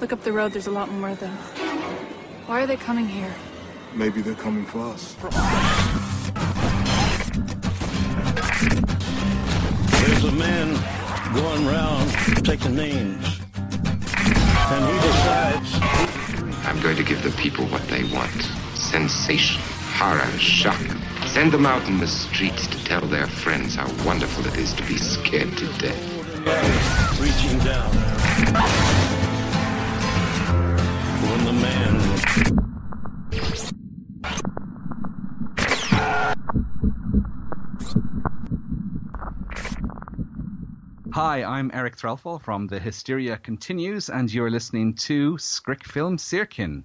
Look up the road, there's a lot more of them. Why are they coming here? Maybe they're coming for us. There's a man going around taking names. And he decides I'm going to give the people what they want. Sensation, horror, shock. Send them out in the streets to tell their friends how wonderful it is to be scared to death. reaching down. When the man Hi, I'm Eric Threlfall from The Hysteria Continues, and you're listening to Skräckfilm Cirkeln.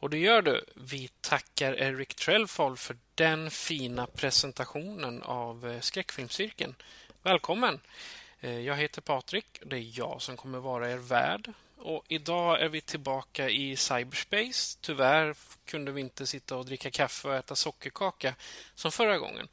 Och det gör du. Vi tackar Eric Trellfall för den fina presentationen av eh, Skräckfilmscirkeln. Välkommen! Eh, Jag heter Patrik och det är jag som kommer vara er värd. Och idag är vi tillbaka i cyberspace. Tyvärr kunde vi inte sitta och dricka kaffe och äta sockerkaka som förra gången.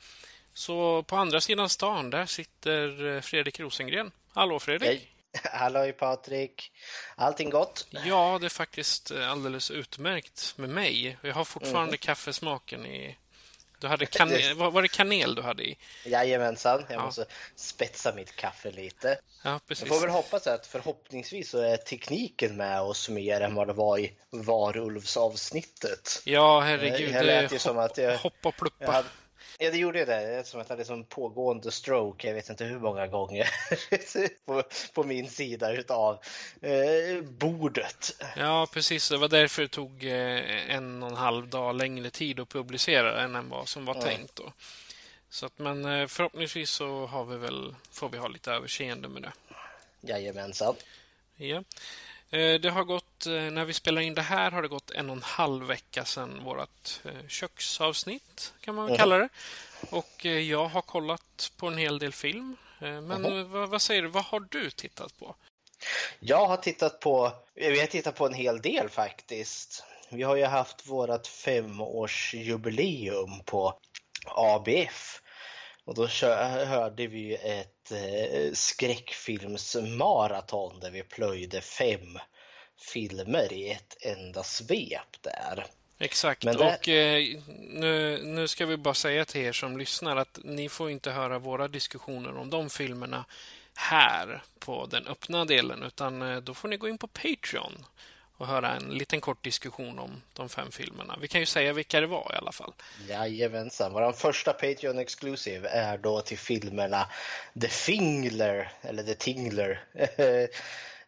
Så på andra sidan stan, där sitter eh, Fredrik Rosengren. Hallå Fredrik! Hej. Halloj Patrik! Allting gott? Ja, det är faktiskt eh, alldeles utmärkt med mig. Jag har fortfarande Mhm. kaffesmaken i... Du hade kanel... Var det kanel du hade i? Jajamensan, jag Ja. måste spetsa mitt kaffe lite. Ja, Jag precis. får väl hoppas att förhoppningsvis så är tekniken med oss mer än vad det var i varulvsavsnittet. Ja, herregud. Det lät Det ju som att jag- hopp och Jag pluppa. hade, ja, det gjorde det. Det är som att jag hade som pågående stroke, jag vet inte hur många gånger, på, på min sida utav eh, bordet. Ja, precis. Det var därför det tog eh, en och en halv dag längre tid att publicera den än vad som var Ja. tänkt. Då. Så att, men eh, förhoppningsvis så har vi väl, får vi ha lite överseende med det. Jajamensan. Ja. Eh, Det har gått, eh, när vi spelar in det här har det gått en och en halv vecka sedan vårt eh, köksavsnitt, kan man väl kalla det. Och jag har kollat på en hel del film. Men vad, vad säger du, vad har du tittat på? Jag har tittat på, vi har tittat på en hel del faktiskt. Vi har ju haft vårt femårsjubileum på ABF. Och då hörde vi ett eh, skräckfilmsmaraton där vi plöjde fem filmer i ett enda svep där. Exakt, det- och eh, nu, nu ska vi bara säga till er som lyssnar att ni får inte höra våra diskussioner om de filmerna här på den öppna delen, utan eh, då får ni gå in på Patreon och höra en liten kort diskussion om de fem filmerna. Vi kan ju säga vilka det var i alla fall. Jajamensan, vår första Patreon Exclusive är då till filmerna The Fingler, eller The Tingler,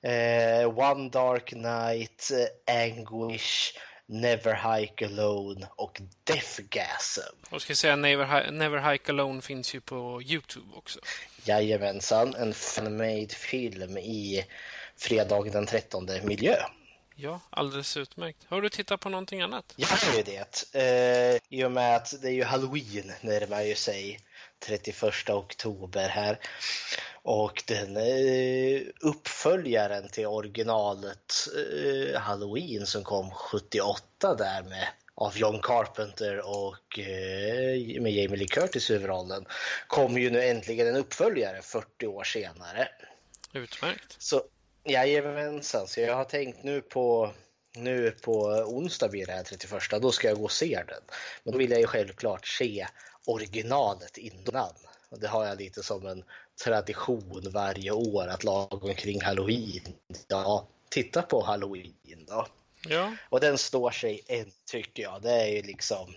eh, One Dark Night, Anguish, Never Hike Alone och Deathgasm. Och ska säga Never, Never Hike Alone finns ju på Youtube också. Jajamensan, en fanmade film i fredagen den 13 miljö. Ja, alldeles utmärkt. Har du tittat på någonting annat? Jag har ju det. Eh, I och med att det är ju Halloween närmar ju sig 31 oktober här. Och den eh, uppföljaren till originalet eh, Halloween som kom 78 där med av John Carpenter och eh, med Jamie Lee Curtis i huvudrollen kommer ju nu äntligen en uppföljare 40 år senare. Utmärkt. Så jajamensan, så jag har tänkt nu på nu på onsdag blir det här 31, då ska jag gå och se den. Men då vill jag ju självklart se originalet innan. Och det har jag lite som en tradition varje år att lagom kring halloween, ja, titta på halloween då. Ja, Och den står sig än tycker jag. Det är ju liksom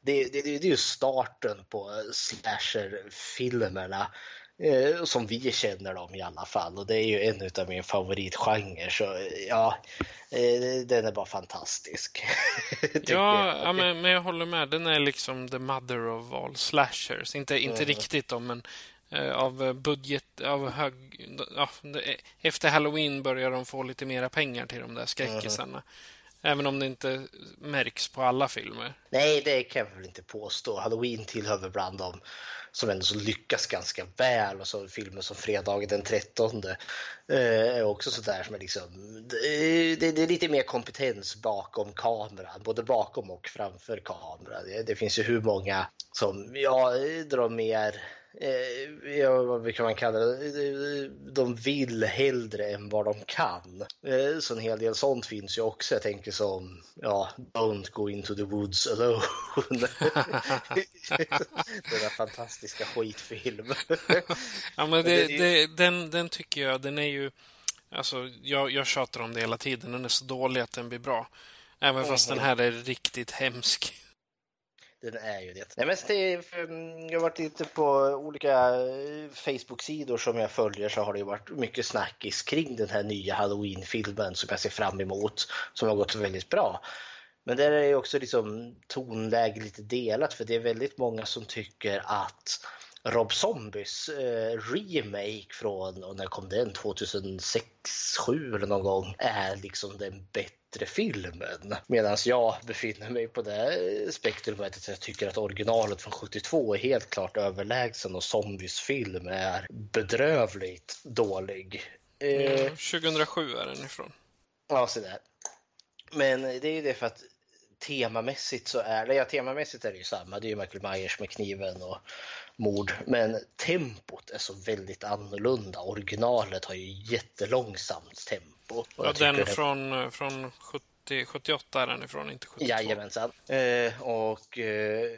det, det, det är ju starten på slasherfilmerna. Eh, som vi känner dem i alla fall och det är ju en av min favoritgenre så ja, eh, den är bara fantastisk. ja, ja men, men, jag håller med. Den är liksom the mother of all slashers. Inte, inte mm. riktigt då, men eh, av budget, av hög... Ja, efter Halloween börjar de få lite mera pengar till de där skräckisarna. Mm. Även om det inte märks på alla filmer. Nej, det kan jag väl inte påstå. Halloween tillhör väl bland dem som ändå så lyckas ganska väl. Och så filmer som Fredagen den 13 eh, är också sådär som är liksom, det, det, är lite mer kompetens bakom kameran, både bakom och framför kameran. Det, det finns ju hur många som ja, drar mer ja, vad kan man kalla det, de vill hellre än vad de kan. Eh, så en hel del sånt finns ju också. Jag tänker som, ja, Don't go into the woods alone. den där fantastiska skitfilmen. ja, men det, det, den, den tycker jag, den är ju, alltså jag, jag tjatar om det hela tiden. Den är så dålig att den blir bra. Även fast mm den här är riktigt hemsk. Den är ju det. Nej, men det, mm, jag har varit lite på olika eh, Facebook-sidor som jag följer så har det varit mycket snackis kring den här nya Halloween-filmen som jag ser fram emot som har gått väldigt bra. Men där är också liksom tonläge lite delat för det är väldigt många som tycker att Rob Zombies eh, remake från, och när kom den? 2006, 2007 eller någon gång, är liksom den bättre filmen. Medan jag befinner mig på det spektrumet att jag tycker att originalet från 72 är helt klart överlägsen och Zombies film är bedrövligt dålig. Eh, 2007 är den ifrån. Ja, så där. Men det är ju det för att temamässigt så är det, ja temamässigt är det ju samma, det är ju Michael Myers med kniven och mord. Men tempot är så väldigt annorlunda. Originalet har ju jättelångsamt tempo. Ja, den det... från, från 70, 78 är den ifrån, inte 72. Jajamensan. Eh, och eh,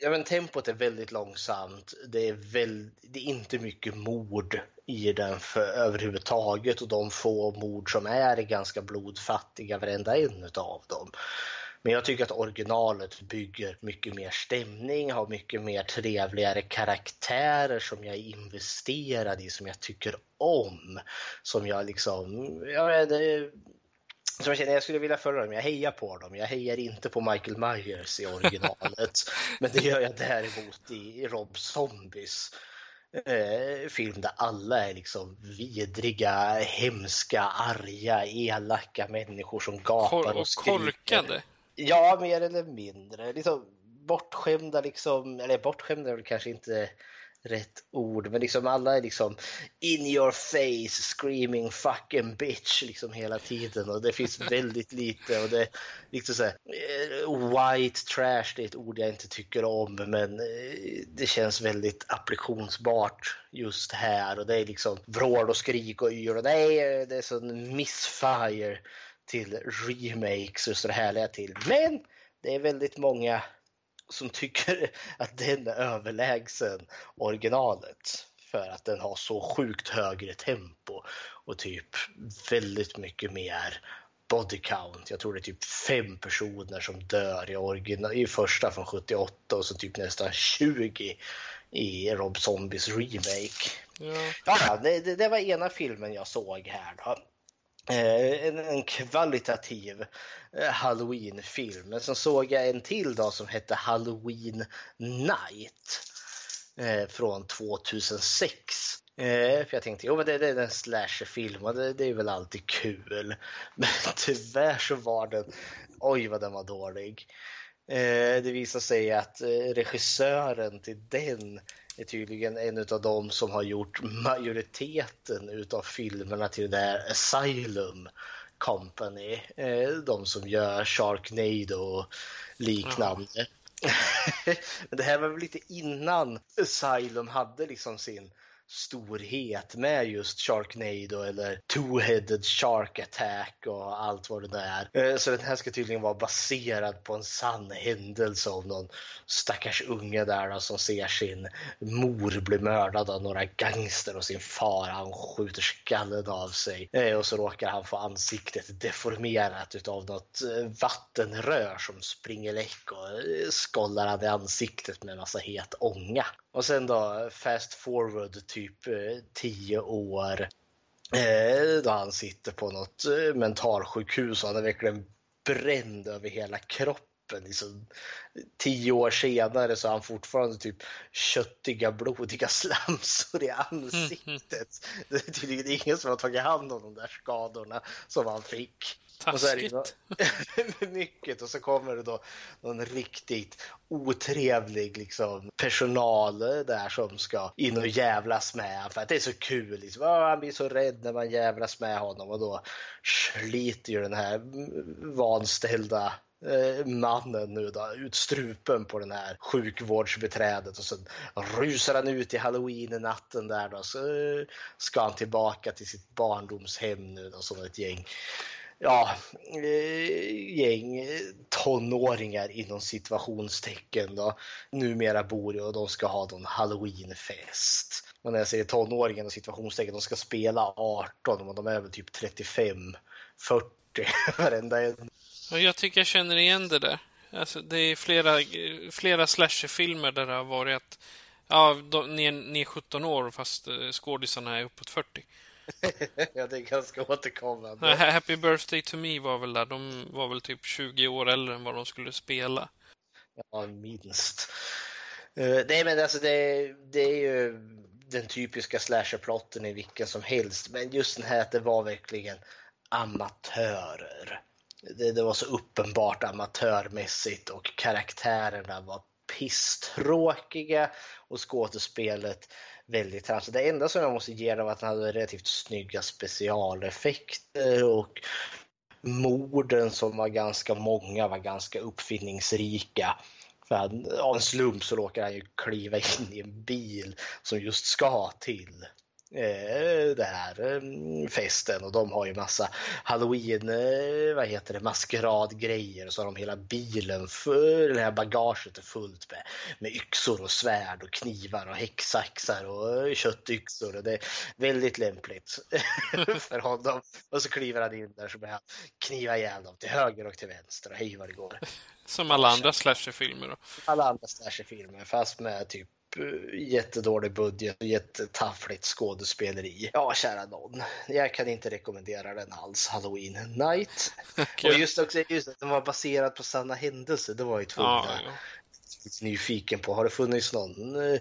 ja, men tempot är väldigt långsamt. Det är, väl, det är inte mycket mord i den för, överhuvudtaget och de få mord som är är ganska blodfattiga, varenda en av dem. Men jag tycker att originalet bygger mycket mer stämning, har mycket mer trevligare karaktärer som jag är investerad i, som jag tycker om. Som jag liksom, jag vet, som jag känner, jag skulle vilja följa dem, jag hejar på dem. Jag hejar inte på Michael Myers i originalet. men det gör jag däremot i Rob Zombies eh, film där alla är liksom vidriga, hemska, arga, elaka människor som gapar och skriker. Korkade. Ja, mer eller mindre. Liksom bortskämda liksom, eller bortskämda är väl kanske inte rätt ord, men liksom alla är liksom in your face screaming fucking bitch liksom hela tiden. Och det finns väldigt lite och det liksom så här, eh, white trash, det är ett ord jag inte tycker om, men eh, det känns väldigt applikationsbart just här. Och det är liksom vrål och skrik och yr och nej, det är sån missfire till remakes och så härliga till. Men det är väldigt många som tycker att den är överlägsen originalet för att den har så sjukt högre tempo och typ väldigt mycket mer body count. Jag tror det är typ fem personer som dör i, original, i första från 78 och så typ nästan 20 i Rob Zombies remake. Ja. ja det, det, var ena filmen jag såg här. Då. Eh, en, en, kvalitativ eh, Halloween-film. Men sen såg jag en till då som hette Halloween Night eh, från 2006. Eh, för jag tänkte, jo men det, det är en slasherfilm och det, det, är väl alltid kul. Men tyvärr så var den, oj vad den var dålig. det visade sig att regissören till den är tydligen en av dem som har gjort majoriteten utav filmerna till det där Asylum Company. Eh, de som gör Sharknado och liknande. Mm. det här var väl lite innan Asylum hade liksom sin storhet med just Sharknado eller Two-Headed Shark Attack och allt vad det där är. Eh, så den här ska tydligen vara baserad på en sann händelse av någon stackars unge där som ser sin mor bli mördad av några gangster och sin far han skjuter skallen av sig eh, och så råkar han få ansiktet deformerat utav något eh, vattenrör som springer läck och skollar han i ansiktet med en massa het ånga. Och sen då fast forward typ eh, tio år. Eh, då han sitter på något eh, mentalsjukhus och han är verkligen bränd över hela kroppen. Liksom, tio år senare så har han fortfarande typ köttiga, blodiga slamsor i ansiktet. Det är tydligen ingen som har tagit hand om de där skadorna som han fick. Taskigt. Och så är det mycket och så kommer det då någon riktigt otrevlig liksom, personal där som ska in och jävlas med för att det är så kul. Liksom. Han blir så rädd när man jävlas med honom och då sliter ju den här vanställda eh, mannen nu då ut strupen på den här sjukvårdsbeträdet och sen rusar han ut i halloween-natten där då så eh, ska han tillbaka till sitt barndomshem nu då som ett gäng ja, eh, gäng eh, tonåringar inom situationstecken då, numera bor i och de ska ha någon halloweenfest. Och när jag säger tonåringar och situationstecken, de ska spela 18 och de är väl typ 35, 40 varenda en. Jag tycker jag känner igen det där. Alltså, det är flera, eh, flera slasherfilmer där det har varit att ja, de, ni, är, ni är 17 år fast skådisarna är uppåt 40. ja, det är ganska återkommande. Happy birthday to me var väl där. De var väl typ 20 år äldre än vad de skulle spela. Ja, minst. Uh, nej, men alltså det, det är ju den typiska slasherplotten i vilken som helst. Men just den här att det var verkligen amatörer. Det, det var så uppenbart amatörmässigt och karaktärerna var pisstråkiga och skådespelet väldigt tramsigt. Det enda som jag måste ge dem var att den hade relativt snygga specialeffekter och morden som var ganska många var ganska uppfinningsrika. För av en slump så råkar han ju kliva in i en bil som just ska till Eh, det här eh, festen och de har ju massa halloween, eh, vad heter det, maskeradgrejer och så har de hela bilen, för, det här bagaget är fullt med, med yxor och svärd och knivar och häcksaxar och köttyxor och det är väldigt lämpligt för honom. Och så kliver han in där så börjar han kniva ihjäl dem till höger och till vänster och hej vad det går. Som alla andra slasherfilmer då? Alla andra slasherfilmer fast med typ jättedålig budget och jättetaffligt skådespeleri. Ja, kära någon. Jag kan inte rekommendera den alls, Halloween Night. Okay. Och just också just att den var baserad på sanna händelser, det var ju tvungen ja, ja. nyfiken på. Har det funnits någon eh,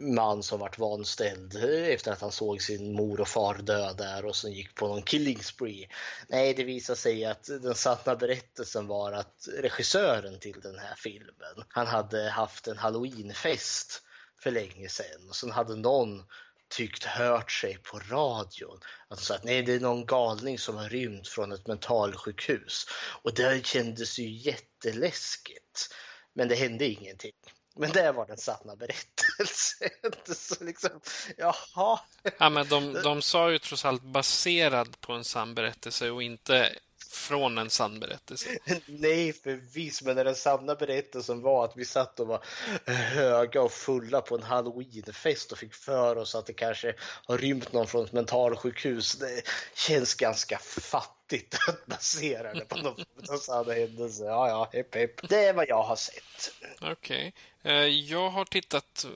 man som vart vanställd efter att han såg sin mor och far dö där och sen gick på någon killing spree. Nej, det visade sig att den sanna berättelsen var att regissören till den här filmen, han hade haft en halloweenfest för länge sedan. Och sen hade någon tyckt hört sig på radion. Att de sa att nej, det är någon galning som har rymt från ett mentalsjukhus. Och det kändes ju jätteläskigt. Men det hände ingenting. Men det var den sanna berättelsen. Så liksom, jaha. Ja, men de, de sa ju trots allt baserad på en sann berättelse och inte från en sann berättelse. Nej, förvisso, men den sanna berättelsen var att vi satt och var höga och fulla på en halloweenfest och fick för oss att det kanske har rymt någon från ett mentalsjukhus. Det känns ganska fattigt att basera det på någon, någon sann händelse. Ja, ja, hepp, hepp. Det är vad jag har sett. Okej. Okay. Eh, jag har tittat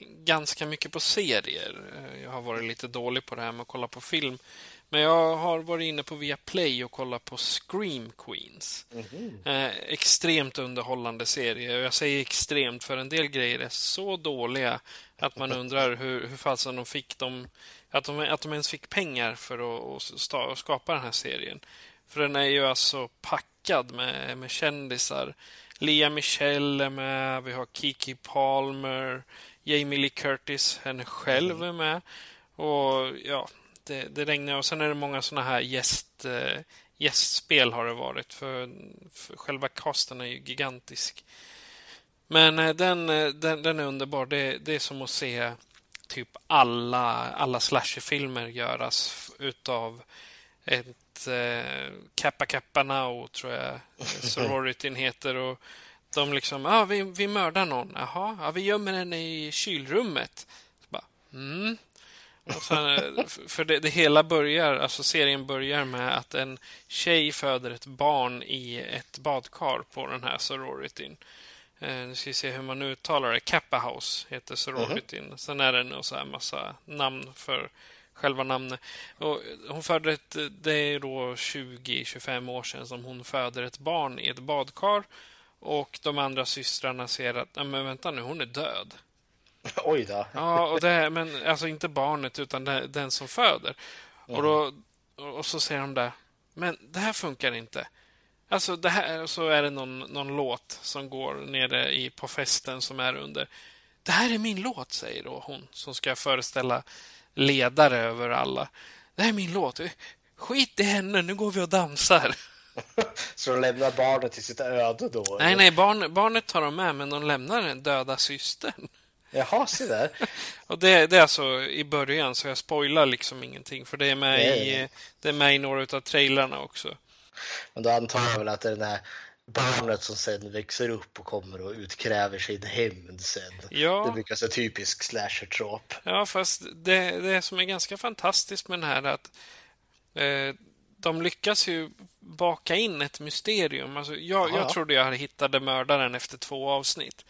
ganska mycket på serier. Eh, jag har varit lite dålig på det här med att kolla på film. Men jag har varit inne på Viaplay och kollat på Scream Queens. Mm. Eh, extremt underhållande serie. Jag säger extremt för en del grejer är så dåliga att man undrar hur, hur fasen de fick dem, att de, att de ens fick pengar för att, att skapa den här serien. För den är ju alltså packad med, med kändisar. Lea Michelle är med, vi har Kiki Palmer, Jamie Lee Curtis, henne själv mm. är med. Och ja, det, det regnar och sen är det många såna här gäst, äh, gästspel har det varit. För, för själva casten är ju gigantisk. Men äh, den, eh, den, den är underbar. Det, det är som att se typ alla, alla slasherfilmer göras utav ett eh, Kappa Kappa Now, tror jag sororitin heter. Och de liksom, ja, ah, vi, vi mördar någon. Jaha, ja, vi gömmer henne i kylrummet. Så bara, mm. Och sen, eh, för det, det, hela börjar, alltså serien börjar med att en tjej föder ett barn i ett badkar på den här sororityn. Eh, nu ska vi se hur man uttalar det. Kappa House heter sororityn. Mm -hmm. Sen är det en så här massa namn för själva namnet. Och hon födde ett, det är då 20-25 år sedan som hon föder ett barn i ett badkar. Och de andra systrarna ser att, men vänta nu, hon är död. Oj då. Ja, och det, men alltså inte barnet utan det, den som föder. Mm. Och, då, och så säger de där, men det här funkar inte. Alltså, det här, så är det någon, någon låt som går nere i, på festen som är under. Det här är min låt, säger då hon som ska föreställa ledare över alla. Det här är min låt. Skit i henne, nu går vi och dansar. Så de lämnar barnet till sitt öde då? Nej, nej, barn, barnet tar de med, men de lämnar den döda systern. Jaha, se där. och det, det, är alltså i början, så jag spoilar liksom ingenting. För det är med, i, det är med i några av trailrarna också. Men då antar jag väl att det är den här barnet som sen växer upp och kommer och utkräver sin hämnd sen. Ja. Det brukar vara typisk slasher-trop. Ja, fast det, det som är ganska fantastiskt med den här är att eh, de lyckas ju baka in ett mysterium. Alltså, jag, jag trodde jag hittade mördaren efter två avsnitt.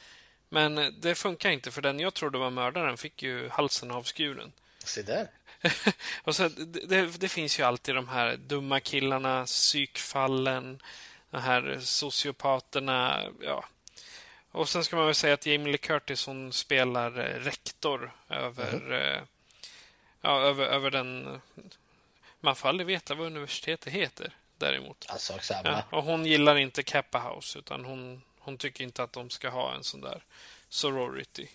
Men det funkar inte för den jag trodde var mördaren fick ju halsen avskuren. Se där. och så, det, det, finns ju alltid de här dumma killarna, psykfallen, de här sociopaterna. Ja. Och sen ska man väl säga att Jamie Lee Curtis hon spelar rektor över, mm. ja, över, över den... Man får aldrig veta vad universitetet heter däremot. Alltså, ja, och hon gillar inte Kappa House utan hon, hon tycker inte att de ska ha en sån där sorority.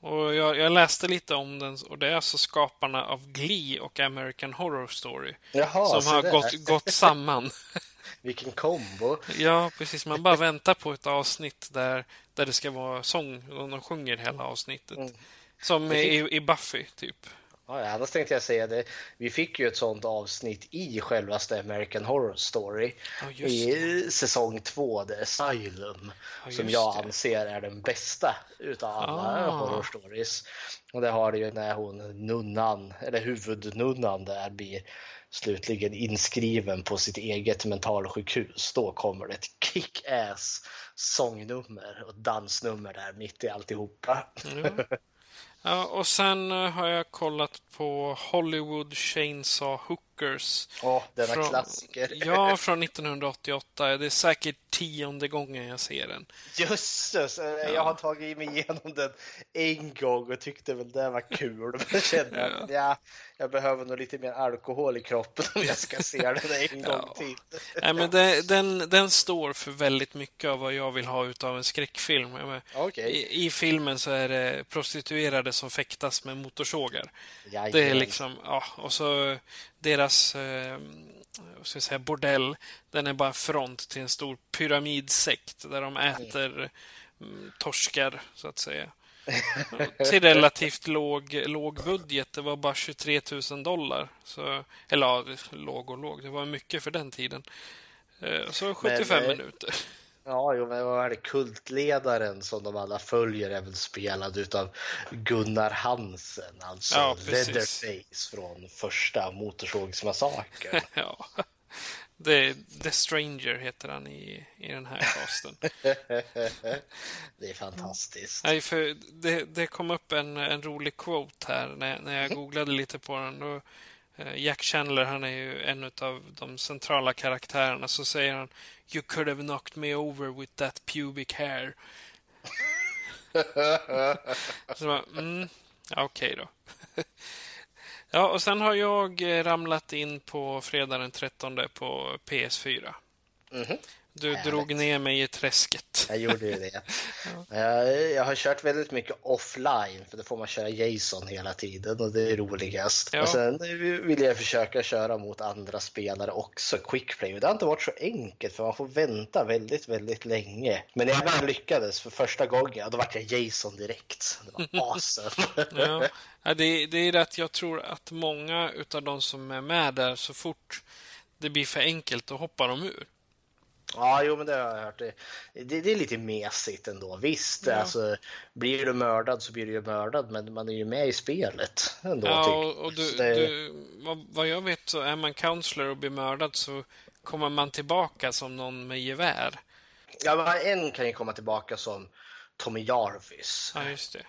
Och jag, jag, läste lite om den och det är alltså skaparna av Glee och American Horror Story. Jaha, som har gått, gått samman. Vilken kombo! Ja, precis. Man bara väntar på ett avsnitt där, där det ska vara sång och de sjunger hela avsnittet. Mm. Som i, i Buffy, typ. Ja, annars tänkte jag säga det. Vi fick ju ett sånt avsnitt i självaste American Horror Story ja, i säsong två, The Asylum, ja, som jag det. anser är den bästa utav alla ah. horror stories. Och det har det ju när hon nunnan, eller huvudnunnan där blir slutligen inskriven på sitt eget mentalsjukhus. Då kommer det ett kick-ass sångnummer och dansnummer där mitt i alltihopa. Ja. Ja, och sen eh, har jag kollat på Hollywood Chainsaw Hookers. Åh, oh, denna från, klassiker. ja, från 1988. Det är säkert tionde gången jag ser den. Jösses! Eh, ja. Jag har tagit mig igenom den en gång och tyckte väl det var kul. Men kände ja. att ja, jag behöver nog lite mer alkohol i kroppen om jag ska se den en gång ja. till. Nej, men det, den, den står för väldigt mycket av vad jag vill ha av en skräckfilm. Okay. I, I, filmen så är det prostituerade som fäktas med motorsågar. Jajamän. Det är liksom, ja, och så deras eh, ska säga, bordell, den är bara front till en stor pyramidsekt där de äter mm, torskar, så att säga. till relativt låg, låg budget. Det var bara 23 000 dollar. Så, eller ja, låg och låg. Det var mycket för den tiden. Eh, så 75 men, eh, minuter. Ja, jo, men vad är det? Kultledaren som de alla följer är väl spelad utav Gunnar Hansen, alltså ja, Leatherface från första Motorsågsmassakern. ja. The, The Stranger heter han i, i den här casten. det är fantastiskt. Nej, för det, det kom upp en, en rolig quote här när, när jag googlade lite på den. Då, eh, Jack Chandler, han är ju en av de centrala karaktärerna. Så säger han You could have knocked me over with that pubic hair. så mm, okej okay då. Ja, och sen har jag eh, ramlat in på fredag den 13 på PS4. Mm -hmm. Du Härligt. drog ner mig i träsket. Jag gjorde ju det. ja. jag, jag har kört väldigt mycket offline för då får man köra Jason hela tiden och det är roligast. Ja. Och sen vill jag försöka köra mot andra spelare också, quickplay. Det har inte varit så enkelt för man får vänta väldigt, väldigt länge. Men när jag väl lyckades för första gången, då vart jag Jason direkt. Det var awesome. ja. Det, det är att jag tror att många av de som är med där, så fort det blir för enkelt, då hoppar de ur. Ja, jo, men det har jag hört. Det, det, det är lite mesigt ändå. Visst, ja. alltså, blir du mördad så blir du ju mördad, men man är ju med i spelet ändå. Ja, och, och du, det... du, vad jag vet så är man counselor och blir mördad så kommer man tillbaka som någon med gevär. Ja, men en kan ju komma tillbaka som Tommy Jarvis. Ja, just det.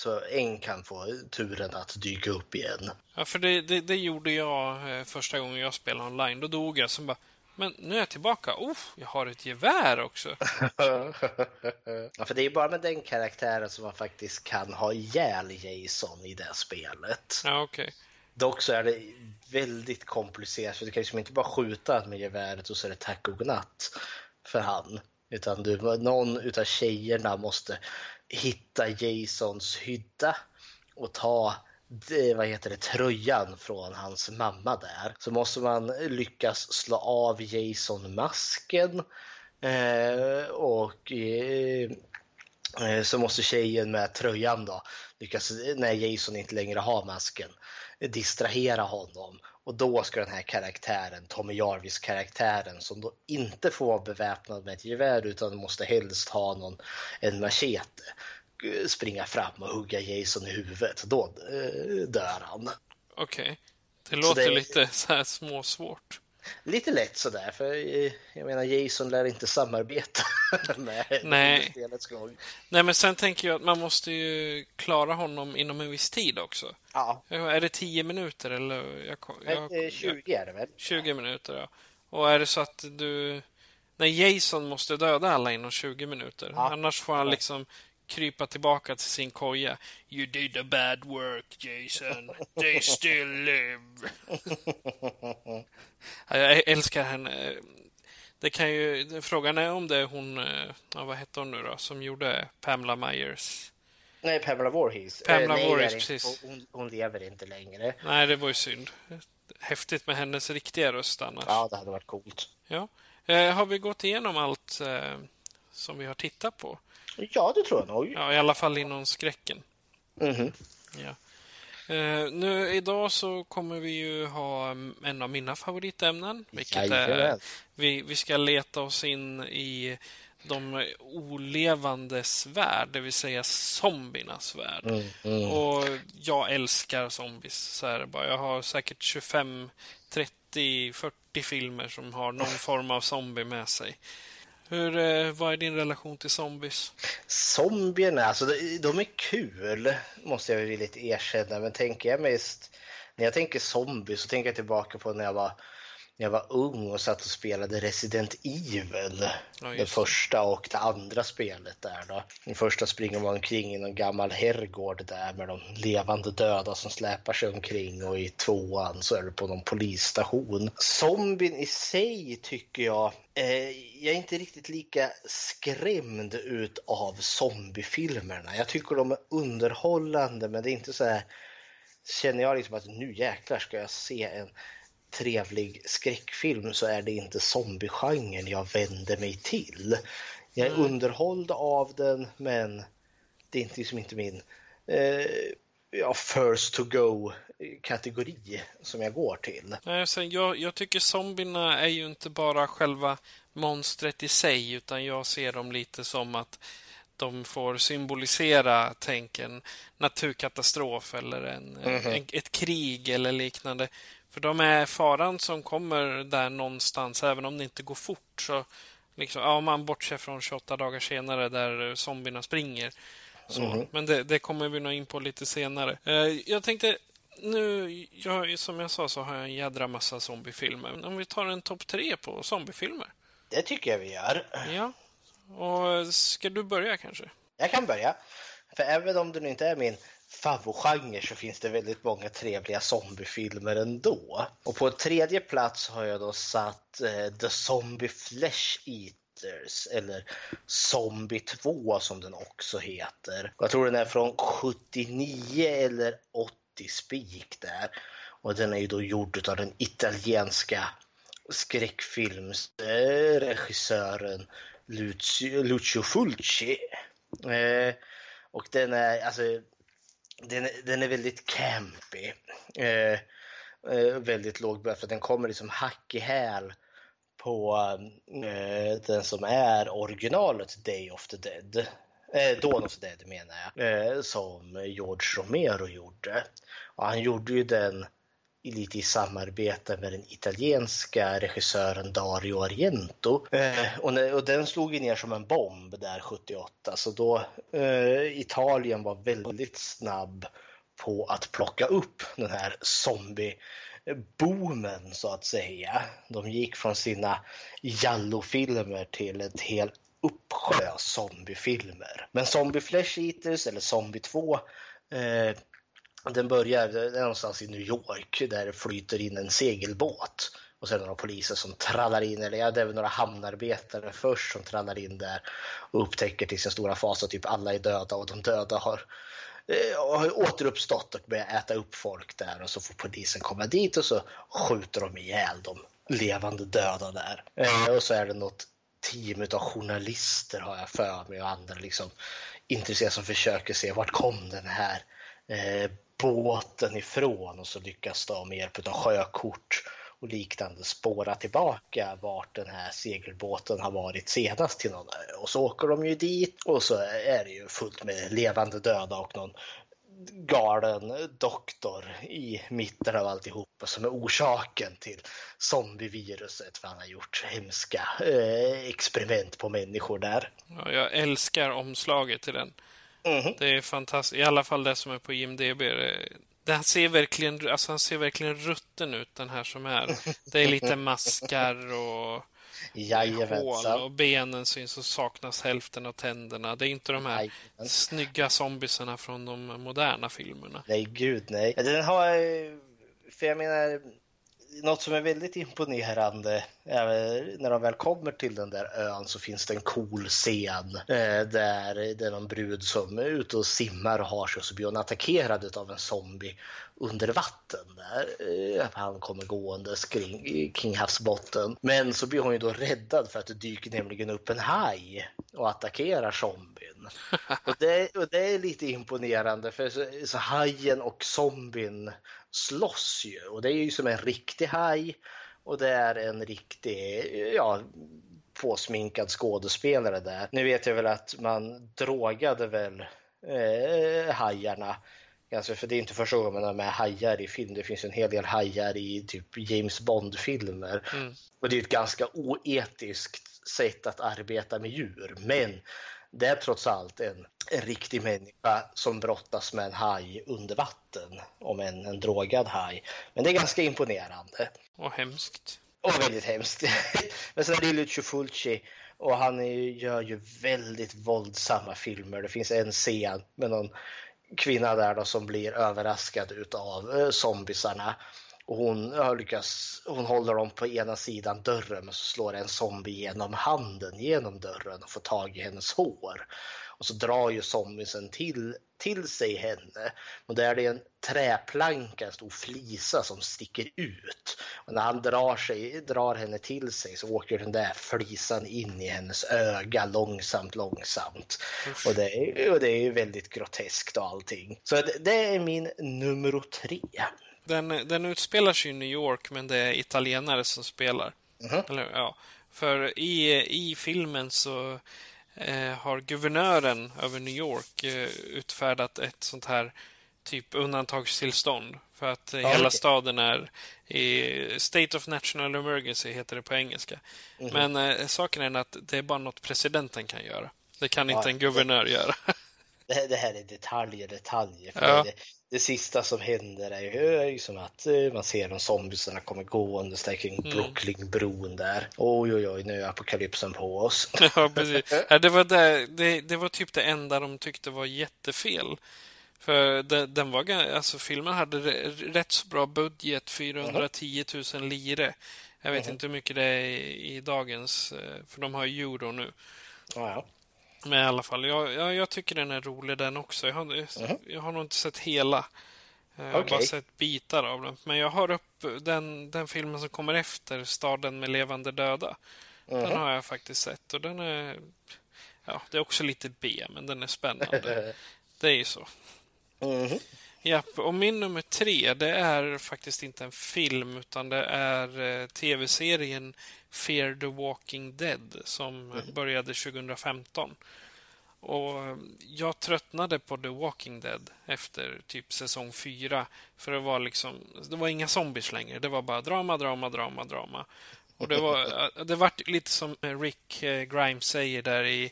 Så en kan få turen att dyka upp igen. Ja, för det, det, det gjorde jag eh, första gången jag spelade online. Då dog jag. Sen bara, men nu är jag tillbaka. Oh, jag har ett gevär också. ja, för det är ju bara med den karaktären som man faktiskt kan ha ihjäl Jason i det spelet. Ja, okej. Okay. Dock så är det väldigt komplicerat för du kan liksom inte bara skjuta med geväret och så är det tack och godnatt för han. Utan du, någon utav tjejerna måste hitta Jasons hydda och ta det, vad heter det, tröjan från hans mamma där. Så måste man lyckas slå av Jason-masken eh, och eh, eh, så måste tjejen med tröjan då lyckas, när Jason inte längre har masken, distrahera honom. Och då ska den här karaktären, Tommy Jarvis-karaktären, som då inte får vara beväpnad med ett gevär utan måste helst ha någon, en machete, springa fram och hugga Jason i huvudet. Då eh, dör han. Okej. Okay. Det låter det, lite så här småsvårt. Lite lätt sådär, för eh, jag menar Jason lär inte samarbeta med Nej. spelets gång. Nej, men sen tänker jag att man måste ju klara honom inom en viss tid också. Ja. Är det 10 minuter eller? Jag, jag, 20 är det väl? 20 minuter, ja. Och är det så att du... Nej, Jason måste döda alla inom 20 minuter. Ja. Annars får han liksom krypa tillbaka till sin koja. You did a bad work, Jason. They still live. Jag älskar henne. Det kan ju, frågan är om det är hon, eh, ja, vad hette hon nu då, som gjorde Pamela Myers? Nej, Pamela Voorhees. Pamela Nej, Voorhees, precis. Hon, hon, lever inte längre. Nej, det var ju synd. Häftigt med hennes riktiga röst annars. Ja, det hade varit coolt. Ja. Eh, har vi gått igenom allt eh, som vi har tittat på? Ja, det tror jag nog. Ja, i alla fall inom skräcken. Mm -hmm. Ja. Uh, nu idag så kommer vi ju ha en av mina favoritämnen. Vilket är, vi, vi ska leta oss in i de olevandes värld, det vill säga zombiernas värld. Mm, mm. Och jag älskar zombies. Så här bara. Jag har säkert 25, 30, 40 filmer som har någon form av zombie med sig. Hur, eh, vad är din relation till zombies? Zombierna, alltså de, de är kul, måste jag villigt erkänna. Men tänker jag mest, när jag tänker zombies så tänker jag tillbaka på när jag var när jag var ung och satt och spelade Resident Evil. Ja, det första och det andra spelet där då. Den första springer man omkring i någon gammal herrgård där med de levande döda som släpar sig omkring och i tvåan så är det på någon polisstation. Zombien i sig tycker jag, eh, jag är inte riktigt lika skrämd ut av zombiefilmerna. Jag tycker de är underhållande men det är inte så här känner jag liksom att nu jäklar ska jag se en trevlig skräckfilm så är det inte zombiegenren jag vänder mig till. Jag är mm. underhålld av den men det är inte, liksom inte min eh, ja, first to go kategori som jag går till. Jag, jag tycker zombierna är ju inte bara själva monstret i sig utan jag ser dem lite som att de får symbolisera, tänk en naturkatastrof eller en, mm -hmm. en, ett krig eller liknande. För de är faran som kommer där någonstans, även om det inte går fort. Så liksom, ja, man bortser från 28 dagar senare där zombierna springer. Så, mm. Men det, det, kommer vi nog in på lite senare. Eh, jag tänkte, nu, jag, som jag sa så har jag en jädra massa zombiefilmer. Om vi tar en topp tre på zombiefilmer? Det tycker jag vi gör. Ja. Och ska du börja kanske? Jag kan börja. För även om nu inte är min favoritgenre så finns det väldigt många trevliga zombiefilmer ändå. Och på tredje plats har jag då satt eh, The Zombie Flesh Eaters eller Zombie 2 som den också heter. Jag tror den är från 79 eller 80 spik där. Och den är ju då gjord av den italienska skräckfilmsregissören Lucio, Lucio Fulci. Eh, och den är, alltså den, den är väldigt campy. Eh, eh, väldigt låg för den kommer liksom hack i häl på eh, den som är originalet Day of the Dead. Eh, Dawn of the Dead menar jag. Eh, som George Romero gjorde. Och han gjorde ju den lite i samarbete med den italienska regissören Dario Argento. Eh, och, och, den slog ju ner som en bomb där 78, så då eh, Italien var väldigt snabb på att plocka upp den här zombieboomen så att säga. De gick från sina Jallo-filmer till ett helt uppsjö zombiefilmer. Men Zombie Flesh Eaters, eller Zombie 2, eh, den börjar någonstans i New York där det flyter in en segelbåt. Och sen några poliser som trallar in, eller ja, det är väl några hamnarbetare först som trallar in där och upptäcker till sin stora fas att typ alla är döda och de döda har eh, har återuppstått och börjat äta upp folk där och så får polisen komma dit och så skjuter de ihjäl de levande döda där. Och så är det något team av journalister har jag för mig och andra liksom intresserade som försöker se vart kom den här eh, båten ifrån och så lyckas de med hjälp av sjökort och liknande spåra tillbaka vart den här segelbåten har varit senast till någon ö. Och så åker de ju dit och så är det ju fullt med levande döda och någon galen doktor i mitten av alltihopa som är orsaken till zombieviruset för han har gjort hemska eh, experiment på människor där. Ja, jag älskar omslaget till den. Mm. Det är fantastiskt. I alla fall det som är på IMDB. Det, han, ser verkligen, alltså han ser verkligen rutten ut, den här som är. Det är lite maskar och hål och benen syns och saknas hälften av tänderna. Det är inte de här Jajamän. snygga zombiesarna från de moderna filmerna. Nej, gud nej. Den har... För jag menar, något som är väldigt imponerande när de väl kommer till den där ön så finns det en cool scen eh, där det är någon brud som är ute och simmar och har sig och så blir hon attackerad av en zombie under vatten. Där. Eh, han kommer gående kring, kring havsbotten. Men så blir hon ju då räddad för att det dyker nämligen upp en haj och attackerar zombien. Och det, och det är lite imponerande för så, så hajen och zombien slåss ju och det är ju som en riktig haj och det är en riktig, ja, påsminkad skådespelare där. Nu vet jag väl att man drogade väl eh, hajarna Alltså, för det är inte första gången man har med hajar i film. Det finns en hel del hajar i typ James Bond-filmer. Mm. Och det är ett ganska oetiskt sätt att arbeta med djur. Men det är trots allt en, en riktig människa som brottas med en haj under vatten, om en, en drogad haj. Men det är ganska imponerande. Och hemskt. Och väldigt hemskt. Men sen är det Lucio Fulci och han är, gör ju väldigt våldsamma filmer. Det finns en scen med någon kvinna där då som blir överraskad utav eh, zombisarna och hon, har lyckats, hon håller dem på ena sidan dörren men så slår en zombie genom handen genom dörren och får tag i hennes hår. Och så drar ju zombiesen till, till sig henne. Och där är det en träplanka, en stor flisa som sticker ut. Och när han drar, sig, drar henne till sig så åker den där flisan in i hennes öga långsamt, långsamt. Och det, är, och det är väldigt groteskt och allting. Så det, det är min nummer tre. Den, den utspelar sig i New York, men det är italienare som spelar. Mm. Eller, ja. För i, i filmen så eh, har guvernören över New York eh, utfärdat ett sånt här typ undantagstillstånd. För att eh, hela staden är i State of National Emergency, heter det på engelska. Mm. Men eh, saken är att det är bara något presidenten kan göra. Det kan inte en guvernör göra. det, det här är detaljer, detaljer. För ja. det, det, sista som händer är ju, som att eh, man ser de zombiesarna kommer gående kring mm. Brooklynbron där. Oj, oj, oj, nu är apokalypsen på oss. ja, precis. Ja, det, var det, det, det var typ det enda de tyckte var jättefel. För den, den var, alltså filmen hade rätt så bra budget, 410 000 lire. Jag vet mm. inte hur mycket det är i, i dagens, eh, för de har euro nu. Ja, ja. Men i alla fall, jag, jag, jag, tycker den är rolig den också. Jag har, mm. jag har nog inte sett hela. Jag har okay. bara sett bitar av den. Men jag har upp den, den filmen som kommer efter, Staden med levande döda. Mm. Den har jag faktiskt sett och den är... Ja, det är också lite B, men den är spännande. det är ju så. Mm. Ja, och min nummer tre, det är faktiskt inte en film utan det är eh, tv-serien Fear the Walking Dead som mm. började 2015. Och jag tröttnade på The Walking Dead efter typ säsong fyra. För det var liksom, det var inga zombies längre. Det var bara drama, drama, drama, drama. Och det var, det var lite som Rick eh, Grimes säger där i eh,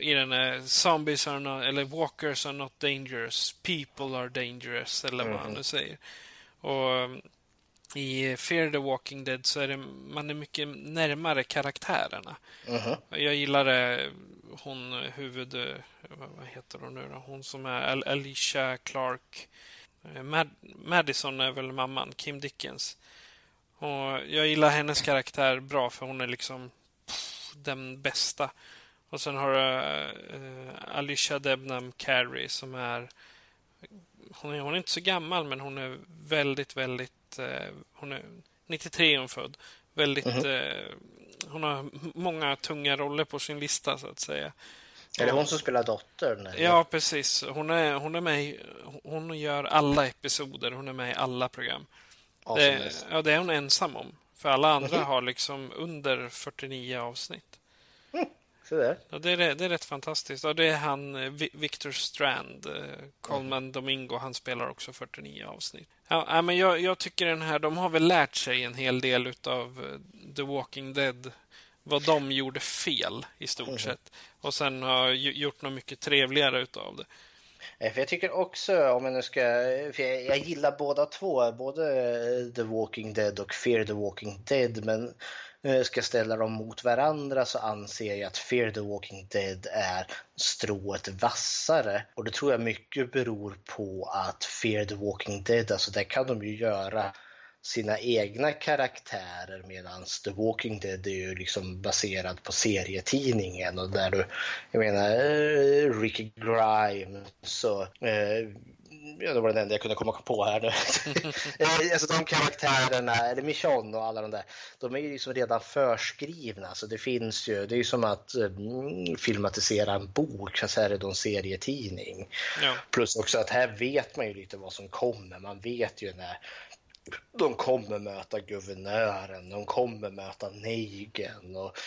i den här Zombies are not, eller Walkers are not dangerous, people are dangerous, eller vad han nu säger. Och i Fear the Walking Dead så är det, man är mycket närmare karaktärerna. Mhm. Jag gillade hon huvud... Vad heter hon nu då? Hon som är Al- Alicia Clark. Eh, Mad Madison är väl mamman, Kim Dickens. Och jag gillar hennes karaktär bra för hon är liksom pff, den bästa. Och sen har du eh, Alicia Debnam Carey som är hon, är... hon är inte så gammal men hon är väldigt, väldigt... Eh, hon är 93 är hon född. Väldigt... Eh, hon har många tunga roller på sin lista så att säga. Är det hon som spelar dottern? eller? Ja, precis. Hon är, hon är med i, Hon gör alla episoder. Hon är med i alla program. Det, Awesomeness. ja, det är hon ensam om. För alla andra har liksom under 49 avsnitt. Så där. Ja, det, är, det är rätt fantastiskt. Och det är han eh, Vi- Victor Strand, eh, Coleman Domingo, han spelar också 49 avsnitt. Ja, men jag, jag tycker den här, de har väl lärt sig en hel del utav eh, The Walking Dead. Vad de gjorde fel i stort sett. Och sen har gjort något mycket trevligare utav det. För jag tycker också, om jag nu ska, för jag, jag gillar båda två, både The Walking Dead och Fear the Walking Dead, men Eh, ska jag ställa dem mot varandra så anser jag att Fear the Walking Dead är strået vassare. Och det tror jag mycket beror på att Fear the Walking Dead, alltså där kan de ju göra sina egna karaktärer medan The Walking Dead är ju liksom baserad på serietidningen och där du, jag menar, eh, Ricky Grimes och eh, Ja, det var den enda jag kunde komma på här nu. Eh, alltså de karaktärerna, eller Michonne och alla de där, de är ju liksom redan förskrivna. Så det finns ju, det är ju som att mm, filmatisera en bok, fast här är det en serietidning. Ja. Plus också att här vet man ju lite vad som kommer. Man vet ju när de kommer möta guvernören, de kommer möta Negan och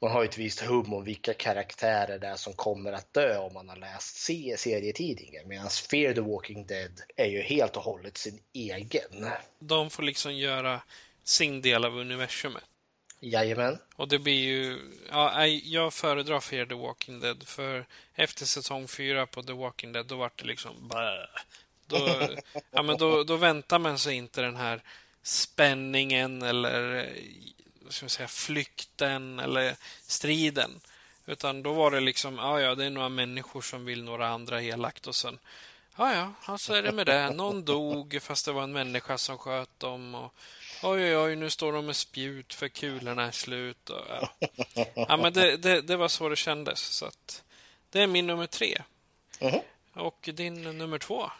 man har ju ett visst hum om vilka karaktärer det är som kommer att dö om man har läst se- serietidningen. Medan Fear the Walking Dead är ju helt och hållet sin egen. De får liksom göra sin del av universumet. Jajamän. Och det blir ju... Ja, jag föredrar Fear the Walking Dead. För efter säsong fyra på The Walking Dead, då var det liksom... Blä. Då, ja, men då, då väntar man sig inte den här spänningen eller eh, ska säga, flykten eller striden. Utan då var det liksom, ja, ja, det är några människor som vill några andra elakt och sen, ja, ja, så är det med det. Någon dog fast det var en människa som sköt dem och oj, oj, oj, nu står de med spjut för kulorna är slut. Och, ja. ja, men det, det, det var så det kändes. Så att, det är min nummer tre. Mhm. Och din nummer två?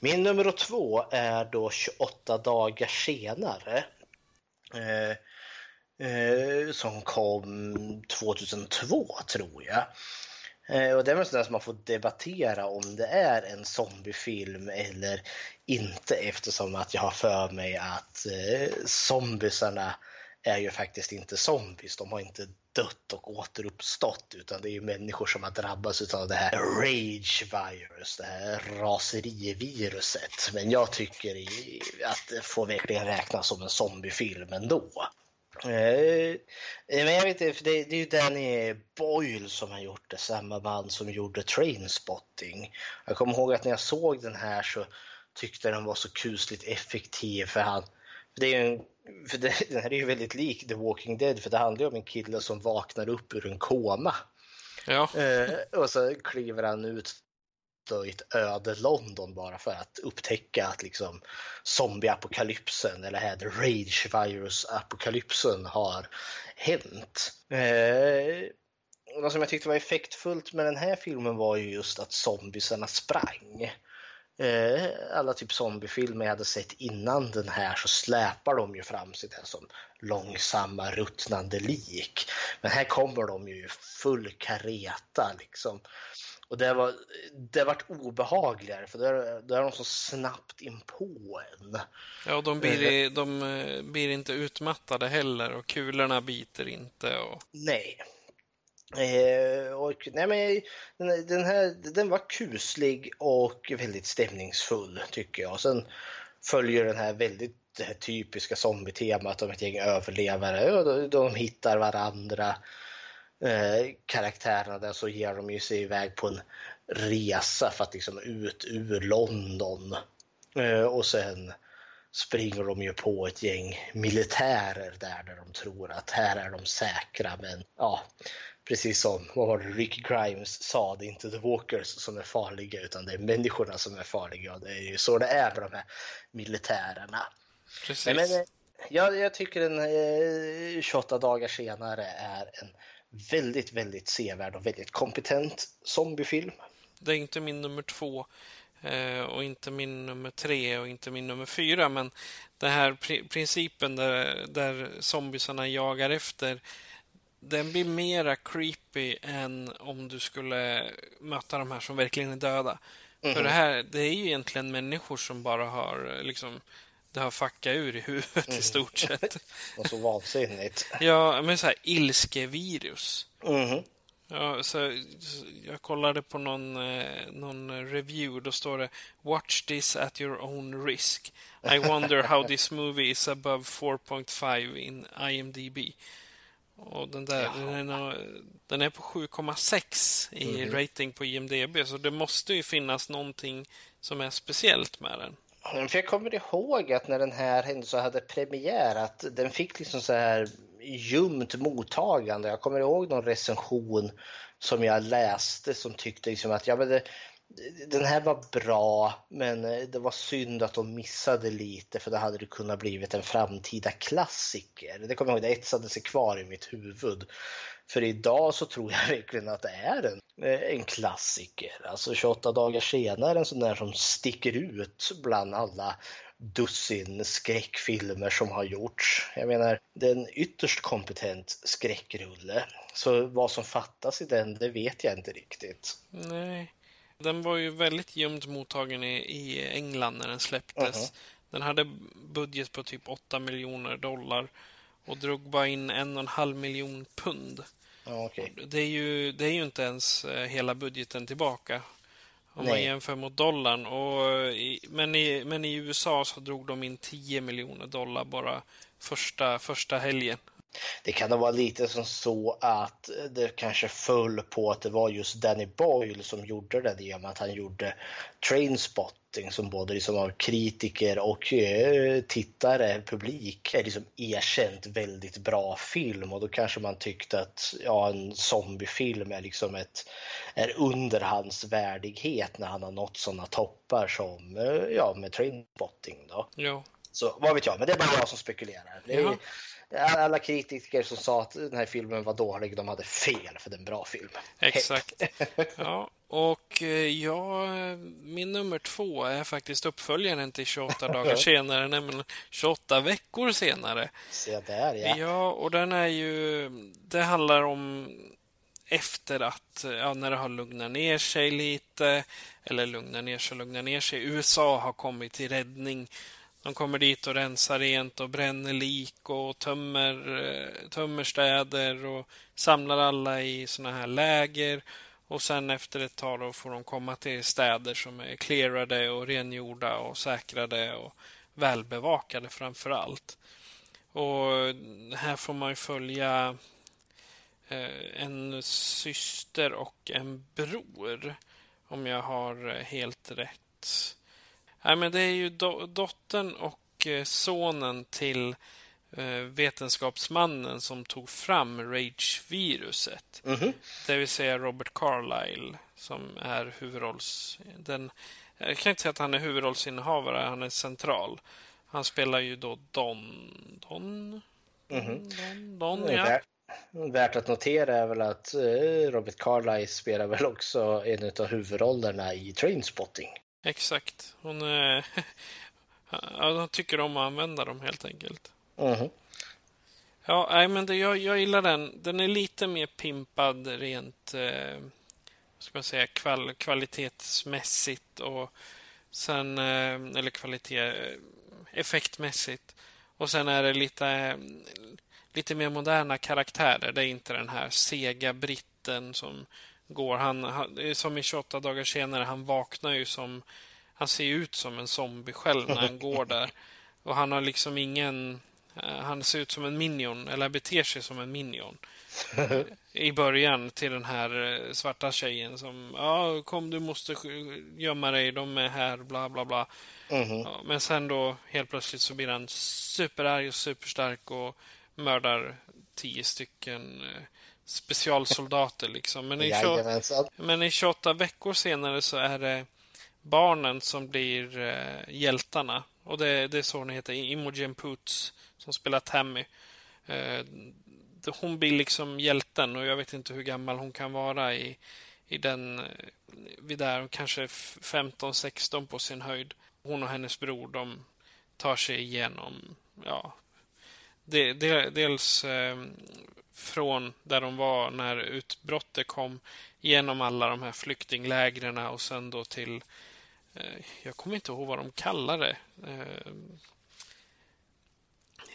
Min nummer två är då 28 dagar senare. Eh, eh, som kom 2002 tror jag. Eh, och det är väl sådär som man får debattera om det är en zombiefilm eller inte eftersom att jag har för mig att eh, zombisarna är ju faktiskt inte zombies. De har inte dött och återuppstått utan det är ju människor som har drabbats av det här rage virus, det här raseriviruset. Men jag tycker att det får verkligen räknas som en zombiefilm ändå. Eh, men jag vet inte, för det, det är ju Danny Boyle som har gjort det, samma man som gjorde Trainspotting. Jag kommer ihåg att när jag såg den här så tyckte jag den var så kusligt effektiv för han det är ju en, för det, den här är ju väldigt lik The Walking Dead för det handlar ju om en kille som vaknar upp ur en koma. Ja, Eh, och så kliver han ut i ett öde London bara för att upptäcka att liksom zombieapokalypsen eller här the rage virus apokalypsen har hänt. Eh, vad som jag tyckte var effektfullt med den här filmen var ju just att zombiesarna sprang. Eh, alla typ zombiefilmer jag hade sett innan den här så släpar de ju fram sig där som långsamma ruttnande lik. Men här kommer de ju full kareta liksom. Och det var, det vart obehagligare för då är, då är de så snabbt in på en. ja de, blir, de eh, blir inte utmattade heller och kulorna biter inte. Och... Nej. Eh, och, nej men, den, den, här den var kuslig och väldigt stämningsfull tycker jag. Sen följer den här väldigt det här typiska zombie-temat om ett gäng överlevare. De, de hittar varandra, eh, karaktärerna där, så ger de ju sig iväg på en resa för att liksom ut ur London. Eh, och sen springer de ju på ett gäng militärer där, där de tror att här är de säkra. Men ja, precis som vad var det, Ricky Grimes sa, det är inte the walkers som är farliga utan det är människorna som är farliga. Och det är ju så det är med de här militärerna. Precis. Men, eh, jag, jag tycker en eh, 28 dagar senare är en väldigt, väldigt sevärd och väldigt kompetent zombiefilm. Det är inte min nummer två eh, och inte min nummer tre och inte min nummer fyra. Men den här pri principen där, där zombiesarna jagar efter den blir mera creepy än om du skulle möta de här som verkligen är döda. Mm. För det här, det är ju egentligen människor som bara har liksom det har fuckat ur i huvudet mm. i stort sett. Och så vansinnigt. ja, men så här ilskevirus. Mm. Ja, så, jag kollade på någon, eh, någon review. Då står det Watch this at your own risk. I wonder how this movie is above 4.5 in IMDB. Och den där, den är, den är på 7,6 i mm. rating på IMDB. Så det måste ju finnas någonting som är speciellt med den. För jag kommer ihåg att när den här händelsen hade premiär att den fick liksom så här ljumt mottagande. Jag kommer ihåg någon recension som jag läste som tyckte liksom att ja, men det, den här var bra, men eh, det var synd att de missade lite för då hade det kunnat blivit en framtida klassiker. Det kommer jag ihåg, det etsade sig kvar i mitt huvud. För idag så tror jag verkligen att det är en, eh, en klassiker. Alltså 28 dagar senare, en sån där som sticker ut bland alla dussin skräckfilmer som har gjorts. Jag menar, det är en ytterst kompetent skräckrulle. Så vad som fattas i den, det vet jag inte riktigt. Nej. Den var ju väldigt gömt mottagen i, i England när den släpptes. Uh -huh. Den hade budget på typ 8 miljoner dollar och drog bara in en och en halv miljon pund. Ja, okay. det, är ju, det är ju inte ens eh, hela budgeten tillbaka om Nej. man jämför mot dollarn. Och i, men, i, men i USA så drog de in 10 miljoner dollar bara första, första helgen. Det kan nog vara lite som så att det kanske föll på att det var just Danny Boyle som gjorde det i och med att han gjorde Trainspotting som både liksom av kritiker och eh, tittare, publik, är liksom erkänt väldigt bra film och då kanske man tyckte att ja, en zombiefilm är liksom ett, är under hans värdighet när han har nått sådana toppar som eh, ja, med Trainspotting då. Ja. Så vad vet jag, men det är bara jag som spekulerar. Det är, alla kritiker som sa att den här filmen var dålig, de hade fel för det är en bra film. Exakt. Ja, och eh, ja, min nummer två är faktiskt uppföljaren till 28 dagar senare, nämligen 28 veckor senare. Se där, ja. Ja, och den är ju... Det handlar om efter att, ja, när det har lugnat ner sig lite, eller lugnat ner sig, lugnat ner sig. USA har kommit till räddning de kommer dit och rensar rent och bränner lik och tömmer, eh, tömmer städer och samlar alla i sådana här läger. Och sen efter ett tag då får de komma till städer som är clearade och rengjorda och säkrade och välbevakade framför allt. Och här får man följa eh, en syster och en bror, om jag har eh, helt rätt. Nej, men det är ju do dottern och eh, sonen till eh, vetenskapsmannen som tog fram Rage-viruset. Mm -hmm. Det vill säga Robert Carlyle som är huvudrolls... Den, jag kan inte säga att han är huvudrollsinnehavare, han är central. Han spelar ju då Don... Don? Mm -hmm. Don, Don ja. Värt att notera är väl att eh, Robert Carlyle spelar väl också en av huvudrollerna i Trainspotting. Exakt. Hon, är... hon tycker om att använda dem helt enkelt. Mm. Ja, nej, men det, jag, jag gillar den. Den är lite mer pimpad rent eh, ska man säga, kval, kvalitetsmässigt och sen, eh, eller kvalitet effektmässigt. Och sen är det lite, lite mer moderna karaktärer. Det är inte den här sega britten som går. Han, han, som i 28 dagar senare, han vaknar ju som... Han ser ut som en zombie själv när han går där. Och han har liksom ingen... Eh, han ser ut som en minion, eller beter sig som en minion. I början till den här eh, svarta tjejen som ja, kom du måste gömma dig, de är här, bla bla bla. Mm. Ja, men sen då helt plötsligt så blir han superarg och superstark och mördar tio stycken eh, specialsoldater liksom. Men i, 28, men i 28 veckor senare så är det barnen som blir eh, hjältarna. Och det, det är så hon heter, Imogen Poots, som spelar Tammy. Eh, hon blir liksom hjälten och jag vet inte hur gammal hon kan vara i, i den, eh, vid där, kanske 15-16 på sin höjd. Hon och hennes bror, de tar sig igenom, ja, de, de, dels eh, från där de var när utbrottet kom, genom alla de här flyktinglägren och sen då till Eh, jag kommer inte ihåg vad de kallar det. Eh,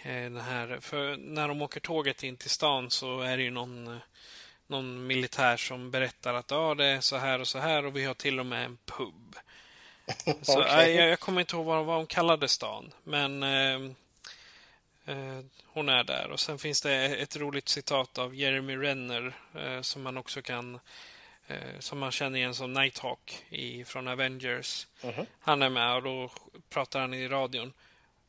eh, den här, för när de åker tåget in till stan så är det ju någon, någon militär som berättar att ja, det är så här och så här och vi har till och med en pub. Så, okay. jag, jag, kommer inte ihåg vad, vad de kallade stan, men hon är där. Och sen finns det ett roligt citat av Jeremy Renner eh, som man också kan eh, som man känner igen som Nighthawk i, från Avengers. Mm -hmm. Han är med och då pratar han i radion.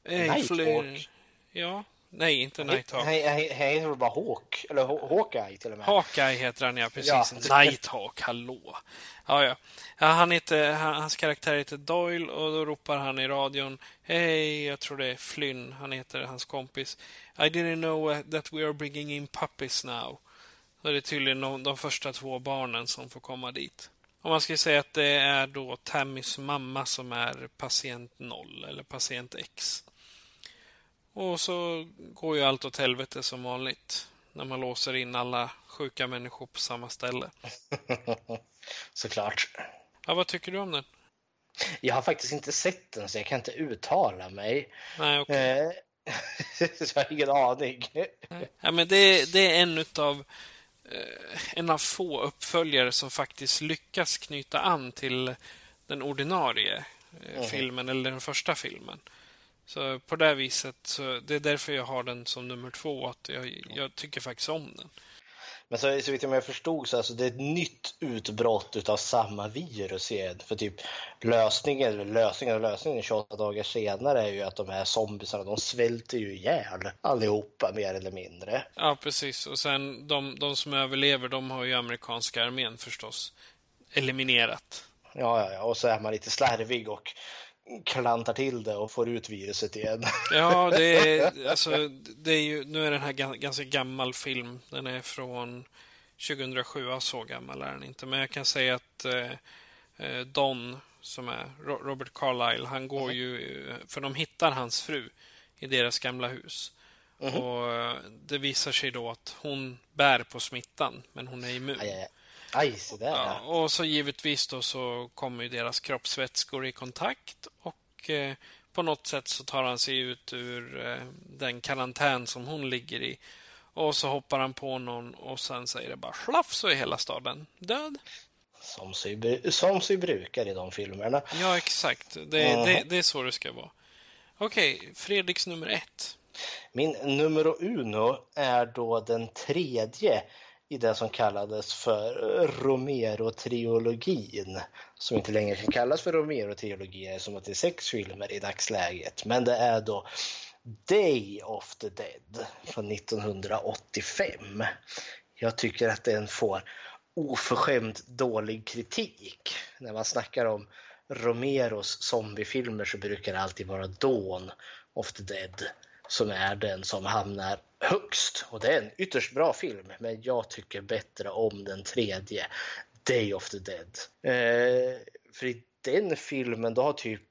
Nighthawk? Ja. Nej, inte Nighthawk. Han heter väl bara Hawk? Eller Hawkeye till och med? Hawkeye heter han, ja. Precis. Ja. Nighthawk, hallå. Ja, ja. han heter, hans karaktär heter Doyle och då ropar han i radion. Hej, jag tror det är Flynn, han heter hans kompis. I didn't know that we are bringing in puppies now. Så är det tydligen de, de första två barnen som får komma dit. Och man ska säga att det är då Tammys mamma som är patient 0 eller patient X. Och så går ju allt åt helvete som vanligt när man låser in alla sjuka människor på samma ställe. Såklart. Ja, vad tycker du om den? Jag har faktiskt inte sett den så jag kan inte uttala mig. Nej, okay. Eh, jag har ingen aning. Ja, men det, det är en av Eh, en av få uppföljare som faktiskt lyckas knyta an till den ordinarie mm. filmen, eller den första filmen. Så på det viset, så det är därför jag har den som nummer två, att jag, jag tycker faktiskt om den. Men så, så vitt jag förstod så alltså, det är ett nytt utbrott av samma virus igen. För typ lösningen, lösningen och lösningen 28 dagar senare är ju att de här zombiesarna, de svälter ju ihjäl allihopa mer eller mindre. Ja, precis. Och sen de, de som överlever, de har ju amerikanska armén förstås eliminerat. Ja, ja, ja, och så är man lite slarvig och klantar till det och får ut viruset igen. Ja, det är, alltså, det är ju, nu är den här ganska gammal film. Den är från 2007, så gammal är den inte. Men jag kan säga att eh, eh Don, som är Robert Carlyle, han går mm. ju... För de hittar hans fru i deras gamla hus. Mm. Och eh, Det visar sig då att hon bär på smittan, men hon är immun. Aj, aj, Aj, ja, och så givetvis då så kommer deras kroppsvätskor i kontakt och eh, på något sätt så tar han sig ut ur eh, den karantän som hon ligger i. Och så hoppar han på någon och sen säger det bara slaff så är hela staden död. Som sig, som sig brukar i de filmerna. Ja, exakt. Det, mm. det, det är så det ska vara. Okej, okay, Fredriks nummer ett. Min numero uno är då den tredje i det som kallades för Romero-trilogin. Som inte längre kan kallas för Romero-trilogi som att det är sex filmer i dagsläget. Men det är då Day of the Dead från 1985. Jag tycker att den får oförskämt dålig kritik. När man snackar om Romeros zombiefilmer så brukar det alltid vara Dawn of the Dead som är den som hamnar högst. Och det är en ytterst bra film, men jag tycker bättre om den tredje, Day of the Dead. Eh, för i den filmen, då har typ,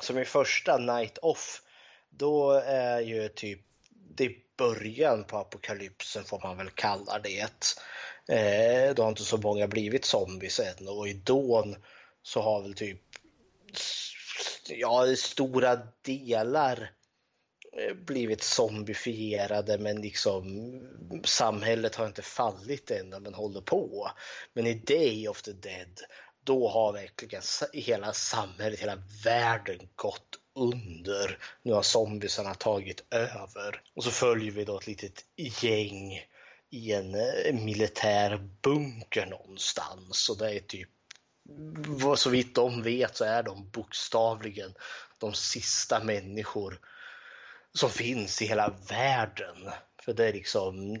som i första Night Off, då är ju typ, det är början på apokalypsen får man väl kalla det. Eh, då har inte så många blivit zombies än och i Dawn så har väl typ ja, stora delar Eh, blivit zombifierade men liksom samhället har inte fallit ännu men håller på. Men i Day of the Dead då har verkligen hela samhället, hela världen gått under. Nu har zombiesarna tagit över. Och så följer vi då ett litet gäng i en eh, militär bunker någonstans. Och det är typ, så vitt de vet så är de bokstavligen de sista människor som finns i hela världen. För det är liksom,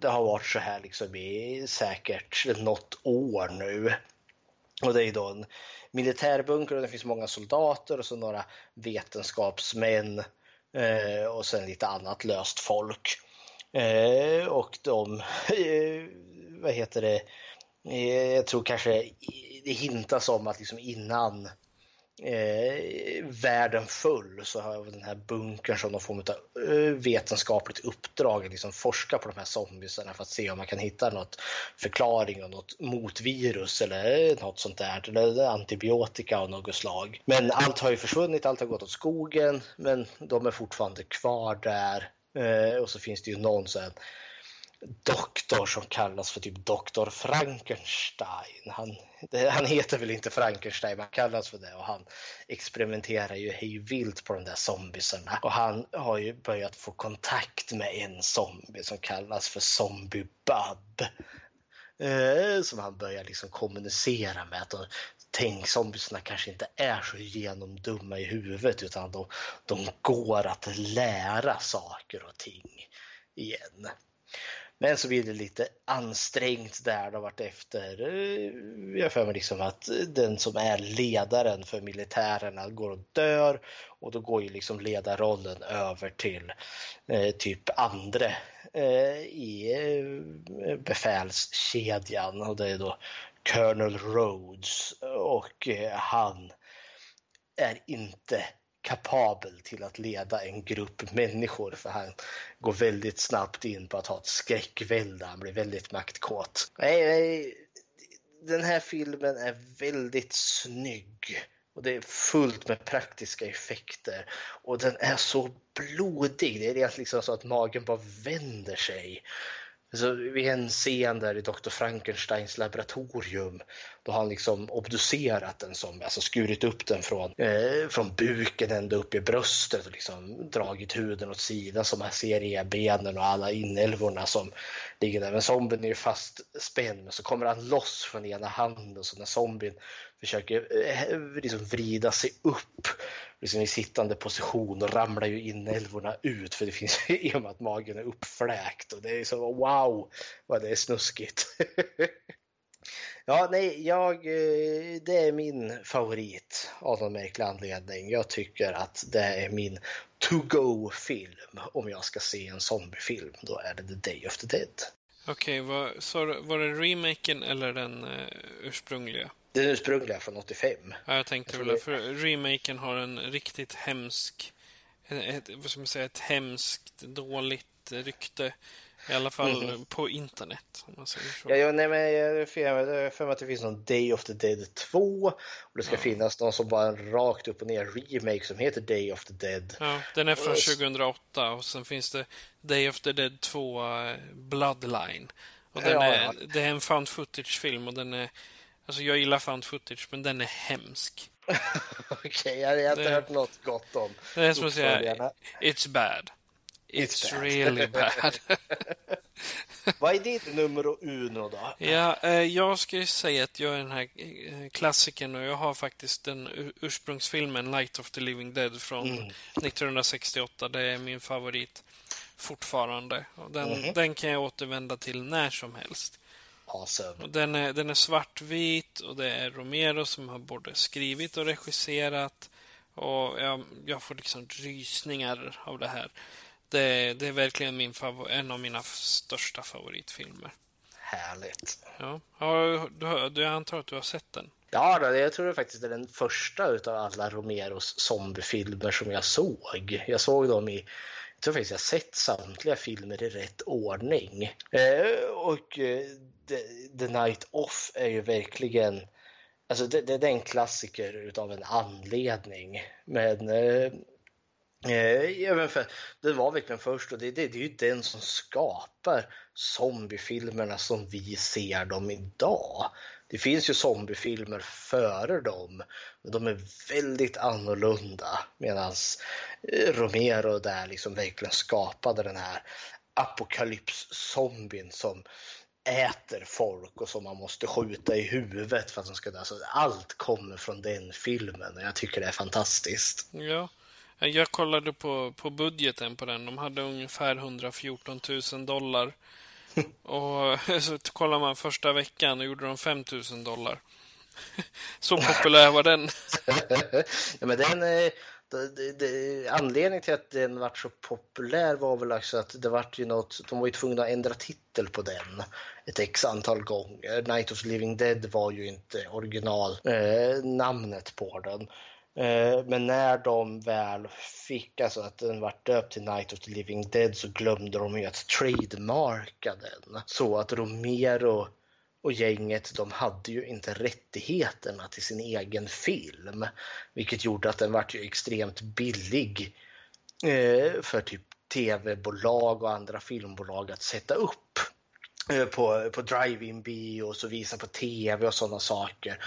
det har varit så här liksom i säkert något år nu. Och det är då en militärbunker och det finns många soldater och så några vetenskapsmän eh, och sen lite annat löst folk. Eh, och de, eh, vad heter det, jag tror kanske det hintas om att liksom innan eh, världen full så har den här bunkern som någon form av eh, vetenskapligt uppdrag att liksom forska på de här zombiesarna för att se om man kan hitta något förklaring och något motvirus eller eh, något sånt där. Eller eh, antibiotika av något slag. Men allt har ju försvunnit, allt har gått åt skogen men de är fortfarande kvar där. Eh, och så finns det ju någon sen doktor som kallas för typ doktor Frankenstein. Han, det, han heter väl inte Frankenstein, men han kallas för det och han experimenterar ju hej vilt på de där zombiesarna. Och han har ju börjat få kontakt med en zombie som kallas för Zombie Bub. Eh, som han börjar liksom kommunicera med. Att de, tänk zombiesarna kanske inte är så genomdumma i huvudet utan de, de går att lära saker och ting igen. Men så blir det lite ansträngt där då vartefter. Eh, jag för mig liksom att den som är ledaren för militärerna går och dör och då går ju liksom ledarrollen över till eh, typ andre eh, i eh, befälskedjan och det är då Colonel Rhodes och eh, han är inte kapabel till att leda en grupp människor för han går väldigt snabbt in på att ha ett skräckvälde. Han blir väldigt maktkåt. Nej, nej! Den här filmen är väldigt snygg och det är fullt med praktiska effekter och den är så blodig. Det är rent liksom så att magen bara vänder sig. Så vid en scen där i Dr. Frankensteins laboratorium då har han liksom obducerat den som, alltså skurit upp den från, eh, från buken ända upp i bröstet och liksom dragit huden åt sidan så man ser revbenen och alla inälvorna som ligger där. Men zombien är ju fastspänd men så kommer han loss från ena handen så när zombien försöker eh, liksom vrida sig upp liksom i sittande position och ramlar ju inälvorna ut för det finns i och med att magen är uppfläkt och det är så wow vad det är snuskigt. ja, nej, jag, eh, det är min favorit av någon märklig anledning. Jag tycker att det är min to-go-film om jag ska se en zombiefilm. Då är det The Day of the Dead. Okej, okay, var, var det remaken eller den uh, ursprungliga? Den ursprungliga från 85. Ja, jag tänkte väl det. För remaken har en riktigt hemsk... Ett, vad ska man säga? Ett hemskt, dåligt rykte. I alla fall mm. på internet. Om man säger så. Ja, ja, nej, men jag har för mig att det finns någon Day of the Dead 2. Och det ska ja. finnas någon som bara rakt upp och ner remake som heter Day of the Dead. Ja, den är från 2008 och sen finns det Day of the Dead 2 uh, eh, Bloodline. Och den ja, är, ja. Det är en found footage-film och den är Alltså jag gillar found footage, men den är hemsk. Okej, okay, jag har inte det, hört något gott om Det är som att säga, it's bad. It's, it's really bad. Vad är ditt nummer uno då? Ja, eh, jag ska säga att jag är den här eh, klassikern och jag har faktiskt den ursprungsfilmen Light of the Living Dead från mm. 1968. Det är min favorit fortfarande. Och den, mm. den kan jag återvända till när som helst. Awesome. Och den, är, den är svartvit och det är Romero som har både skrivit och regisserat. Och jag, jag får liksom rysningar av det här. Det, det är verkligen min favor, en av mina största favoritfilmer. Härligt. Ja. Har, du, du, jag antar att du har sett den? Ja, då, jag tror det faktiskt är den första av alla Romeros zombiefilmer som jag såg. Jag såg dem i jag tror faktiskt jag sett samtliga filmer i rätt ordning. Eh, och eh, The, The Night Off är ju verkligen Alltså det, det, det är en klassiker utav en anledning. Men eh, Eh, för, den var verkligen först och det, det, det är ju den som skapar zombiefilmerna som vi ser dem idag. Det finns ju zombiefilmer före dem, men de är väldigt annorlunda. Medan eh, Romero där liksom verkligen skapade den här apokalyps-zombien som äter folk och som man måste skjuta i huvudet för att de ska dö. Alltså, allt kommer från den filmen och jag tycker det är fantastiskt. Ja. Jag kollade på, på budgeten på den. De hade ungefär 114 000 dollar. Och så kollade man första veckan och gjorde de 5 000 dollar. Så populär var den. ja, men den det, det, anledningen till att den var så populär var väl också att det var ju något, de var ju tvungna att ändra titel på den ett x antal gånger. Night of Living Dead var ju inte originalnamnet eh, på den. Eh, men när de väl fick, alltså att den var döpt till Night of the Living Dead så glömde de ju att trademarka den. Så att Romero och gänget de hade ju inte rättigheterna till sin egen film. Vilket gjorde att den var ju extremt billig eh, för typ tv-bolag och andra filmbolag att sätta upp eh, på, på drive-in bio och så visa på tv och sådana saker.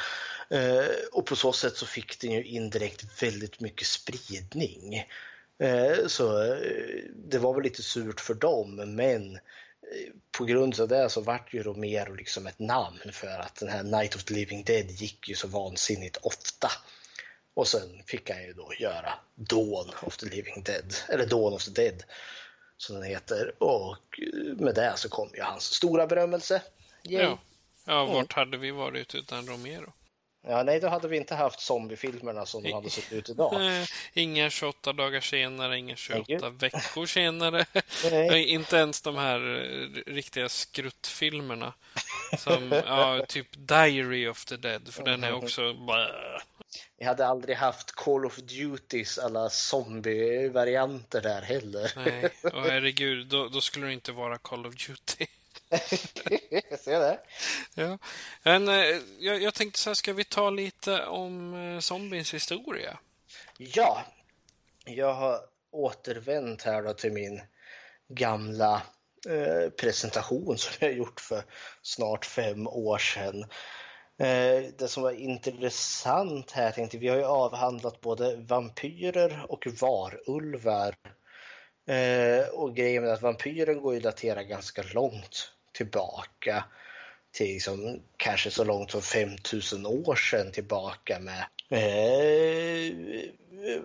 Eh, och på så sätt så fick den ju indirekt väldigt mycket spridning. Så det var väl lite surt för dem men på grund av det så vart ju Romero liksom ett namn för att den här Night of the Living Dead gick ju så vansinnigt ofta. Och sen fick han ju då göra Dawn of the Living Dead, eller Dawn of the Dead som den heter. Och med det så kom ju hans stora berömmelse. Yay. Ja, ja vart mm. hade vi varit utan Romero? Ja, nej, då hade vi inte haft zombiefilmerna som de hade sett ut idag. Inga 28 dagar senare, inga 28 veckor senare. inte ens de här eh, riktiga skruttfilmerna. Som, ja, typ Diary of the Dead, för den är också bara... Vi hade aldrig haft Call of Duties alla zombie-varianter där heller. Nej, och herregud, då, då skulle det inte vara Call of Duty. jag ser det. Ja. Men, eh, jag, jag tänkte så här, ska vi ta lite om eh, zombiens historia? Ja, jag har återvänt här då till min gamla eh, presentation som jag gjort för snart fem år sedan. Eh, det som var intressant här tänkte vi har ju avhandlat både vampyrer och varulvar. Eh, och grejen med att vampyren går ju att datera ganska långt tillbaka till liksom, kanske så långt som 5000 år sedan tillbaka med, eh,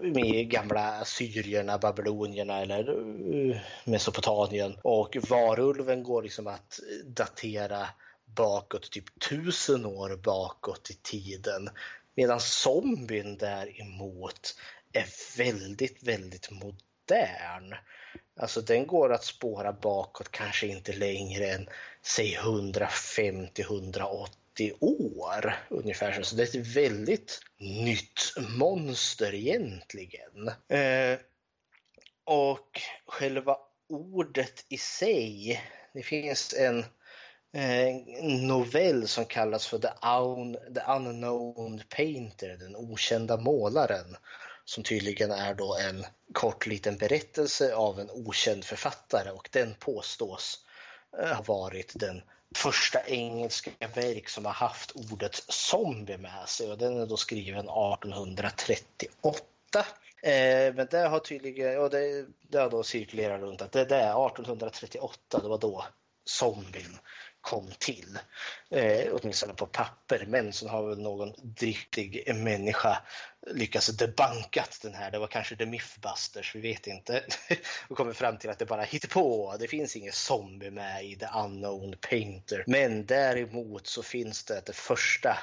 med gamla assyrierna, babylonierna eller eh, Mesopotamien. Och varulven går liksom att datera bakåt, typ tusen år bakåt i tiden. Medan zombien däremot är väldigt, väldigt modern. Alltså den går att spåra bakåt kanske inte längre än säg 150-180 år ungefär. Så det är ett väldigt nytt monster egentligen. Eh, och själva ordet i sig, det finns en novell som kallas för The, Un The Unknown Painter, den okända målaren som tydligen är då en kort liten berättelse av en okänd författare och den påstås eh, ha varit den första engelska verk som har haft ordet zombie med sig och den är då skriven 1838. Eh, men det har tydligen, och det, det har då cirkulerat runt att det, det är 1838, det var då zombien kom till. Eh, åtminstone på papper. Men så har väl någon driftig människa lyckats debankat den här. Det var kanske The Mythbusters, vi vet inte. och kommer fram till att det bara hittar på. Det finns ingen zombie med i The Unknown Painter. Men däremot så finns det det första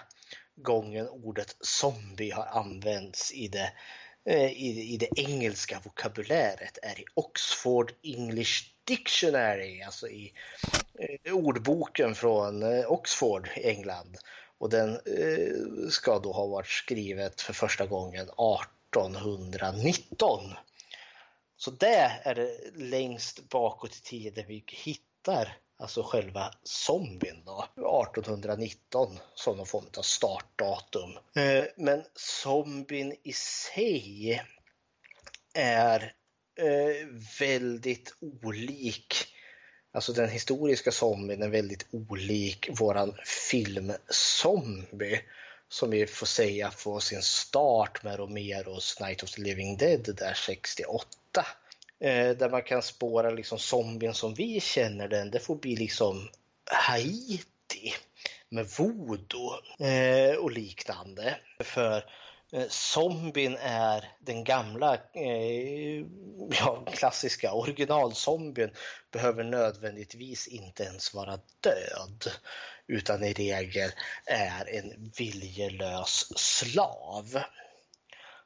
gången ordet zombie har använts i det eh, i, i det engelska vokabuläret är i Oxford English Dictionary, alltså i eh, ordboken från eh, Oxford, England. Och den eh, ska då ha varit skrivet för första gången 1819. Så det är det längst bakåt i tiden vi hittar alltså själva zombien då, 1819 som någon form av startdatum. Eh, men zombien i sig är Eh, väldigt olik Alltså den historiska zombien är väldigt olik våran filmzombie som vi får säga får sin start med Romeros Night of the Living Dead där 68. Eh, där man kan spåra liksom zombien som vi känner den, det får bli liksom Haiti med voodoo eh, och liknande. För Eh, zombien är den gamla eh, ja, klassiska originalzombien behöver nödvändigtvis inte ens vara död utan i regel är en viljelös slav.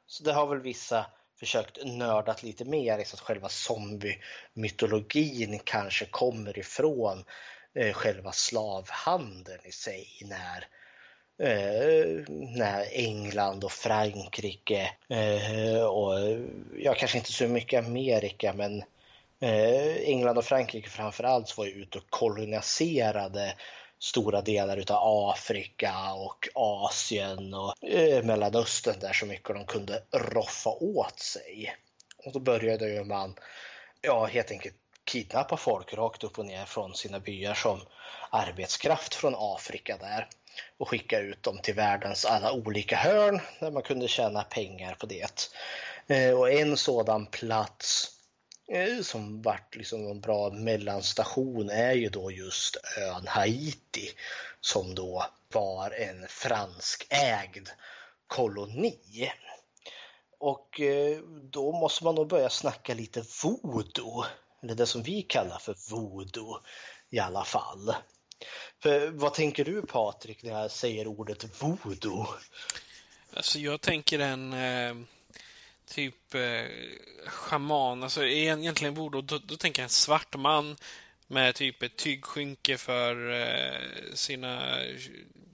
Så det har väl vissa försökt nördat lite mer så att själva zombie-mytologin kanske kommer ifrån eh, själva slavhandeln i sig när Eh, när England och Frankrike eh, och ja, kanske inte så mycket Amerika men eh, England och Frankrike framförallt var ju ute och koloniserade stora delar utav Afrika och Asien och eh, Mellanöstern där så mycket de kunde roffa åt sig. Och då började ju man ja, helt enkelt kidnappa folk rakt upp och ner från sina byar som arbetskraft från Afrika där och skicka ut dem till världens alla olika hörn där man kunde tjäna pengar på det. Eh, och en sådan plats eh, som vart liksom en bra mellanstation är ju då just ön Haiti som då var en franskägd koloni. Och eh, då måste man nog börja snacka lite voodoo, eller det som vi kallar för voodoo i alla fall. För, vad tänker du Patrik när jag säger ordet voodoo? Alltså jag tänker en eh, typ eh, schaman, alltså egentligen voodoo, då, då tänker jag en svart man med typ ett tygskynke för eh, sina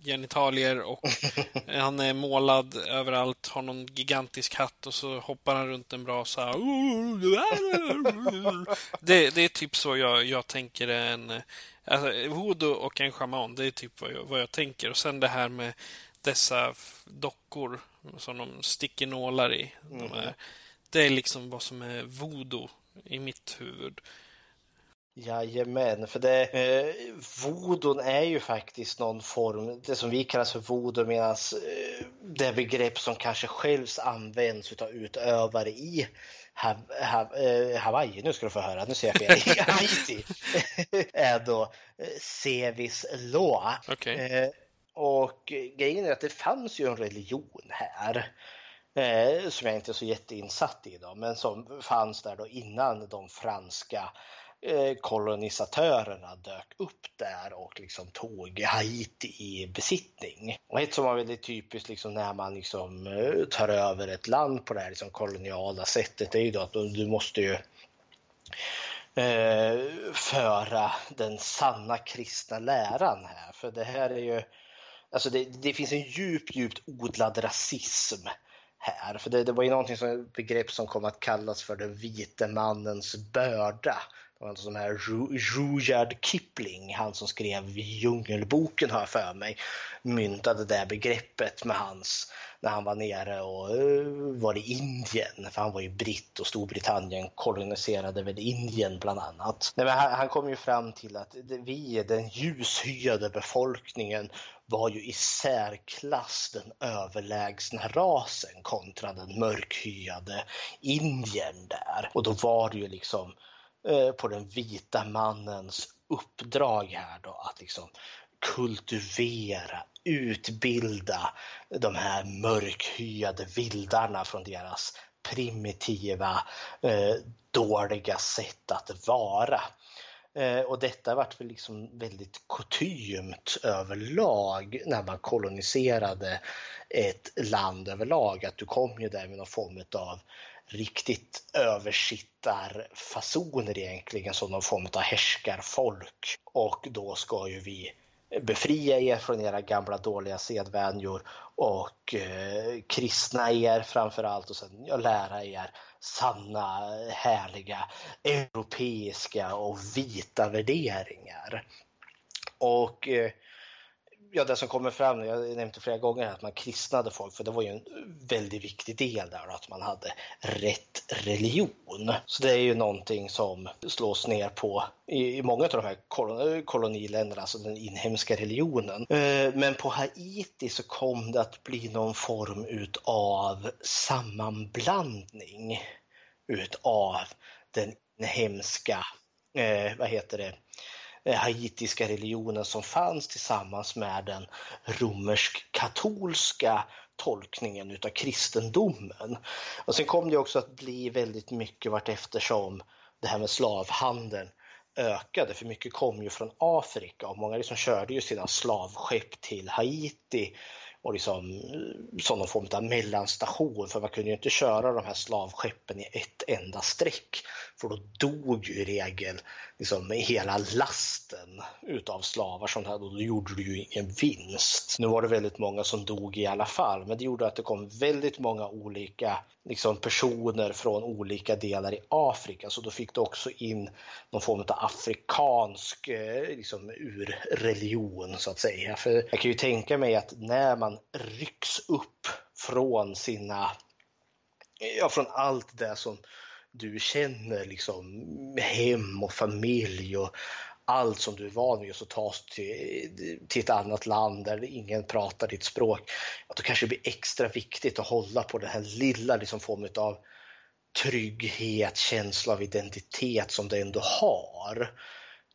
genitalier och han är målad överallt, har någon gigantisk hatt och så hoppar han runt en brasa. Det, det är typ så jag, jag tänker en Alltså, voodoo och en shaman, det är typ vad jag, vad jag tänker. Och sen det här med dessa dockor som de sticker nålar i. Mm. De är, det är liksom vad som är voodoo i mitt huvud. Jajamän, för det, eh, voodoo är ju faktiskt någon form, det som vi kallar för voodoo medan eh, det begrepp som kanske själv används av utövare i Hav, Hav, eh, Hawaii, nu ska du få höra, nu ser jag fel, Haiti, är då eh, Sevis Law. Okay. Eh, och grejen är att det fanns ju en religion här eh, som jag inte är så jätteinsatt i då, men som fanns där då innan de franska Eh, kolonisatörerna dök upp där och liksom tog Haiti i besittning. Och ett som var väldigt typiskt liksom när man liksom eh, tar över ett land på det här liksom koloniala sättet är ju då att du måste ju eh, föra den sanna kristna läran här. För det här är ju, alltså det, det finns en djup, djupt odlad rasism här. För det, det var ju någonting som begrepp som kom att kallas för den vite mannens börda alltså den här Rudyard Kipling, han som skrev Djungelboken har jag för mig, myntade det begreppet med hans, när han var nere och eh, var i Indien, för han var ju britt och Storbritannien koloniserade väl Indien bland annat. Nej, men han, han kom ju fram till att vi, den ljushyade befolkningen, var ju i särklass den överlägsna rasen kontra den mörkhyade Indien där. Och då var det ju liksom Eh, på den vita mannens uppdrag här då att liksom kultivera, utbilda de här mörkhyade vildarna från deras primitiva, eh, dåliga sätt att vara. Eh, och detta vart väl liksom väldigt kutymt överlag när man koloniserade ett land överlag, att du kom ju där med någon form av riktigt översittarfasoner egentligen som någon form av härskarfolk. Och då ska ju vi befria er från era gamla dåliga sedvänjor och eh, kristna er framför allt och sen ja, lära er sanna, härliga, europeiska och vita värderingar. Och eh, ja, det som kommer fram, jag nämnde flera gånger att man kristnade folk, för det var ju en väldigt viktig del där, att man hade rätt religion. Så det är ju någonting som slås ner på i, i många av de här kolon, koloniländerna, alltså den inhemska religionen. Eh, men på Haiti så kom det att bli någon form utav sammanblandning utav den inhemska, eh, vad heter det, Eh, Eh, haitiska religionen som fanns tillsammans med den romersk-katolska tolkningen utav kristendomen. Och sen kom det också att bli väldigt mycket vart eftersom det här med slavhandeln ökade, för mycket kom ju från Afrika och många liksom körde ju sina slavskepp till Haiti och liksom, eh, som någon form av mellanstation för man kunde ju inte köra de här slavskeppen i ett enda streck för då dog ju i regel liksom hela lasten utav slavar som hade, och då gjorde du ju ingen vinst. Nu var det väldigt många som dog i alla fall men det gjorde att det kom väldigt många olika liksom, personer från olika delar i Afrika så då fick du också in någon form av afrikansk eh, liksom, urreligion så att säga. För jag kan ju tänka mig att när man rycks upp från sina, ja från allt det som du känner liksom hem och familj och allt som du är van vid och så tas till, till ett annat land där ingen pratar ditt språk. Att då kanske det blir extra viktigt att hålla på den här lilla liksom formen av trygghet, känsla av identitet som du ändå har.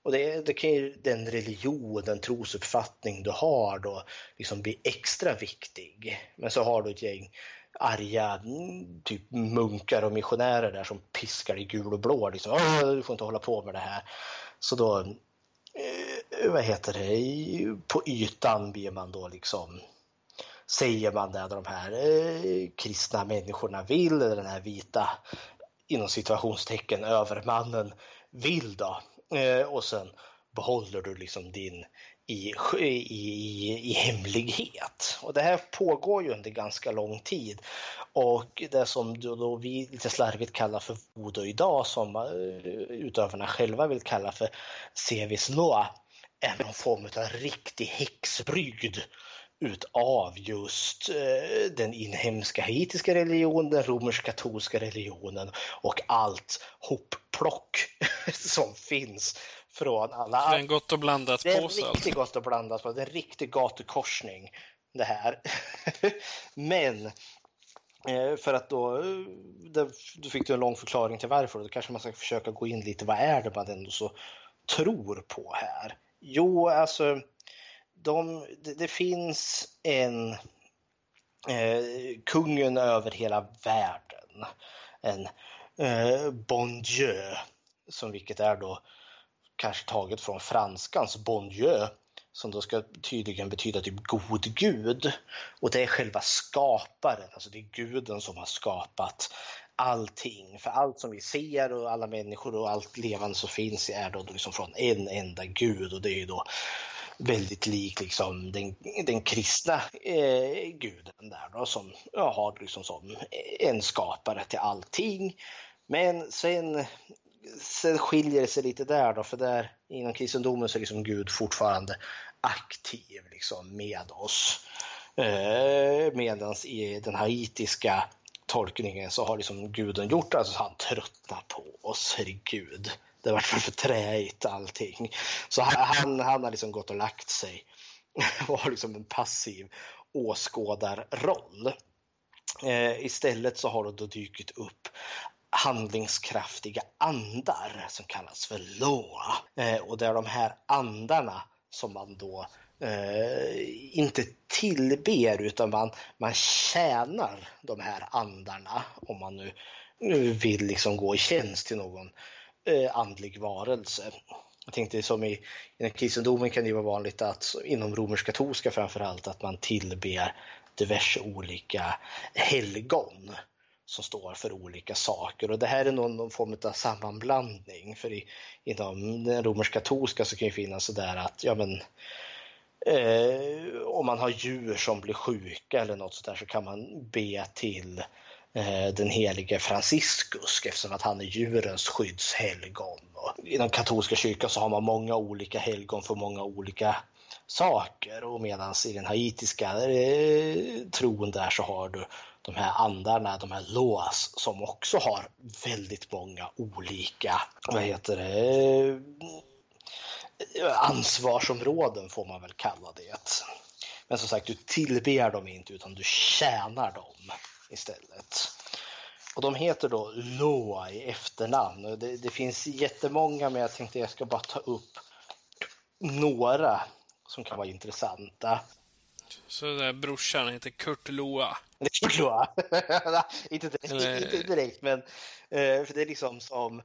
Och det, det kan ju den religion, den trosuppfattning du har då liksom bli extra viktig. Men så har du ett gäng arga mm, typ munkar och missionärer där som piskar i gul och blå. Liksom, du får inte hålla på med det här. Så då, eh, vad heter det, på ytan blir man då liksom säger man det de här eh, kristna människorna vill, eller den här vita inom situationstecken övermannen vill då. Eh, och sen behåller du liksom din i, i, i hemlighet. Och det här pågår ju under ganska lång tid. Och det som då vi lite slarvigt kallar för voodoo idag, som eh, utövarna själva vill kalla för sevis noa, är någon form av riktig häxbrygd utav just eh, den inhemska haitiska religionen, den romersk-katolska religionen och allt hopplock som finns från alla. Det är en gott och blandat påse. Det är påse, riktigt alltså. gott och blandat Det är en riktig gatukorsning det här. Men eh, för att då, då fick du en lång förklaring till varför. Då kanske man ska försöka gå in lite, vad är det man ändå så tror på här? Jo, alltså de, det, det finns en eh, kungen över hela världen. En eh, bon Dieu, som vilket är då kanske taget från franskans bon Dieu, som då ska tydligen betyda typ god gud. Och det är själva skaparen, alltså det är guden som har skapat allting. För allt som vi ser och alla människor och allt levande som finns är då liksom från en enda gud och det är ju då väldigt lik liksom den, den kristna eh, guden där då, som har liksom som en skapare till allting. Men sen, sen skiljer det sig lite där då, för där inom kristendomen så är liksom Gud fortfarande aktiv liksom med oss. Eh, Medan i den haitiska tolkningen så har liksom guden gjort alltså han tröttnar på oss, herregud det var för träigt allting. Så han, han har liksom gått och lagt sig och har liksom en passiv åskådarroll. Eh, istället så har det då dykt upp handlingskraftiga andar som kallas för Loa. Eh, och det är de här andarna som man då eh, inte tillber utan man, man tjänar de här andarna om man nu, nu vill liksom gå i tjänst till någon eh, andlig varelse. Jag tänkte som i, i kristendomen kan det vara vanligt att inom romersk-katolska framförallt att man tillber diverse olika helgon som står för olika saker. Och det här är någon, någon form av sammanblandning. För i, inom den romersk-katolska så kan det finnas sådär att ja, men, eh, om man har djur som blir sjuka eller något sådär så kan man be till Eh, den helige Franciscus eftersom att han är djurens skyddshelgon. Och inom katolska kyrkan så har man många olika helgon för många olika saker. Och medan i den haitiska eh, tron där så har du de här andarna, de här loas, som också har väldigt många olika, vad heter det, ansvarsområden får man väl kalla det. Men som sagt, du tillber dem inte utan du tjänar dem istället. Och de heter då Loa i efternamn. Det, det finns jättemånga men jag tänkte jag ska bara ta upp några som kan vara intressanta. Så där brorsan heter Kurt Loa? Kurt Loa? inte, direkt, Eller... inte direkt, men eh, för det är liksom som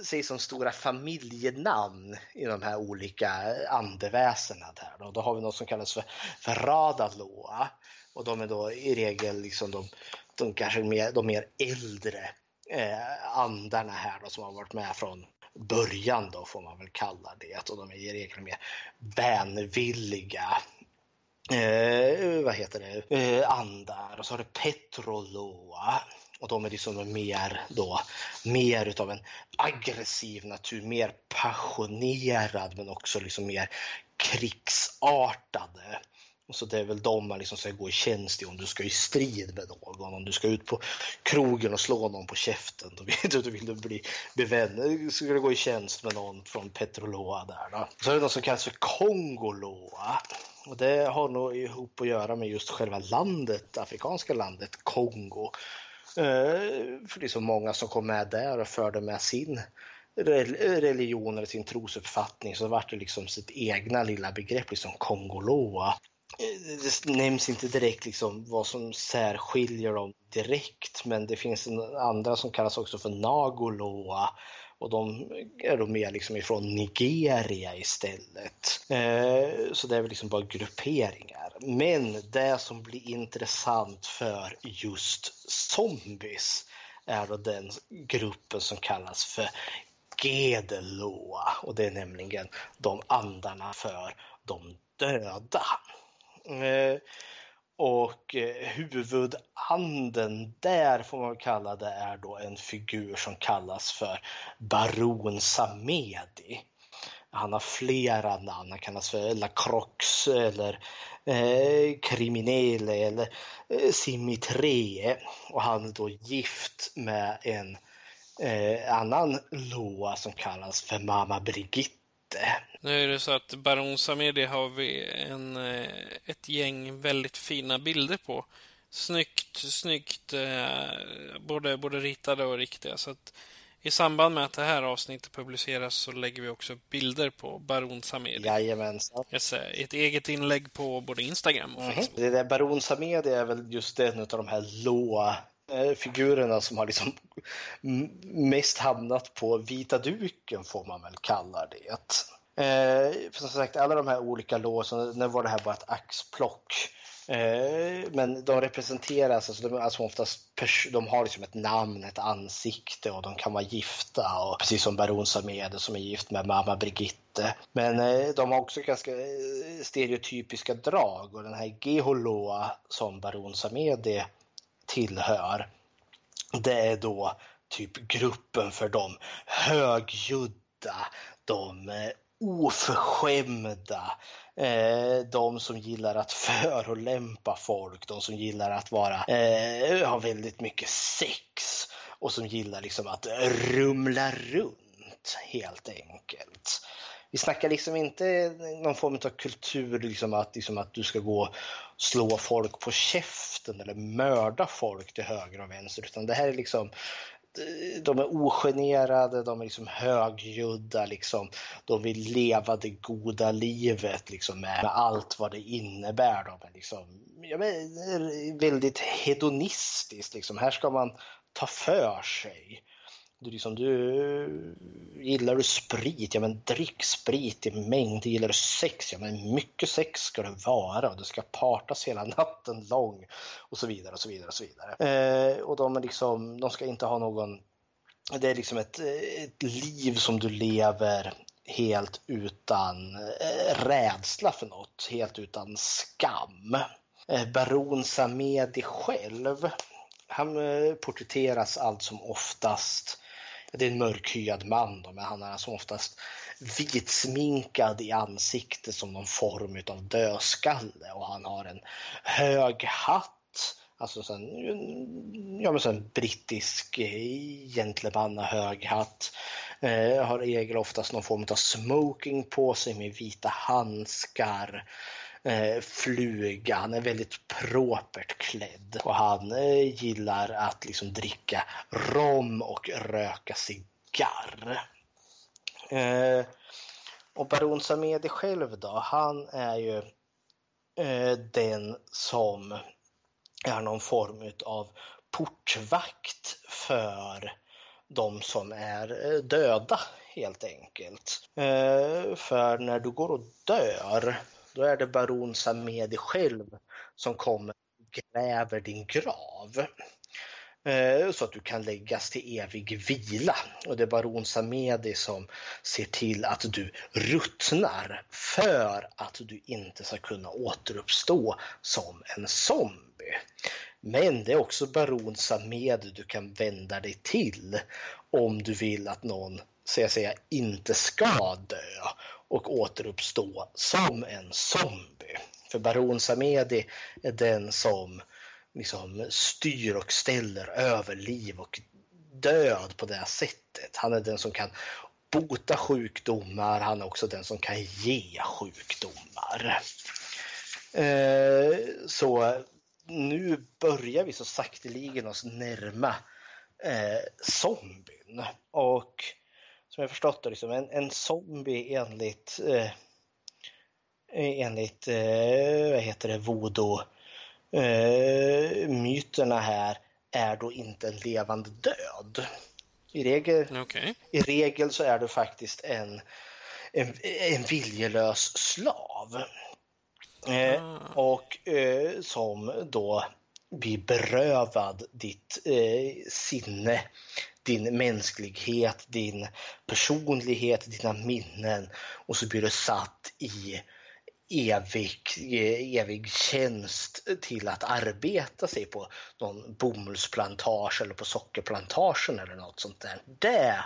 säg som stora familjenamn i de här olika andeväsena. Där. Då, då har vi något som kallas för, för Radaloa och de är då i regel liksom de, de kanske mer, de mer äldre eh, andarna här då, som har varit med från början då får man väl kalla det och de är i regel mer vänvilliga eh, vad heter det, eh, andar. Och så har du Petroloa och de är liksom mer då, mer utav en aggressiv natur, mer passionerad men också liksom mer krigsartade. Och så det är väl de man liksom ska gå i tjänst i om du ska i strid med någon. Om du ska ut på krogen och slå någon på käften, då vill du, då vill du bli bevän. Ska du gå i tjänst med någon från Petroloa där då. Så är det något som kallas för Kongoloa. Och det har nog ihop att göra med just själva landet, afrikanska landet Kongo. Eh, för det är så många som kom med där och förde med sin religion eller sin trosuppfattning så vart det liksom sitt egna lilla begrepp, liksom Kongoloa. Eh, det nämns inte direkt liksom vad som särskiljer dem direkt men det finns andra som kallas också för Nagoloa och de är då mer liksom ifrån Nigeria istället. Eh, så det är väl liksom bara grupperingar. Men det som blir intressant för just zombies är då den gruppen som kallas för Gedeloa och det är nämligen de andarna för de döda. Eh, och eh, huvudanden där får man kalla det är då en figur som kallas för Baron Samedi. Han har flera namn, han kallas för Lacroix eller eh, eller eh, Simitree. Och han är då gift med en eh, annan Loa som kallas för Mama Brigitte nu är det så att Baron Samedi har vi en, eh, ett gäng väldigt fina bilder på. Snyggt, snyggt, eh, både, både ritade och riktiga. Så att i samband med att det här avsnittet publiceras så lägger vi också bilder på Baron Samedi. Jajamensan. Ett eget inlägg på både Instagram och mm. Facebook. Det där Baron Samedi är väl just en av de här låa eh, Eh, figurerna som har liksom mest hamnat på vita duken får man väl kalla det. Eh, för som sagt, alla de här olika låsen, nu var det här bara ett axplock. Eh, men de representeras, alltså de, alltså oftast de har liksom ett namn, ett ansikte och de kan vara gifta. Och precis som Baron Samede som är gift med mamma Brigitte. Men eh, de har också ganska eh, stereotypiska drag och den här Geholoa som Baron Samede tillhör, det är då typ gruppen för de högljudda, de eh, oförskämda, eh, de som gillar att förolämpa folk, de som gillar att vara, eh, ha väldigt mycket sex och som gillar liksom att rumla runt helt enkelt. Vi snackar liksom inte någon form av kultur, liksom att, liksom att du ska gå och slå folk på käften eller mörda folk till höger och vänster, utan det här är liksom de är ogenerade, de är liksom högljudda, liksom. de vill leva det goda livet liksom, med, med allt vad det innebär. De är liksom, ja, men, väldigt hedonistiskt. Liksom. Här ska man ta för sig. Du, liksom, du, gillar du sprit? Ja men drick sprit i mängd. Gillar du sex? Ja men mycket sex ska det vara och det ska partas hela natten lång och så vidare och så vidare och så vidare. Eh, och de, är liksom, de ska inte ha någon det är liksom ett, ett liv som du lever helt utan eh, rädsla för något, helt utan skam. Eh, Baron Samedi själv, han eh, porträtteras allt som oftast det är en mörkhyad man då, men han är alltså oftast vitsminkad i ansiktet som någon form av dödskalle och han har en hög hatt Alltså sen, ja, men sen brittisk gentlemanna hög hatt. Eh, har i regel oftast någon form av smoking på sig med vita handskar. Eh, fluga, han är väldigt propert klädd och han eh, gillar att liksom dricka rom och röka cigarr. Eh, och Baron Samedi själv då, han är ju eh, den som är någon form av portvakt för de som är eh, döda helt enkelt. Eh, för när du går och dör, då är det baron Samedi själv som kommer och gräver din grav. Eh, så att du kan läggas till evig vila. Och det är baron Samedi som ser till att du ruttnar för att du inte ska kunna återuppstå som en zombie. Men det är också baron Samedi du kan vända dig till om du vill att någon så jag säga, inte ska dö och återuppstå som en zombie. För baron Samedi är den som liksom styr och ställer över liv och död på det här sättet. Han är den som kan bota sjukdomar, han är också den som kan ge sjukdomar. Eh, så nu börjar vi så sakteligen oss närma eh, zombien. Och som jag förstått det, liksom, en, en zombie enligt, eh, enligt eh, vad heter det, voodoo eh, myterna här är då inte en levande död. I regel, okay. i regel så är du faktiskt en, en, en viljelös slav. Eh, ah. och eh, som då blir berövad ditt eh, sinne, din mänsklighet, din personlighet, dina minnen och så blir du satt i evig, eh, evig tjänst till att arbeta sig på någon bomullsplantage eller på sockerplantagen eller något sånt där. Det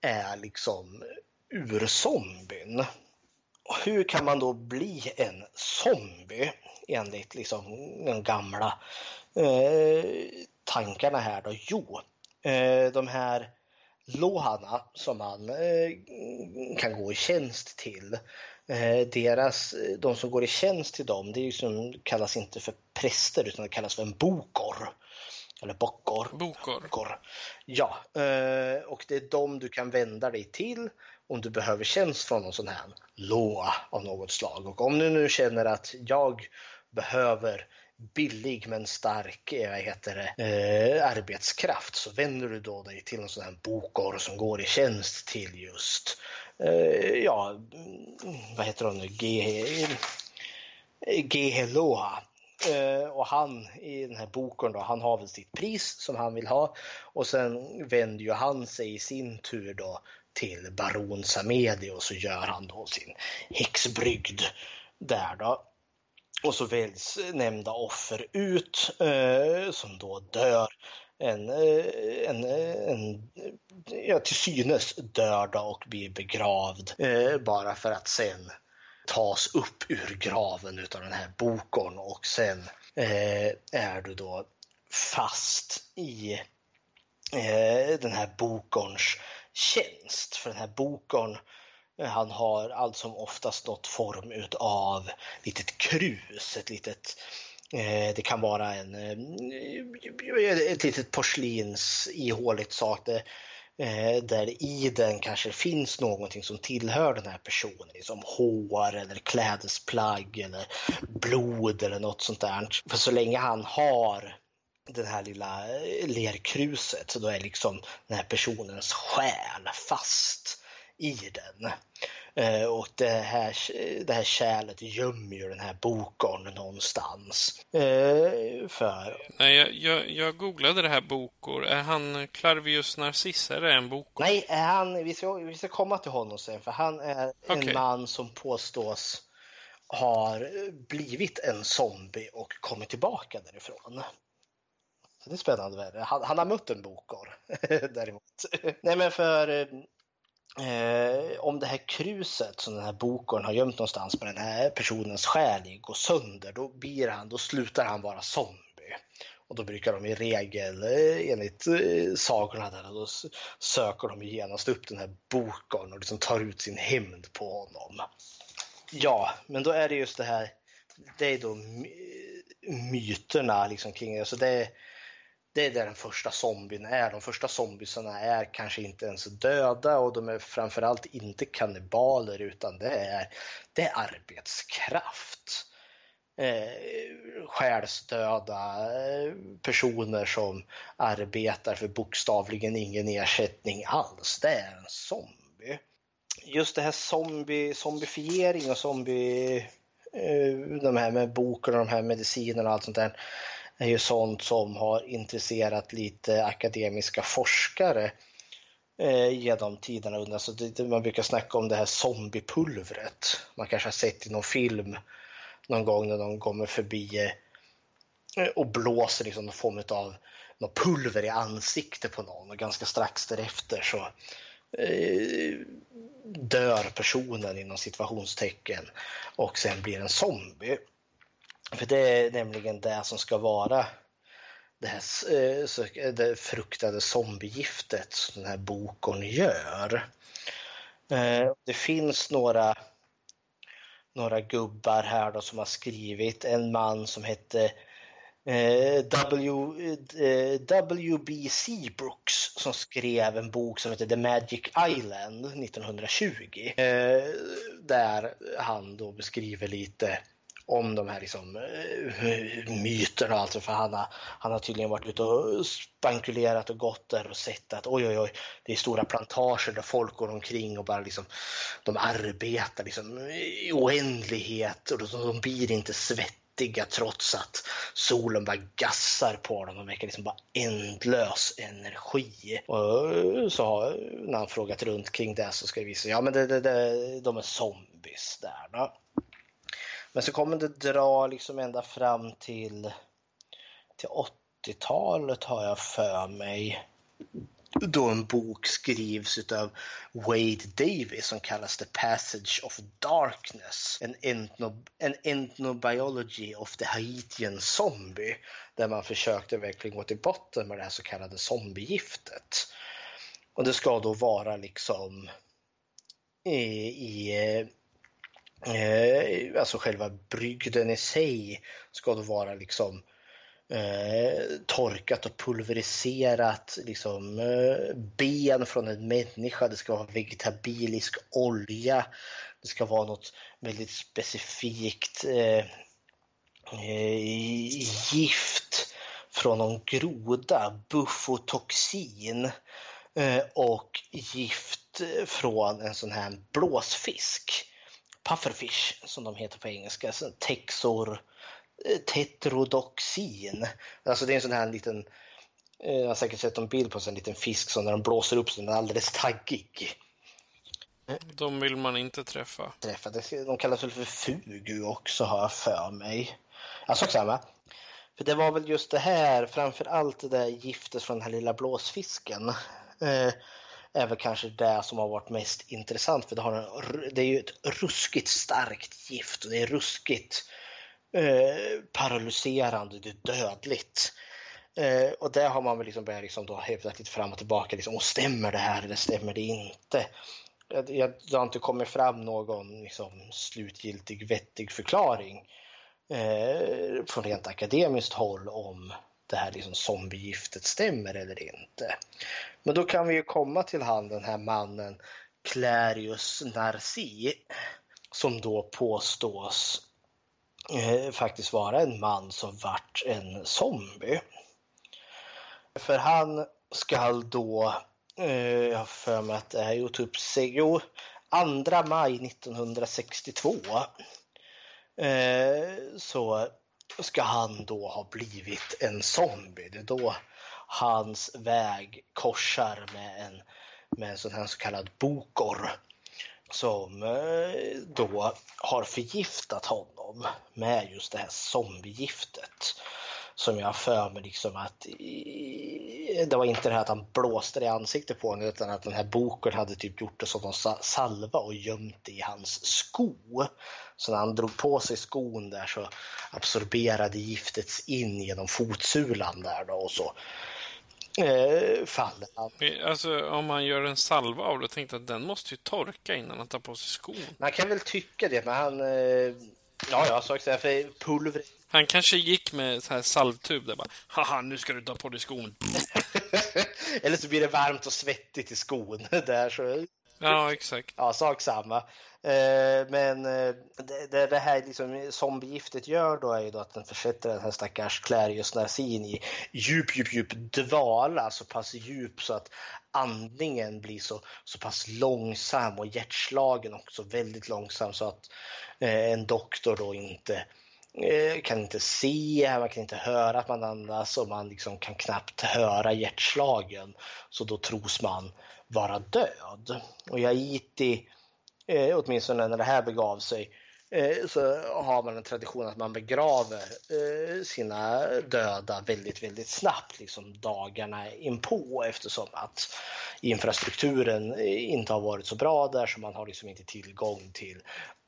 är liksom urzombien. Hur kan man då bli en zombie enligt liksom de gamla eh, tankarna här då? Jo, eh, de här Lohana som man eh, kan gå i tjänst till Eh, deras, de som går i tjänst till dem, det är ju som kallas inte för präster utan det kallas för en bokor. Eller bockor. Bokor. bokor. Ja, eh, och det är dem du kan vända dig till om du behöver tjänst från någon sån här låa av något slag. Och om du nu känner att jag behöver billig men stark eh, vad heter det, eh, arbetskraft så vänder du då dig till en sån här bokor som går i tjänst till just eh, ja, mm, vad heter hon nu, Geheloa. Eh, och han i den här boken då, han har väl sitt pris som han vill ha och sen vänder ju han sig i sin tur då till baron Samedi och så gör han då sin häxbrygd där då. Och så väljs nämnda offer ut eh, som då dör en, eh, en, eh, en ja, till synes dör och blir begravd eh, bara för att sen tas upp ur graven utav den här bokorn och sen eh, är du då fast i eh, den här bokorns tjänst. För den här bokorn han har allt som oftast något form utav litet krus, ett litet eh, det kan vara en, eh, ett litet porslins ihåligt sak där, eh, där i den kanske finns någonting som tillhör den här personen, som hår eller klädesplagg eller blod eller något sånt där. För så länge han har det här lilla lerkruset så då är liksom den här personens själ fast i den. Eh, och det här, det här kärlet gömmer ju den här bokorn någonstans. Eh, för... Nej, jag, jag, jag, googlade det här bokor. Är han Clarvius Narciss? Är det en bokor? Nej, är han, vi, ska, vi ska komma till honom sen. För han är okay. en man som påstås har blivit en zombie och kommit tillbaka därifrån det är spännande. Han, han har mött en bokor däremot. Nej, men för eh, om det här kruset som den här bokorn har gömt någonstans med den här personens själ går sönder, då blir han, då slutar han vara zombie. Och då brukar de i regel, eh, enligt eh, sagorna där, då söker de genast upp den här bokorn och liksom tar ut sin hämnd på honom. Ja, men då är det just det här, det är då myterna liksom kring det. Det, det är där den första zombien är. De första zombierna är kanske inte ens döda och de är framförallt inte kannibaler utan det är, det är arbetskraft. Eh, själsdöda eh, personer som arbetar för bokstavligen ingen ersättning alls. Det är en zombie. Just det här zombie, zombifiering och zombie, eh, de här med boken och de här medicinerna och allt sånt där är ju sånt som har intresserat lite akademiska forskare eh, genom tiderna. Alltså det, man brukar snacka om det här zombiepulvret. Man kanske har sett i någon film någon gång när de kommer förbi eh, och blåser liksom någon form av något pulver i ansiktet på någon och ganska strax därefter så eh, dör personen inom situationstecken och sen blir en zombie. För det är nämligen det som ska vara det här eh, eh, det fruktade zombiegiftet som den här boken gör. Eh, det finns några, några gubbar här då som har skrivit. En man som hette W.B. Seabrooks som skrev en bok som heter The Magic Island 1920. Där han då beskriver lite om de här liksom, eh, myterna och allt. För han har, han har tydligen varit ute och spankulerat och gått där och sett att oj, oj, oj, det är stora plantager där folk går omkring och bara liksom, de arbetar liksom i oändlighet och de, de blir inte svettiga trots att solen bara gassar på dem. De verkar liksom bara ändlös energi. Och så har, när han frågat runt kring det så ska det visa sig, ja men det, det, det, de är zombies där. Då. Men så kommer det dra liksom ända fram till, till 80-talet har jag för mig. Då en bok skrivs av Wade Davis som kallas The Passage of Darkness. En, ethno, en ethnobiology of the Haitian zombie. Där man försökte verkligen gå till botten med det här så kallade zombiegiftet. Och det ska då vara liksom i, i eh, alltså själva brygden i sig ska då vara liksom eh, torkat och pulveriserat liksom, eh, ben från en människa, det ska vara vegetabilisk olja, det ska vara något väldigt specifikt eh, eh gift från någon groda, buffotoxin, eh, och gift från en sån här blåsfisk pufferfish som de heter på engelska, texor, eh, tetrodoxin. Alltså det är en sån här liten, eh, jag har säkert sett en bild på en liten fisk som när de blåser upp så den är alldeles taggig. De vill man inte träffa. träffa. De kallas väl för fugu också har jag för mig. Alltså samma. För det var väl just det här, framför allt det där giftet från den här lilla blåsfisken. Är väl kanske det som har varit mest intressant för det, har en, det är ju ett ruskigt starkt gift och det är ruskigt eh, paralyserande, det är dödligt. Eh, och det har man väl liksom börjat liksom då hävdat lite fram och tillbaka, liksom, och stämmer det här eller stämmer det inte? Jag, det har inte kommit fram någon liksom, slutgiltig vettig förklaring eh, från rent akademiskt håll om det här liksom zombiegiftet stämmer eller inte. Men då kan vi ju komma till han den här mannen Clarius Narci som då påstås eh, faktiskt vara en man som vart en zombie. För han skall då, eh, jag har för mig att det är typ, jo, 2 maj 1962 eh, så ska han då ha blivit en zombie. Det är då hans väg korsar med en, med en sån här så kallad bokor som eh, då har förgiftat honom med just det här zombiegiftet som jag för mig liksom att det var inte det här att han blåste det i ansiktet på honom utan att den här boken hade typ gjort det som någon salva och gömt det i hans sko. Så när han drog på sig skon där så absorberade giftet in genom fotsulan där då och så eh, faller han. Alltså om man gör en salva av det, tänkte att den måste ju torka innan han tar på sig skon. Man kan väl tycka det, men han... Eh, ja, jag sa också för pulver... Han kanske gick med så här salvtub där bara, haha, nu ska du ta på dig skon. Eller så blir det varmt och svettigt i skon där så... Ja, exakt. Ja, sak samma. Eh, men eh, det, det här liksom, zombiegiftet gör då är ju då att den försätter den här stackars Clarius Narsin i djup, djup, djup dvala, så pass djup så att andningen blir så, så pass långsam och hjärtslagen också väldigt långsam så att eh, en doktor då inte Eh, kan inte se, man kan inte höra att man andas och man liksom kan knappt höra hjärtslagen. Så då tros man vara död. Och Yaiti, Haiti, eh, åtminstone när det här begav sig, Eh, så har man en tradition att man begraver eh, sina döda väldigt, väldigt snabbt, liksom dagarna inpå eftersom att infrastrukturen eh, inte har varit så bra där så man har liksom inte tillgång till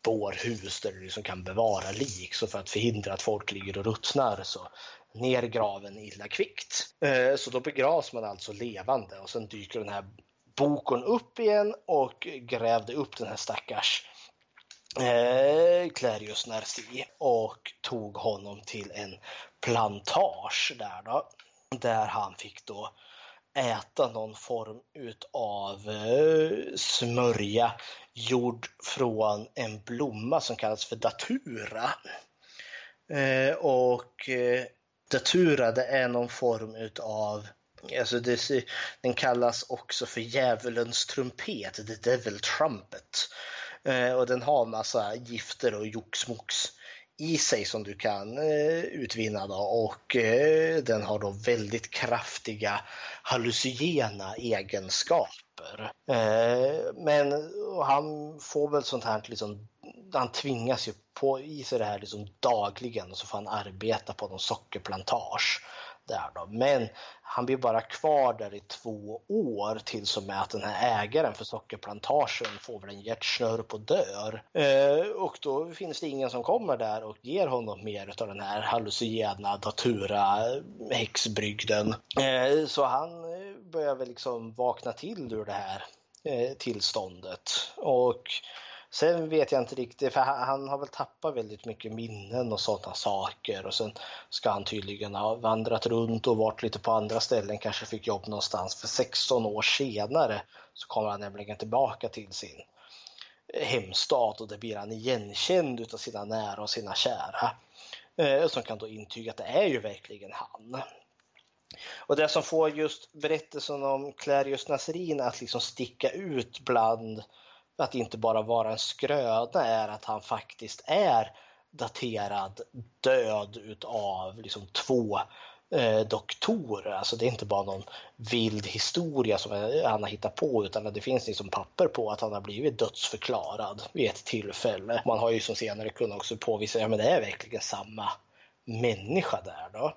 bårhus där du liksom kan bevara lik. Så för att förhindra att folk ligger och ruttnar så ner graven illa kvickt. Så då begravs man alltså levande och sen dyker den här bokon upp igen och grävde upp den här stackars eh, Clarius Narci och tog honom till en plantage där då. Där han fick då äta någon form utav eh, smörja gjord från en blomma som kallas för datura. Eh, och eh, datura det är någon form utav Alltså det, den kallas också för djävulens trumpet, the devil trumpet. Eh, och den har massa gifter och joxmox i sig som du kan eh, utvinna då. och eh, den har då väldigt kraftiga hallucinogena egenskaper. Eh, men han får väl sånt här liksom, han tvingas ju på i sig det här liksom dagligen och så får han arbeta på någon sockerplantage där då. Men han blir bara kvar där i två år tills och med att den här ägaren för sockerplantagen får väl en hjärtsnörp och dör. Eh, och då finns det ingen som kommer där och ger honom mer av den här hallucinogena datura eh, häxbrygden. Eh, så han eh, börjar väl liksom vakna till ur det här eh, tillståndet. Och Sen vet jag inte riktigt, för han har väl tappat väldigt mycket minnen och sådana saker och sen ska han tydligen ha vandrat runt och varit lite på andra ställen, kanske fick jobb någonstans. För 16 år senare så kommer han nämligen tillbaka till sin hemstad och där blir han igenkänd utav sina nära och sina kära. Eh, som kan då intyga att det är ju verkligen han. Och det som får just berättelsen om Clarius Nasrin att liksom sticka ut bland att inte bara vara en skröna är att han faktiskt är daterad död utav liksom två eh, doktorer. Alltså det är inte bara någon vild historia som han har hittat på utan det finns liksom papper på att han har blivit dödsförklarad vid ett tillfälle. Man har ju som senare kunnat också påvisa att ja, det är verkligen samma människa där. Då.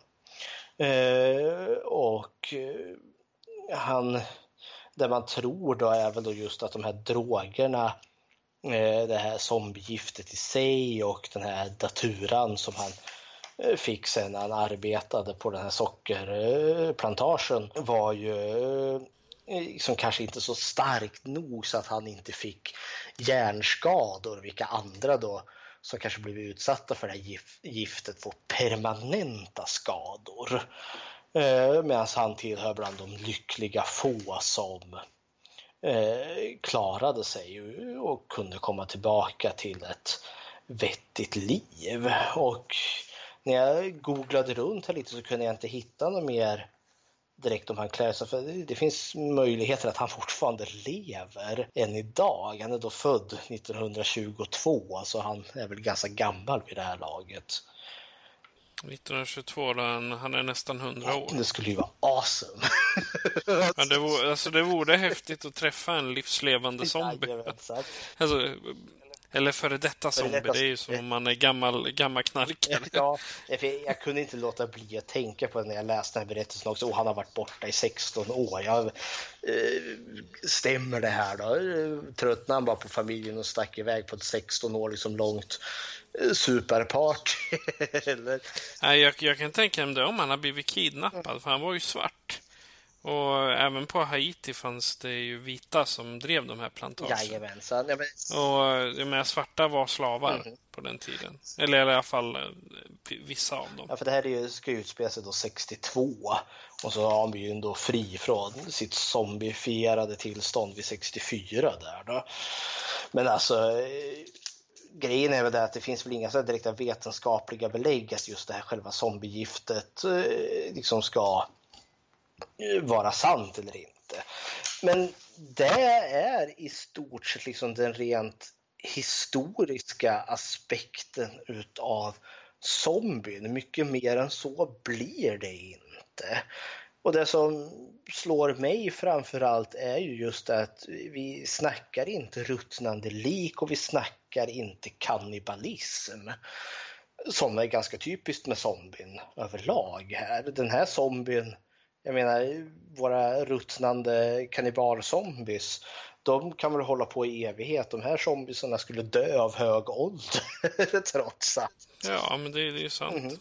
Eh, och eh, han det man tror då är väl då just att de här drogerna, eh, det här zombiegiftet i sig och den här daturan som han eh, fick sen när han arbetade på den här sockerplantagen eh, var ju liksom kanske inte så starkt nog så att han inte fick hjärnskador, vilka andra då som kanske blivit utsatta för det här giftet får permanenta skador. Eh, Medan han tillhör bland de lyckliga få som eh, klarade sig och kunde komma tillbaka till ett vettigt liv. Och när jag googlade runt här lite så kunde jag inte hitta något mer direkt om han klär sig. För det finns möjligheter att han fortfarande lever än idag. Han är då född 1922, så han är väl ganska gammal vid det här laget. 1922, han, han är nästan 100 år. Det skulle ju vara awesome. ja, det, vore, alltså, det vore häftigt att träffa en livslevande zombie. alltså, Eller före detta zombie, detta- det är ju som om man är gammal, gammal knarkare. Ja, jag kunde inte låta bli att tänka på det när jag läste den här berättelsen också. Och han har varit borta i 16 år. Jag, eh, stämmer det här då? Tröttnade han bara på familjen och stack iväg på ett 16 år liksom långt superparty? Eller? Nej, jag, jag kan tänka mig det om han har blivit kidnappad, för han var ju svart. Och även på Haiti fanns det ju vita som drev de här plantagerna. Jajamensan. Ja, men, Och jag menar, svarta var slavar Mhm. på den tiden. Eller i alla fall eh, vissa av dem. ja, för det här är ju, ska ju utspela sig då 62 och så har han ju ändå fri från sitt zombifierade tillstånd vid 64 där då. Men alltså eh, grejen är väl det att det finns väl inga så direkta vetenskapliga belägg att just det här själva zombiegiftet eh, liksom ska eh, vara sant eller inte. Men det är i stort sett liksom den rent historiska aspekten utav zombien. Mycket mer än så blir det inte. Och det som slår mig framförallt är ju just att vi snackar inte ruttnande lik och vi snackar inte kannibalism. Som är ganska typiskt med zombien överlag här. Den här zombien, jag menar våra ruttnande kannibalzombies, de kan väl hålla på i evighet. De här zombiesarna skulle dö av hög ålder trots allt. Ja, men det, det är ju sant. Mhm.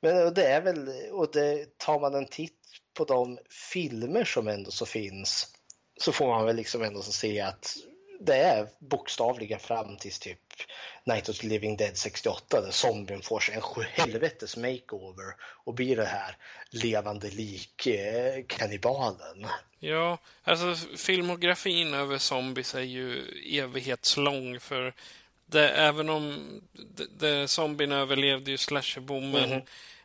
Men och det är väl, och det, tar man en titt på de filmer som ändå så finns så får man väl liksom ändå så se att det är bokstavligen fram tills typ Night of the Living Dead 68 där zombien får sig en sjuhelvetes makeover och blir det här levande lik eh, kannibalen. Ja, alltså filmografin över zombies är ju evighetslång för det, även om det, det, zombien överlevde ju slasherboomen, Mhm.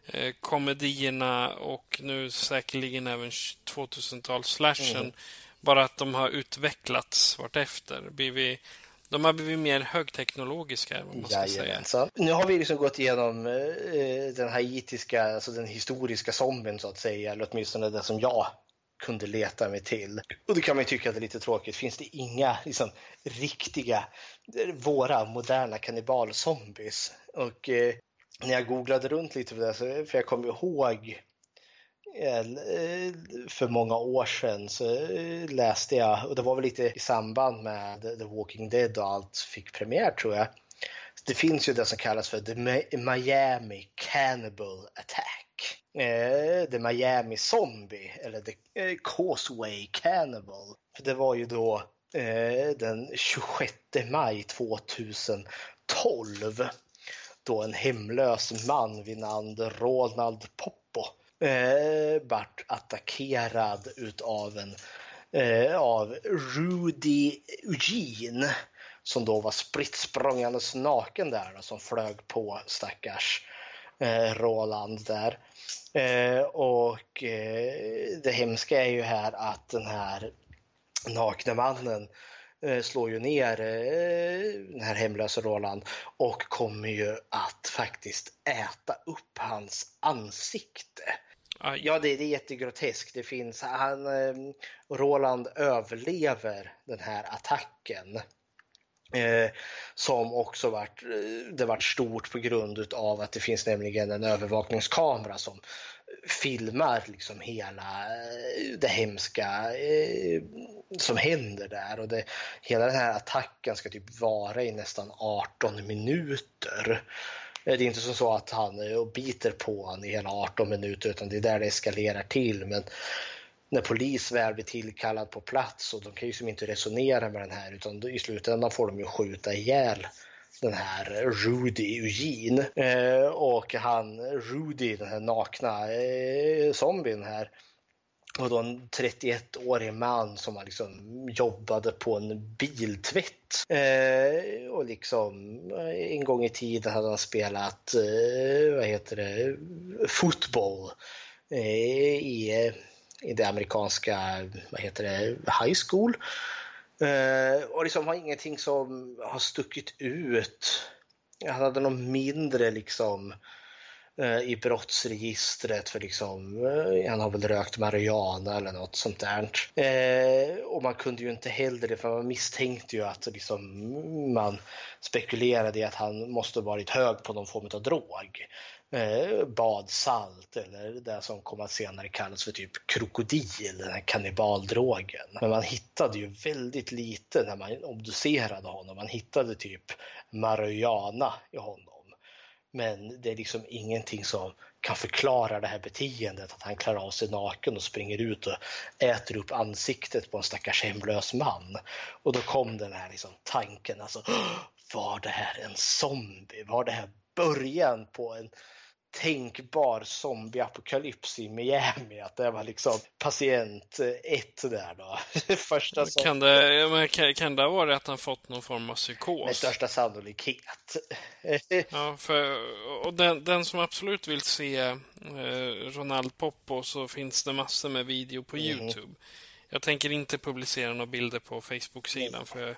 Eh, komedierna och nu säkerligen även 2000-tals-slashen. Mhm. Bara att de har utvecklats vartefter. Blivit, de har blivit mer högteknologiska, vad man ska säga. Nu har vi liksom gått igenom eh, den haitiska, alltså den historiska zombien så att säga, eller åtminstone det som jag kunde leta mig till. Och då kan man ju tycka att det är lite tråkigt. Finns det inga liksom, riktiga, eh, våra moderna kannibalzombies? Och eh, när jag googlade runt lite på det, så, för jag kommer ihåg eh, för många år sedan så eh, läste jag, och det var väl lite i samband med The Walking Dead och allt fick premiär tror jag. Det finns ju det som kallas för The Miami Cannibal Attack. Eh, The Miami Zombie eller The Causeway Cannibal. För det var ju då den 26 maj 2012 då en hemlös man vid namn Ronald Poppo eh, vart attackerad utav en eh, av Rudy Eugene som då var spritt språngandes naken där då, som flög på stackars eh, Roland där. Eh, och eh, det hemska är ju här att den här nakne mannen eh, slår ju ner eh, den här hemlösa Roland och kommer ju att faktiskt äta upp hans ansikte. Aj. Ja, det, det är jättegroteskt. Det finns, han, eh, Roland överlever den här attacken. Eh, som också vart, eh, det vart stort på grund av att det finns nämligen en övervakningskamera som filmar liksom hela eh, det hemska eh, som händer där. Och det, hela den här attacken ska typ vara i nästan 18 minuter. Eh, det är inte som så att han biter på honom i hela 18 minuter utan det är där det eskalerar till. Men när polis väl blir tillkallad på plats och de kan ju som inte resonera med den här utan i slutändan får de ju skjuta ihjäl den här Rudy Eugene. Eh, och han, Rudy, den här nakna eh, zombien här, och då en 31-årig man som liksom jobbade på en biltvätt. Eh, och liksom eh, en gång i tiden hade han spelat, eh, vad heter det, fotboll eh, i, eh, i det amerikanska, vad heter det, high school. Eh, och liksom har ingenting som har stuckit ut. Han hade någon mindre liksom eh, i brottsregistret för liksom, eh, han har väl rökt marijuana eller något sånt där. Eh, och man kunde ju inte heller det för man misstänkte ju att liksom, man spekulerade i att han måste varit hög på någon form av drog eh, badsalt eller det som kom att senare kallas för typ krokodil, den här kannibaldrogen. Men man hittade ju väldigt lite när man obducerade honom. Man hittade typ marijuana i honom. Men det är liksom ingenting som kan förklara det här beteendet, att han klarar av sig naken och springer ut och äter upp ansiktet på en stackars hemlös man. Och då kom den här liksom tanken, alltså var det här en zombie? Var det här början på en tänkbar zombieapokalyps i Miami. Att det var liksom patient ett där då. Första som... kan, det, kan, kan det vara att han fått någon form av psykos? Med största sannolikhet. ja, för, och den, den som absolut vill se eh, Ronald Poppo så finns det massor med video på mm. Youtube. Jag tänker inte publicera några bilder på Facebook-sidan för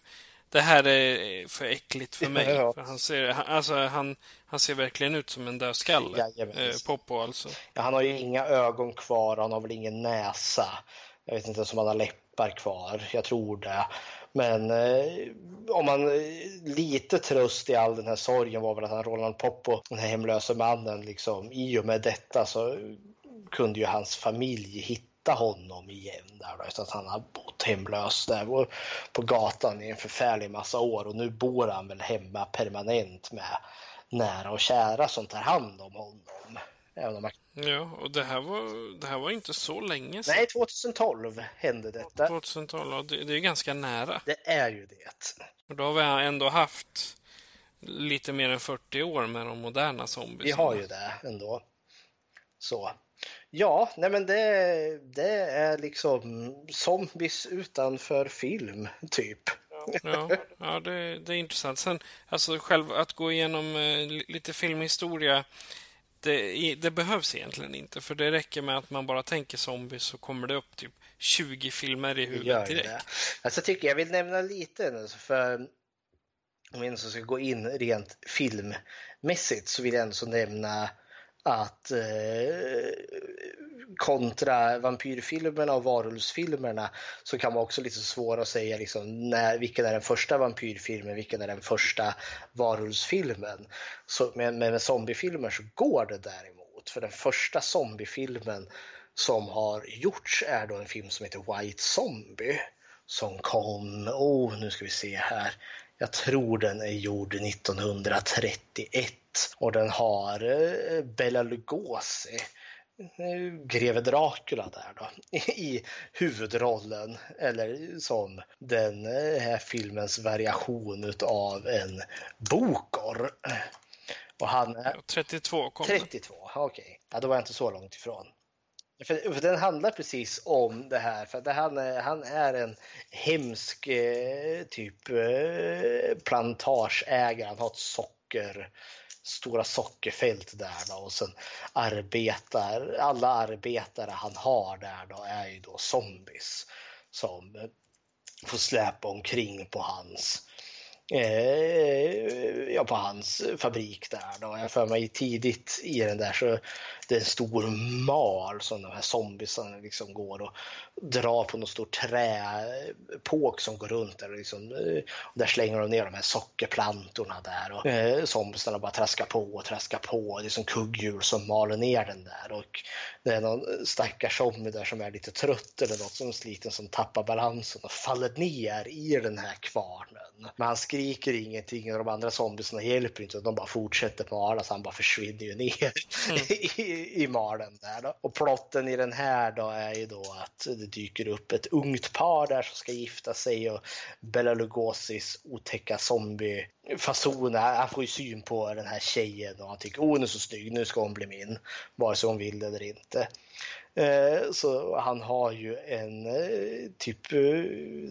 det här är för äckligt för mig. Ja. För han, ser, alltså, han, han ser verkligen ut som en dödskalle. Eh, Poppo alltså. Ja, han har ju inga ögon kvar, han har väl ingen näsa. Jag vet inte ens om han har läppar kvar, jag tror det. Men eh, om man lite tröst i all den här sorgen var väl att han Roland Poppo, den här hemlösa mannen, liksom, i och med detta så kunde ju hans familj hitta hitta honom igen där då, efter att han har bott hemlös där på gatan i en förfärlig massa år och nu bor han väl hemma permanent med nära och kära som tar hand om honom. Ja, och det här, var, det här var inte så länge sedan. Nej, 2012 hände detta. 2012, ja, det, det är ganska nära. Det är ju det. Och då har vi ändå haft lite mer än 40 år med de moderna zombies. Vi har ju det ändå. Så. Ja, nej men det, det är liksom zombies utanför film, typ. Ja, ja det, det är intressant. Sen, alltså själv att gå igenom eh, lite filmhistoria, det, det, behövs egentligen inte. För det räcker med att man bara tänker zombies så kommer det upp typ 20 filmer i huvudet direkt. Alltså, tycker jag vill nämna lite, för om vi ändå ska gå in rent filmmässigt så vill jag ändå nämna att eh, kontra vampyrfilmerna och varulvsfilmerna så kan man också lite svårare att säga liksom, när, vilken är den första vampyrfilmen, vilken är den första varulvsfilmen. Så, men med zombiefilmer så går det däremot. För den första zombiefilmen som har gjorts är då en film som heter White Zombie som kom, oh nu ska vi se här, jag tror den är gjord 1931 och den har eh, Bela Lugosi, greve Dracula där då, i huvudrollen. Eller som den eh, här filmens variation av en bokor. Och han är... 32 kom 32, okej. Okay. Ja, då var jag inte så långt ifrån. För, för, den handlar precis om det här. För det, han, är, han är en hemsk eh, typ eh, plantageägare. Han har ett socker, stora sockerfält där då, och sen arbetar, alla arbetare han har där då är ju då zombies som får släpa omkring på hans eh, ja, på hans fabrik där. Då. Jag för mig tidigt i den där så det är en stor mal som de här zombiesarna liksom går och drar på någon stor träpåk som går runt där. Och liksom, eh, där slänger de ner de här sockerplantorna där och eh, zombiesarna bara traskar på och traskar på. Det är som kugghjul som maler ner den där och det är någon stackars zombie där som är lite trött eller något som sliten som tappar balansen och faller ner i den här kvarnen. Men han skriker ingenting och de andra zombiesarna hjälper inte, de bara fortsätter mala så han bara försvinner ju ner mm. i, i malen där. Då. Och plotten i den här då är ju då att det dyker upp ett ungt par där som ska gifta sig och Bela Lugosis otäcka zombiefason. han får ju syn på den här tjejen och han tycker oh, hon är så snygg, nu ska hon bli min, vare sig hon vill det eller inte. Eh, så han har ju en eh, typ eh,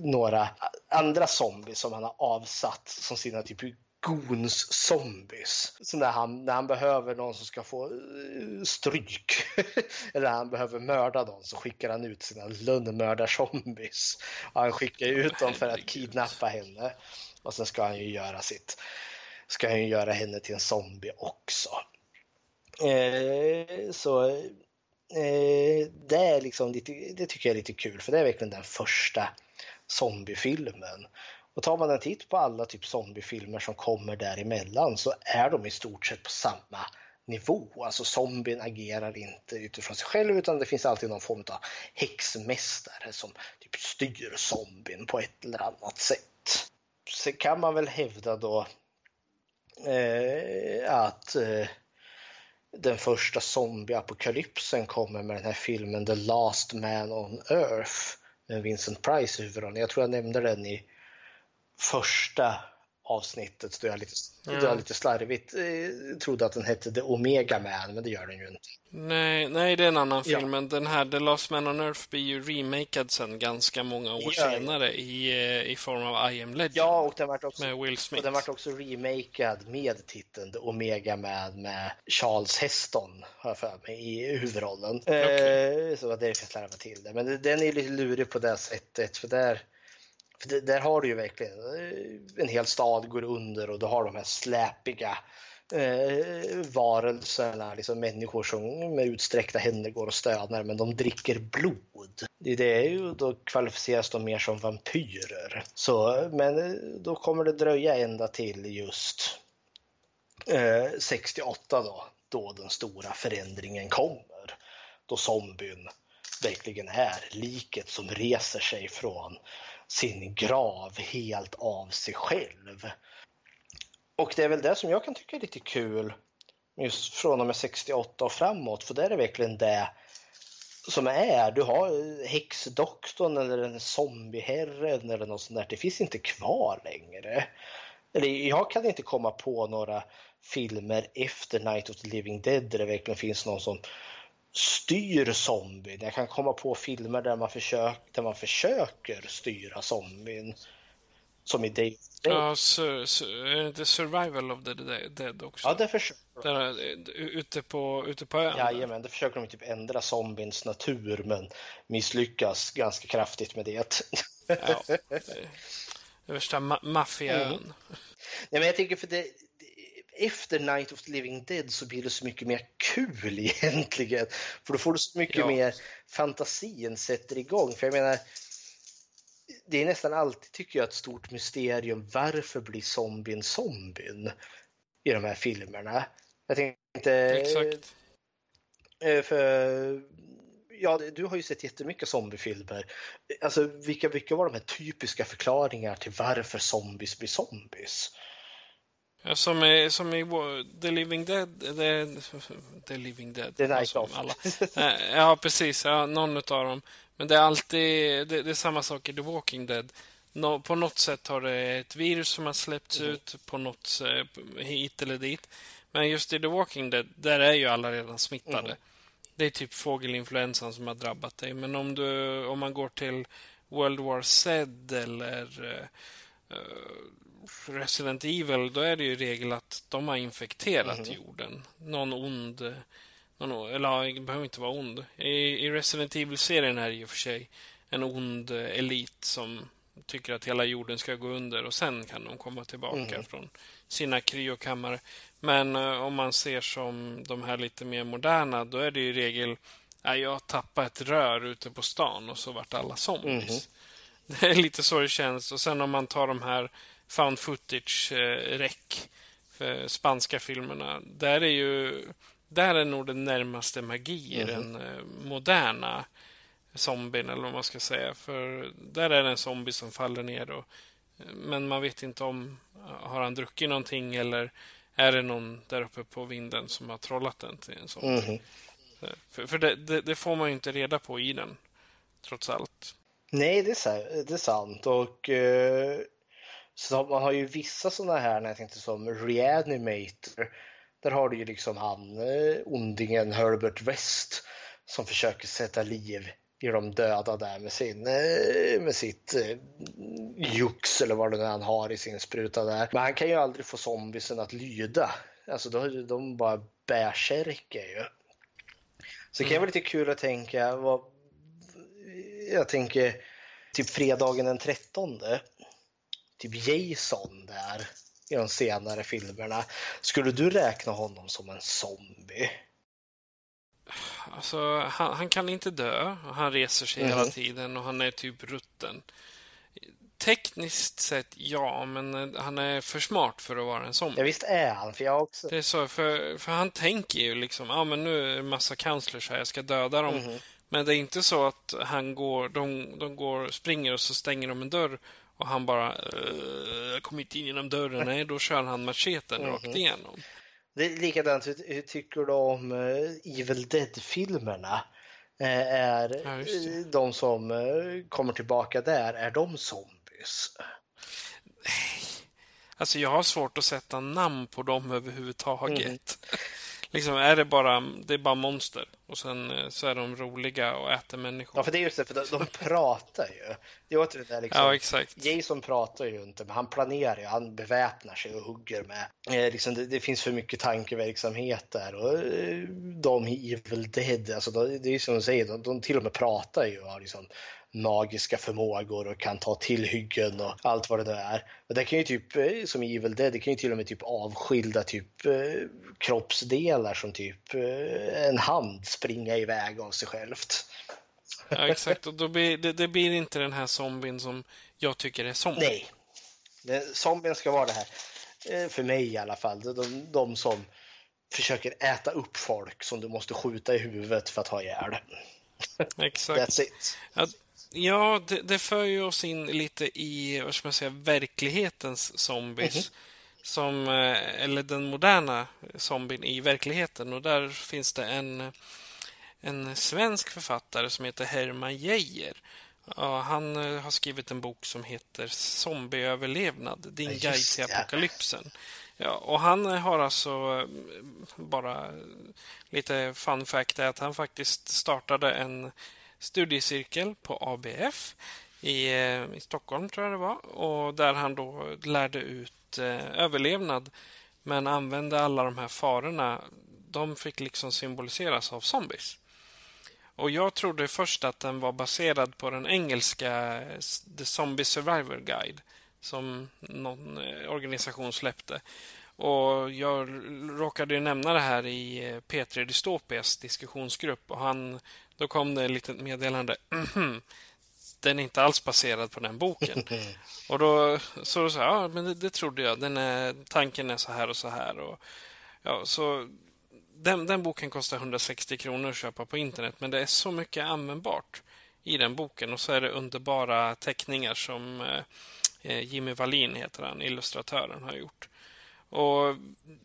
några andra zombies som han har avsatt som sina typ Goons zombies. Så när han, när han behöver någon som ska få stryk eller han behöver mörda någon så skickar han ut sina lönnmördar-zombies. Han skickar ut dem för att kidnappa henne och sen ska han ju göra sitt ska han ju göra henne till en zombie också. Eh, så eh, det, är liksom lite, det tycker jag är lite kul för det är verkligen den första zombiefilmen. Och tar man en titt på alla typ zombiefilmer som kommer däremellan så är de i stort sett på samma nivå. Alltså zombien agerar inte utifrån sig själv utan det finns alltid någon form av häxmästare som typ styr zombien på ett eller annat sätt. Sen kan man väl hävda då eh, att eh, den första zombieapokalypsen kommer med den här filmen The Last Man on Earth med Vincent Price i huvudrollen. Jag tror jag nämnde den i första avsnittet då jag lite, mm. då jag lite slarvigt eh, trodde att den hette The Omega Man, men det gör den ju inte. Nej, nej det är en annan film, ja. men den här The Last Man on Earth blir ju remakad sen ganska många år ja. senare i, eh, i form av I am Legend. Ja, och den vart också, med Will Smith. Och den vart också remakad med titeln The Omega Man med Charles Heston, har jag för mig, i huvudrollen. Okay. Eh, så det var därför jag slarvade till det. Men den är lite lurig på det sättet, för där för det, där har du ju verkligen eh, en hel stad går under och du har de här släpiga eh, varelserna, liksom människor som med utsträckta händer går och stönar men de dricker blod. Det, det är ju, då kvalificeras de mer som vampyrer. Så, men eh, då kommer det dröja ända till just eh, 68 då, då den stora förändringen kommer. Då zombien verkligen är liket som reser sig från sin grav helt av sig själv. Och det är väl det som jag kan tycka är lite kul just från och med 68 och framåt, för det är verkligen det som är. Du har häxdoktorn eller en zombieherren eller något sånt där. Det finns inte kvar längre. Eller jag kan inte komma på några filmer efter Night of the Living Dead där det verkligen finns någon som styr zombien. Jag kan komma på filmer där man, försök, där man försöker styra zombien. Som i Day Ja, sur, sur, The Survival of the Dead också. Ja, det försöker de. Ute på, ute på ön? Jajamän, det försöker de typ ändra zombiens natur men misslyckas ganska kraftigt med det. Ja, det värsta ma maffiaön. Mm. Nej, men jag tänker för det, efter Night of the Living Dead så blir det så mycket mer kul egentligen. För då får du så mycket ja. mer fantasin sätter igång. För jag menar, det är nästan alltid, tycker jag, ett stort mysterium. Varför blir zombien zombien i de här filmerna? Jag tänkte... Exakt. Eh, för, ja, du har ju sett jättemycket zombiefilmer. Alltså, vilka, vilka var de här typiska förklaringarna till varför zombies blir zombies? Som, i, som i The Living Dead. The, The Living Dead. The Night alltså, of. Alla. ja, precis. Ja, någon av dem. Men det är alltid det, det är samma sak i The Walking Dead. No, på något sätt har det ett virus som har släppts mm. ut på något hit eller dit. Men just i The Walking Dead, där är ju alla redan smittade. Mm. Det är typ fågelinfluensan som har drabbat dig. Men om, du, om man går till World War Z eller uh, Resident Evil, då är det ju regel att de har infekterat mm. jorden. Någon ond, någon, eller det behöver inte vara ond. I, i Resident Evil-serien är det ju för sig en ond elit som tycker att hela jorden ska gå under och sen kan de komma tillbaka mm. från sina kryokammare. Men uh, om man ser som de här lite mer moderna, då är det i regel ja, jag tappade ett rör ute på stan och så vart alla zombies. Mm. Det är lite så det känns. Och sen om man tar de här found footage-räck för spanska filmerna. Där är ju där är nog det närmaste magi mm. den eh, moderna zombien, eller vad man ska säga. För där är det en zombie som faller ner. Och, men man vet inte om har han druckit någonting eller är det någon där uppe på vinden som har trollat den till en zombie. Mm. För, för det, det, det, får man ju inte reda på i den, trots allt. Nej, det är, det är sant. Och eh, så man har ju vissa sådana här, när jag tänkte som Reanimator. Där har du ju liksom han, eh, ondingen Herbert West, som försöker sätta liv i de döda där med, sin, eh, med sitt eh, jux eller vad det nu han har i sin spruta där. Men han kan ju aldrig få zombiesen att lyda. Alltså de, de bara bärsärkar ju. Så det kan vara lite kul att tänka, vad, jag tänker typ fredagen den 13 typ Jason där i de senare filmerna. Skulle du räkna honom som en zombie? Alltså, han, han kan inte dö. Han reser sig Mhm. hela tiden och han är typ rutten. Tekniskt sett, ja, men eh, han är för smart för att vara en zombie. Ja, visst är han, för jag också... Det är så, för, för han tänker ju liksom, ja men nu är det massa counselors här, jag ska döda dem. Mhm. Men det är inte så att han går, de, de går, springer och så stänger de en dörr och han bara, "Eh, jag kommer inte in genom dörren. Nej, då kör han macheten Mhm. rakt igenom. Det är likadant, hur, tycker du om eh, Evil Dead-filmerna? Eh, är Ja, eh, de som eh, kommer tillbaka där, är de zombies? Alltså jag har svårt att sätta namn på dem överhuvudtaget. Mhm. Liksom, är det bara, det är bara monster och sen eh, så är de roliga och äter människor. Ja, för det är just det, för de, de pratar ju. Det är åter det liksom. Ja, exakt. Jason pratar ju inte, men han planerar ju. Han beväpnar sig och hugger med. Eh, liksom, det, det finns för mycket tankeverksamhet där. Och eh, de i Evil Dead, alltså, de, det är ju som du säger, de, de till och med pratar ju och har liksom magiska förmågor och kan ta till hyggen och allt vad det nu är. Och det kan ju typ, eh, som i Evil Dead, det kan ju till och med typ avskilda typ eh, kroppsdelar som typ eh, en hand springa iväg av sig självt. Ja, exakt. Och då blir, det, det blir inte den här zombien som jag tycker är zombie. Nej. Det, zombien ska vara det här. För mig i alla fall. De, de som försöker äta upp folk som du måste skjuta i huvudet för att ha ihjäl. Exakt. That's it. Ja, ja det, det för ju oss in lite i, vad ska man säga, verklighetens zombies. Mhm. Som, eh, eller den moderna zombien i verkligheten. Och där finns det en, en svensk författare som heter Herman Geijer. Ja, han eh, har skrivit en bok som heter Zombieöverlevnad, din just guide till apokalypsen. Ja, och han har alltså eh, bara lite fun fact är att han faktiskt startade en studiecirkel på ABF i, eh, i Stockholm tror jag det var och där han då lärde ut eh, överlevnad men använde alla de här farorna. De fick liksom symboliseras av zombies. Och jag trodde först att den var baserad på den engelska eh, The Zombie Survivor Guide som någon eh, organisation släppte. Och jag råkade ju nämna det här i P3 Dystopias diskussionsgrupp och han, då kom det ett litet meddelande. "Mhm, Den är inte alls baserad på den boken. och då så då sa jag, ja men det, det trodde jag. Den är, tanken är så här och så här. Och, ja, så den, den boken kostar 160 kronor att köpa på internet men det är så mycket användbart i den boken och så är det underbara teckningar som eh, eh, Jimmy Wallin heter han, illustratören, har gjort. Och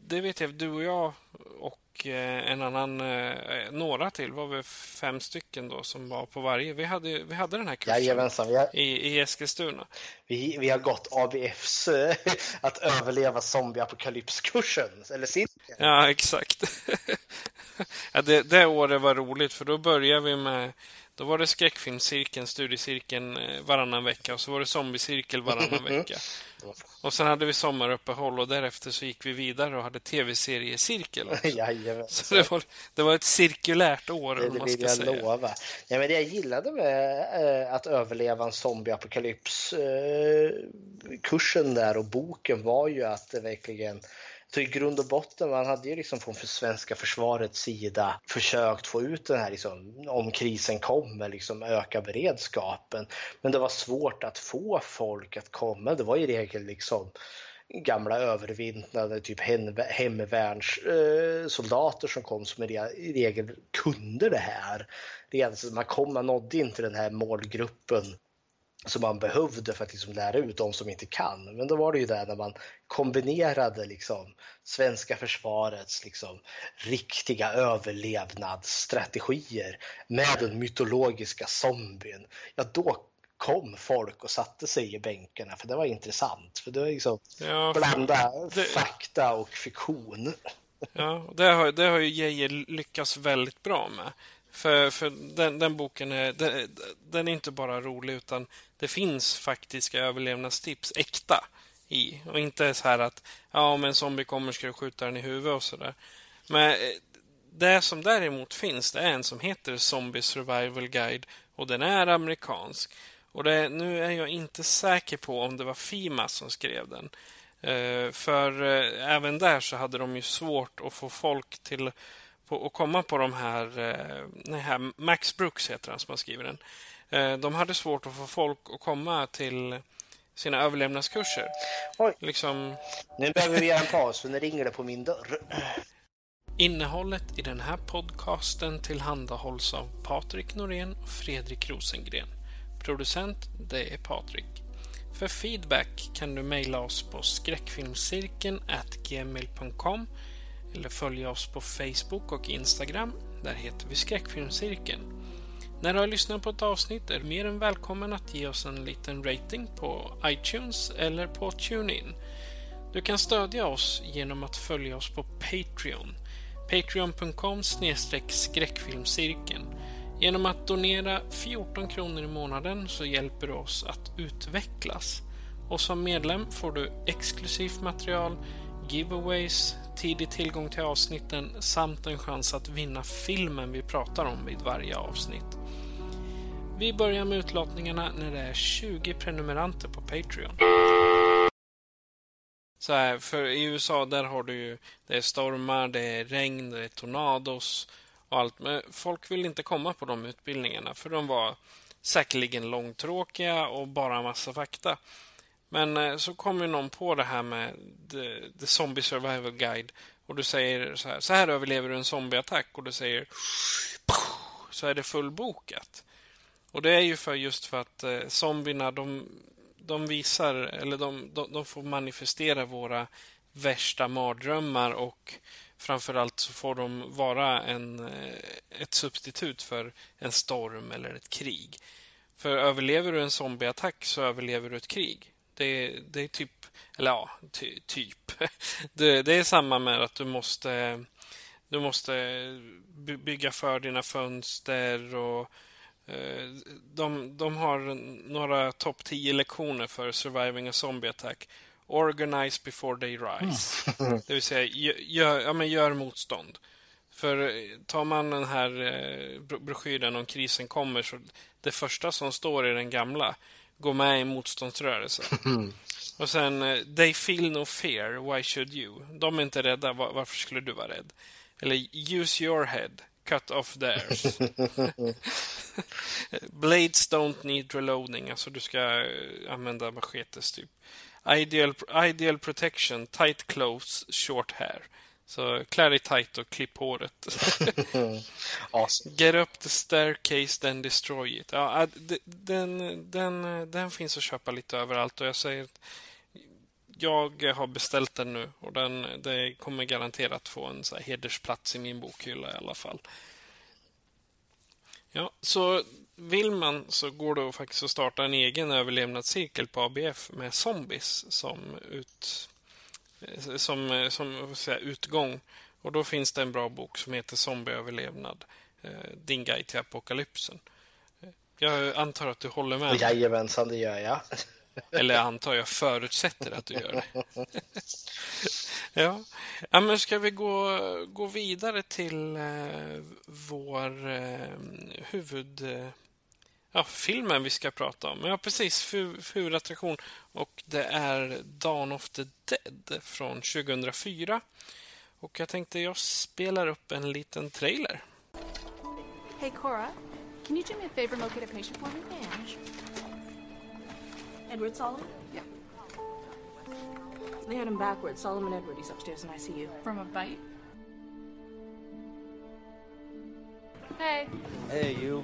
det vet jag, du och jag och eh, en annan, eh, några till, var vi fem stycken då som var på varje. Vi hade, vi hade den här kursen Jajamensan, har, i, i Eskilstuna. vi, vi har gått ABFs eh, att överleva zombieapokalypskursen, eller cirkeln. Ja, exakt. ja, det, det året var roligt för då började vi med då var det skräckfilmscirkeln, studiecirkeln eh, varannan vecka och så var det zombiecirkel varannan vecka. Och sen hade vi sommaruppehåll och därefter så gick vi vidare och hade tv-seriecirkel. Så det var, det var ett cirkulärt år, Det, om det man vill jag säga. lova. Ja, men det jag gillade med eh, att överleva en zombieapokalyps eh, kursen där och boken var ju att det verkligen så i grund och botten, man hade ju liksom från för svenska försvarets sida försökt få ut den här, liksom, om krisen kommer, liksom öka beredskapen. Men det var svårt att få folk att komma. Det var i regel liksom gamla övervintrade typ hemvärnssoldater som kom som i regel kunde det här. Alltså, man, kom, man nådde inte den här målgruppen som man behövde för att liksom lära ut de som inte kan. Men då var det ju där när man kombinerade liksom svenska försvarets liksom riktiga överlevnadsstrategier med den mytologiska zombien. Ja, då kom folk och satte sig i bänkarna för det var intressant. För det var liksom Ja, blanda det- fakta och fiktion. Ja, det har, det har ju Geijer lyckats väldigt bra med. För, för den, den boken är, den, den är inte bara rolig utan det finns faktiska överlevnadstips äkta i. Och inte så här att ja, om en zombie kommer ska du skjuta den i huvudet och sådär. Men eh, det som däremot finns det är en som heter Zombie Survival Guide och den är amerikansk. Och det, nu är jag inte säker på om det var Fima som skrev den. Eh, för eh, även där så hade de ju svårt att få folk till på att komma på de här, eh, nej, här, Max Brooks heter han som har skrivit den. Eh, de hade svårt att få folk att komma till sina överlevnadskurser. Oj. Liksom, Nu behöver vi göra en paus för nu ringer det på min dörr. innehållet i den här podcasten tillhandahålls av Patrik Norén och Fredrik Rosengren. Producent, det är Patrik. För feedback kan du mejla oss på skräckfilmscirkeln gmail.com eller följa oss på Facebook och Instagram. Där heter vi Skräckfilmscirkeln. När du har lyssnat på ett avsnitt är du mer än välkommen att ge oss en liten rating på iTunes eller på TuneIn. Du kan stödja oss genom att följa oss på Patreon. Patreon.com skräckfilmscirkeln. Genom att donera 14 kronor i månaden så hjälper du oss att utvecklas. Och som medlem får du exklusivt material, giveaways, tidig tillgång till avsnitten samt en chans att vinna filmen vi pratar om vid varje avsnitt. Vi börjar med utlåtningarna när det är 20 prenumeranter på Patreon. Så här, för i USA där har du ju det är stormar, det är regn, det är tornados och allt. Men folk vill inte komma på de utbildningarna för de var säkerligen långtråkiga och bara massa fakta. Men eh, så kom ju någon på det här med the, the Zombie Survival Guide och du säger så här, så här överlever du en zombieattack och du säger så är det fullbokat. Och det är ju för just för att eh, zombierna de, de visar, eller de, de, de får manifestera våra värsta mardrömmar och framförallt så får de vara en, eh, ett substitut för en storm eller ett krig. För överlever du en zombieattack så överlever du ett krig. Det, det är typ, eller ja, ty, typ. Det, det, är samma med att du måste, du måste bygga för dina fönster och eh, de, de har några topp 10 lektioner för surviving a zombie attack. Organize before they rise. Mm. Det vill säga, gör, ja, men gör motstånd. För tar man den här eh, broschyren om krisen kommer så det första som står i den gamla gå med i motståndsrörelsen. Och sen, eh, they feel no fear, why should you? De är inte rädda, varför skulle du vara rädd? Eller use your head, cut off theirs. Blades don't need reloading, alltså du ska eh, använda machetes typ. Ideal, ideal protection, tight clothes, short hair. Så klä dig tight och klipp håret. awesome. Get up the staircase then destroy it. Ja, den, den, den finns att köpa lite överallt och jag säger att jag har beställt den nu och den det kommer garanterat få en så hedersplats i min bokhylla i alla fall. Ja, så vill man så går det faktiskt att starta en egen överlevnadscirkel på ABF med zombies som ut som, eh, som säga, utgång. Och då finns det en bra bok som heter Zombieöverlevnad. Eh, din guide till apokalypsen. Jag antar att du håller med? Jajamensan, det gör jag. Eller antar jag förutsätter att du gör det. ja. ja, men ska vi gå, gå vidare till eh, vår eh, huvud... Eh, ja, filmen vi ska prata om. Ja, precis. Huvudattraktion. Och det är Dawn of the Dead från 2004. Och jag tänkte jag spelar upp en liten trailer. Hey Cora, can you do me a favor and locate a patient for me? Yeah. Edward Solomon? Yeah. They had him backwards. Solomon Edward, he's upstairs in ICU. From a bite? Hey. Hey, you.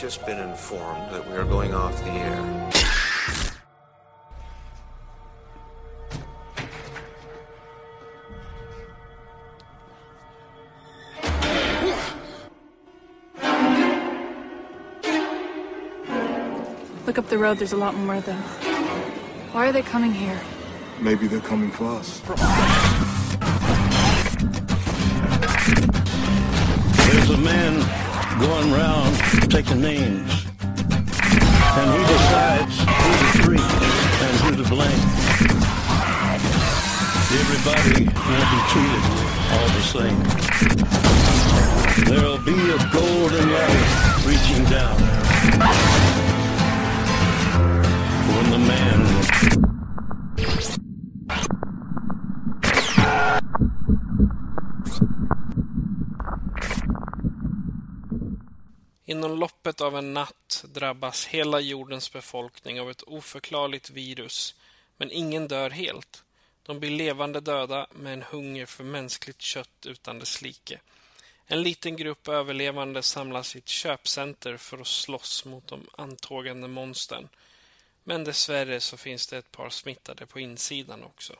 just been informed that we are going off the air. Look up the road, there's a lot more of them. Why are they coming here? Maybe they're coming for us. There's a man going around taking names. And he decides who to free and who to blame. Everybody will be treated all the same. There'll be a golden ladder reaching down. When the man loppet av en natt drabbas hela jordens befolkning av ett oförklarligt virus, men ingen dör helt. De blir levande döda med en hunger för mänskligt kött utan dess like. En liten grupp överlevande samlas i ett köpcenter för att slåss mot de antågande monstren. Men dessvärre så finns det ett par smittade på insidan också.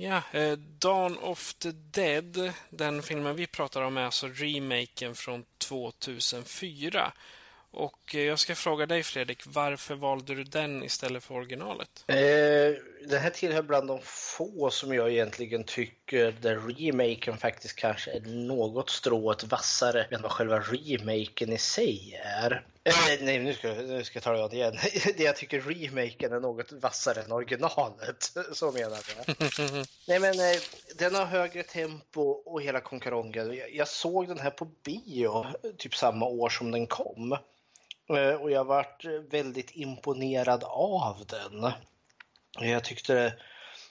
Ja, eh, Dawn of the Dead, den filmen vi pratar om är alltså remaken från 2004. Och eh, jag ska fråga dig Fredrik, varför valde du den istället för originalet? Eh, den här tillhör bland de få som jag egentligen tycker där remaken faktiskt kanske är något strået vassare än vad själva remaken i sig är. Eh, nej, nu ska, nu ska jag ta det igen. Det jag tycker remaken är något vassare än originalet. Så menar jag. nej, men eh, den har högre tempo och hela konkarongen. Jag, jag såg den här på bio typ samma år som den kom. Eh, Och jag varit väldigt imponerad av den. Jag tyckte,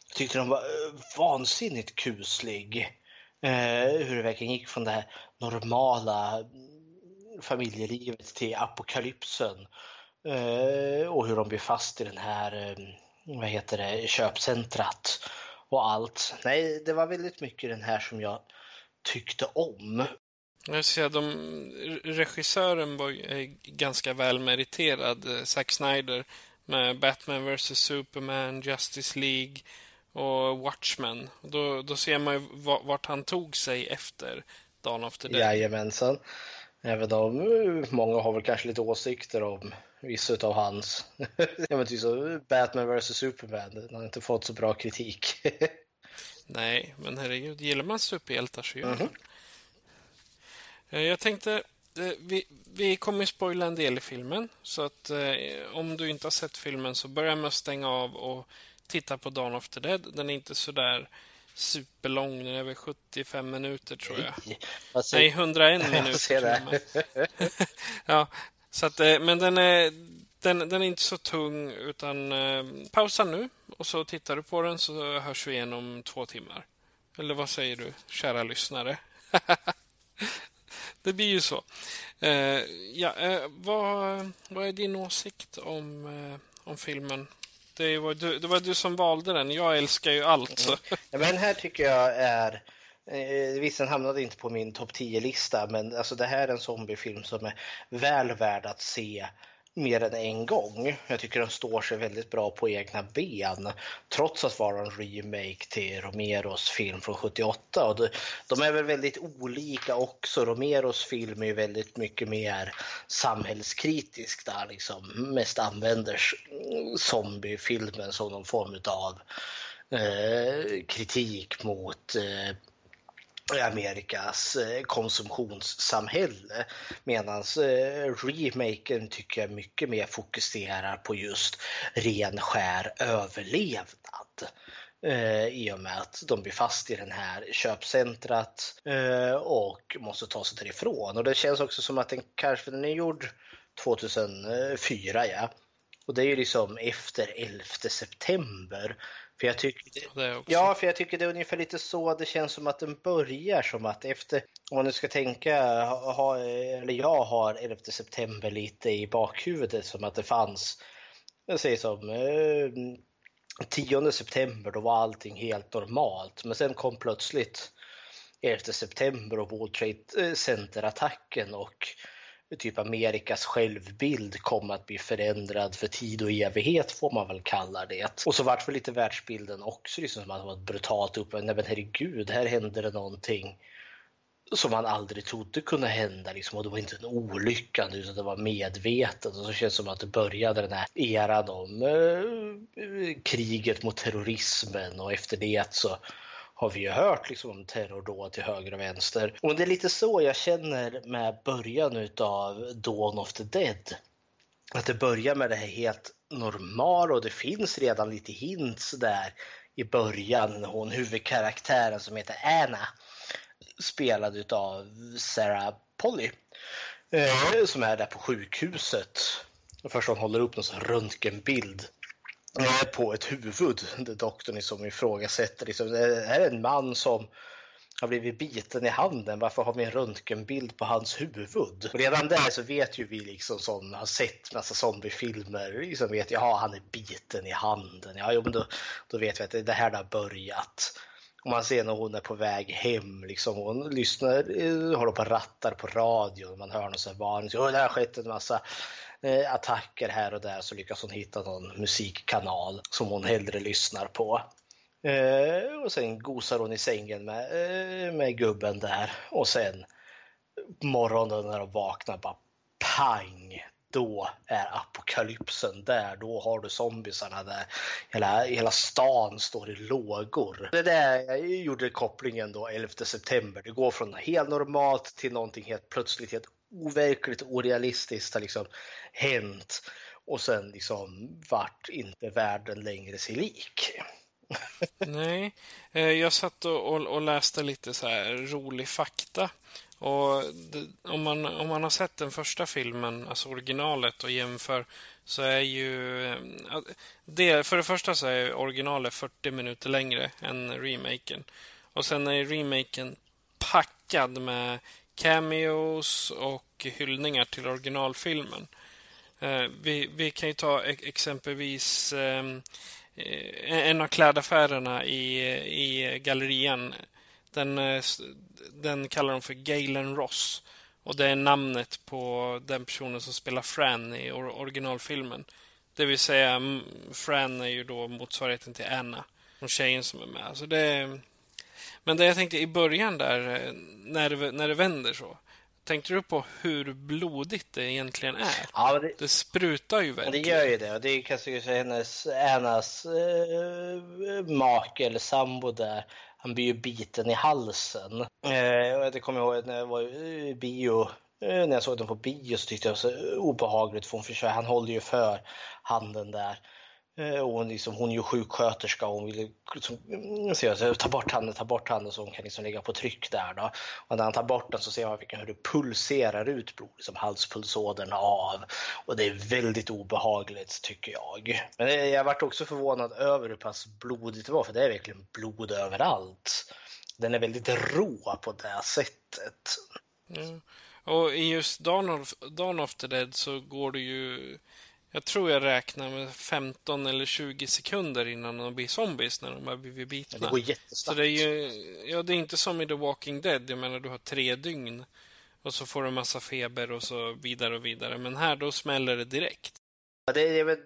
jag tyckte den var eh, vansinnigt kuslig. Eh, hur det verkligen gick från det här normala mm, familjelivet till apokalypsen. Eh, och hur de blir fast i den här, eh, vad heter det, köpcentrat och allt. Nej, det var väldigt mycket den här som jag tyckte om. Jag säga, de, regissören var eh, ganska välmeriterad, eh, Zack Snyder, med Batman vs Superman, Justice League och Watchmen. Då, då ser man ju vart han tog sig efter Dawn of the Dead. Jajamensan. Även om eh, många har väl kanske lite åsikter om vissa av hans. ja, men typ så Batman vs Superman, den har inte fått så bra kritik. Nej, men herregud, gillar man superhjältar så gör man Mhm. Eh, Jag tänkte, eh, vi, vi kommer spoila en del i filmen. Så att om du inte har sett filmen så börja med att stänga av och titta på Dawn of the Dead. Den är inte så där superlång, den är väl 75 minuter tror jag. Säger- Nej, 101 Jag minuter. ja, så att, eh, men den är, den, den är inte så tung utan eh, pausa nu och så tittar du på den så hörs vi igen om två timmar. Eller vad säger du, kära lyssnare? det blir ju så. Eh, ja, eh, vad, vad är din åsikt om, eh, om filmen? Det var, du, det var du som valde den. Jag älskar ju allt. Mm. Ja, men den här tycker jag är Eh, visst, den hamnade inte på min topp 10-lista, men alltså, det här är en zombiefilm som är väl värd att se mer än en gång. Jag tycker den står sig väldigt bra på egna ben trots att vara en remake till Romeros film från 78. Och de är väl väldigt olika också. Romeros film är väldigt mycket mer samhällskritisk där liksom mest använder zombiefilmen som någon form av eh, kritik mot eh, Amerikas eh, konsumtionssamhälle. Medan eh, remaken tycker jag mycket mer fokuserar på just ren skär överlevnad. Eh, I och med att de blir fast i den här köpcentrat eh, och måste ta sig därifrån. Och det känns också som att den kanske den är gjord 2004 ja. Och det är ju liksom efter 11 september. För jag tycker det, ja, för jag tycker det är ungefär lite så det känns som att den börjar som att efter, om man nu ska tänka, ha, eller jag har 11 september lite i bakhuvudet som att det fanns, jag säger som eh, 10 september då var allting helt normalt. Men sen kom plötsligt 11 september och World Trade Center-attacken och typ Amerikas självbild kom att bli förändrad för tid och evighet får man väl kalla det. Och så vart väl lite världsbilden också liksom som att det var brutalt upp. Nej men herregud, här hände det någonting som man aldrig trodde kunde hända. Liksom. Och det var inte en olycka utan det var medvetet. Och så känns det som att det började den här eran om eh, kriget mot terrorismen och efter det så har vi ju hört liksom terrordåd till höger och vänster. Och det är lite så jag känner med början utav Dawn of the Dead. Att det börjar med det här helt normala och det finns redan lite hints där i början. Hon huvudkaraktären som heter Anna spelad utav Sarah Polly eh, som är där på sjukhuset. Först hon håller upp någon röntgenbild på ett huvud. Det doktorn liksom ifrågasätter. Liksom, det här är en man som har blivit biten i handen. Varför har vi en röntgenbild på hans huvud? Och redan där så vet ju vi liksom som har sett massa zombiefilmer, liksom vet ja han är biten i handen. Ja, jo, men då, då vet vi att det, det här det har börjat. Och man ser när hon är på väg hem, liksom, hon lyssnar, eh, håller på och rattar på radion, man hör något så här varning. Det har skett en massa Eh, attacker här och där så lyckas hon hitta någon musikkanal som hon hellre lyssnar på. Eh, och sen gosar hon i sängen med, eh, med gubben där och sen morgonen när hon vaknar bara pang! Då är apokalypsen där. Då har du zombisarna där. Hela, hela stan står i lågor. Det där jag gjorde kopplingen då 11 september. Det går från helt normalt till någonting helt plötsligt helt overkligt orealistiskt har liksom hänt och sen liksom vart inte världen längre sig lik. Nej, eh, jag satt och, och, och, läste lite så här rolig fakta. Och det, om, man, om man har sett den första filmen, alltså originalet, och jämför så är ju... Eh, det, för det första så är originalet 40 minuter längre än remaken. Och sen är remaken packad med cameos och hyllningar till originalfilmen. Eh, vi, vi kan ju ta exempelvis ehm, eh, en av klädaffärerna i, i gallerian. Den, eh, den kallar de för Galen Ross. Och det är namnet på den personen som spelar Fran i originalfilmen. Det vill säga, mm, Fran är ju då motsvarigheten till Anna. Och tjejen som är med. Så det, men det jag tänkte i början där, eh, när det, när det vänder så. Tänkte du på hur blodigt det egentligen är? Ja, det, det sprutar ju verkligen. Det gör ju det. Och det är kanske hennes, Annas eh, make eller sambo där. Han blir ju biten i halsen. Eh, det kommer jag ihåg när jag var i bio eh, när jag såg den på bio så tyckte jag det var så obehagligt för hon försöker, han håller ju för handen där. Eh, och hon, liksom, hon är ju sjuksköterska och hon vill liksom, mm, så, ta bort handen, ta bort handen så hon kan liksom ligga på tryck där. Då. Och när han tar bort den så ser man hur det pulserar ut blod, liksom halspulsådern av. Och det är väldigt obehagligt tycker jag. Men jag varit också förvånad över hur pass blodigt det var, för det är verkligen blod överallt. Den är väldigt rå på det sättet. Mm. Och i just Dawn of, Dawn of the Dead så går det ju jag tror jag räknar med 15 eller 20 sekunder innan de blir zombies när de har blivit bitna. Det går jättesnabbt. Så det är ju, ja, det är inte som i The Walking Dead. Jag menar, du har tre dygn och så får du massa feber och så vidare och vidare. Men här då smäller det direkt. Ja, det, är väl,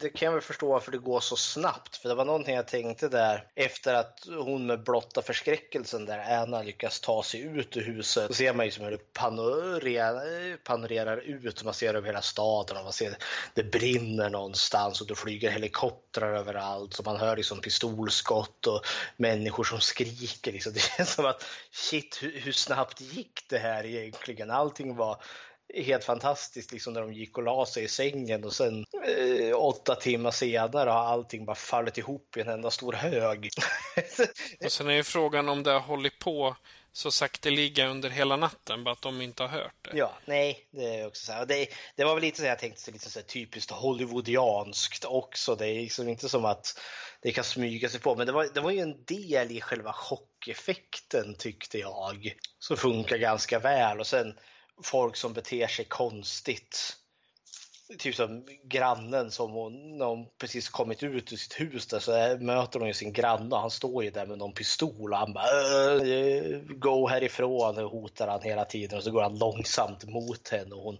det kan jag väl förstå varför det går så snabbt. För det var någonting jag tänkte där efter att hon med blotta förskräckelsen där Anna lyckas ta sig ut ur huset. Då ser man ju som hur det panorerar, panorerar ut. Man ser över hela staden och man ser det brinner någonstans och det flyger helikoptrar överallt. Så man hör liksom pistolskott och människor som skriker. Liksom. Det känns som att shit, hur, hur snabbt gick det här egentligen? Allting var helt fantastiskt liksom när de gick och la sig i sängen och sen eh, åtta timmar senare har allting bara fallit ihop i en enda stor hög. och sen är ju frågan om det har hållit på så sakteliga under hela natten, bara att de inte har hört det. Ja, nej, det är också så här. Det, det var väl lite så jag tänkte, lite så typiskt hollywoodianskt också. Det är liksom inte som att det kan smyga sig på, men det var, det var ju en del i själva chockeffekten tyckte jag, som funkar ganska väl. Och sen folk som beter sig konstigt. Typ som grannen som hon, när hon precis kommit ut ur sitt hus där så möter hon ju sin granne och han står ju där med någon pistol och han bara äh, Gå härifrån och hotar han hela tiden och så går han långsamt mot henne och hon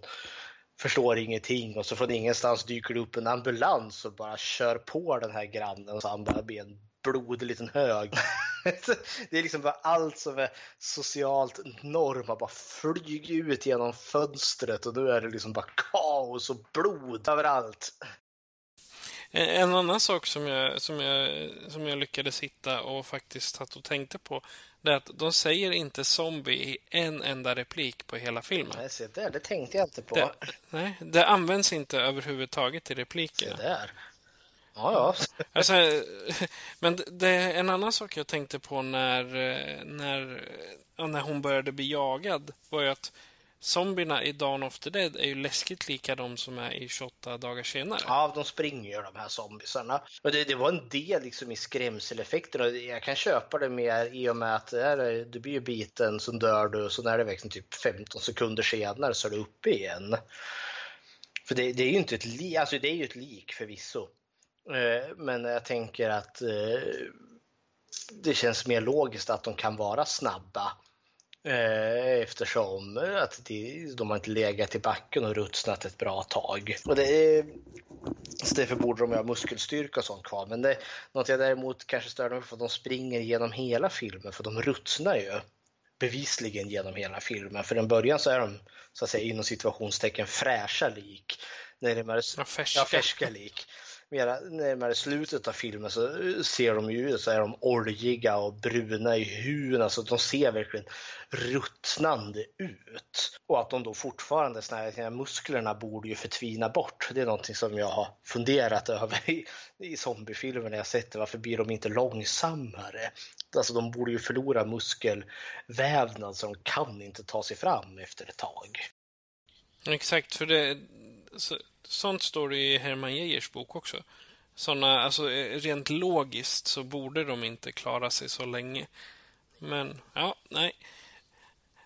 förstår ingenting och så från ingenstans dyker det upp en ambulans och bara kör på den här grannen så han bara blir en blodig liten hög det är liksom bara allt som är socialt norm har bara flugit ut genom fönstret och nu är det liksom bara kaos och blod överallt. En annan sak som jag, som jag, som jag lyckades hitta och faktiskt satt och tänkte på det är att de säger inte zombie i en enda replik på hela filmen. Nej, se där, det tänkte jag inte på. Det, nej, det används inte överhuvudtaget i replikerna. Se där. Ja, ja. Alltså, men det är en annan sak jag tänkte på när, när, när hon började bli jagad var ju att zombierna i Dawn of the Dead är ju läskigt lika de som är i 28 dagar senare. Ja, de springer ju de här zombiesarna. Och det, det var en del liksom i skrämseleffekten och jag kan köpa det mer i och med att är, du blir ju biten, så dör du, så när det växer typ 15 sekunder senare så är du uppe igen. För det, det är ju inte ett lik, alltså det är ju ett lik förvisso. Eh, men jag tänker att eh, det känns mer logiskt att de kan vara snabba eh, eftersom att de har inte legat i backen och rutsnat ett bra tag. Och det är, så därför borde de ha muskelstyrka och sånt kvar. Men det, något jag däremot kanske stör mig för att de springer genom hela filmen för de rutsnar ju bevisligen genom hela filmen. För i början så är de så att säga inom situationstecken fräscha lik. Närmare, ja, färska. Ja, färska lik mera närmare slutet av filmen så ser de ju ut så är de oljiga och bruna i huden. Alltså de ser verkligen ruttnande ut. Och att de då fortfarande, såna musklerna borde ju förtvina bort. Det är någonting som jag har funderat över i, i zombiefilmer när jag sett det. Varför blir de inte långsammare? Alltså de borde ju förlora muskelvävnad så de kan inte ta sig fram efter ett tag. Exakt, för det, så, sånt står det i Herman Geijers bok också. Såna, alltså, eh, rent logiskt så borde de inte klara sig så länge. Men, ja, nej.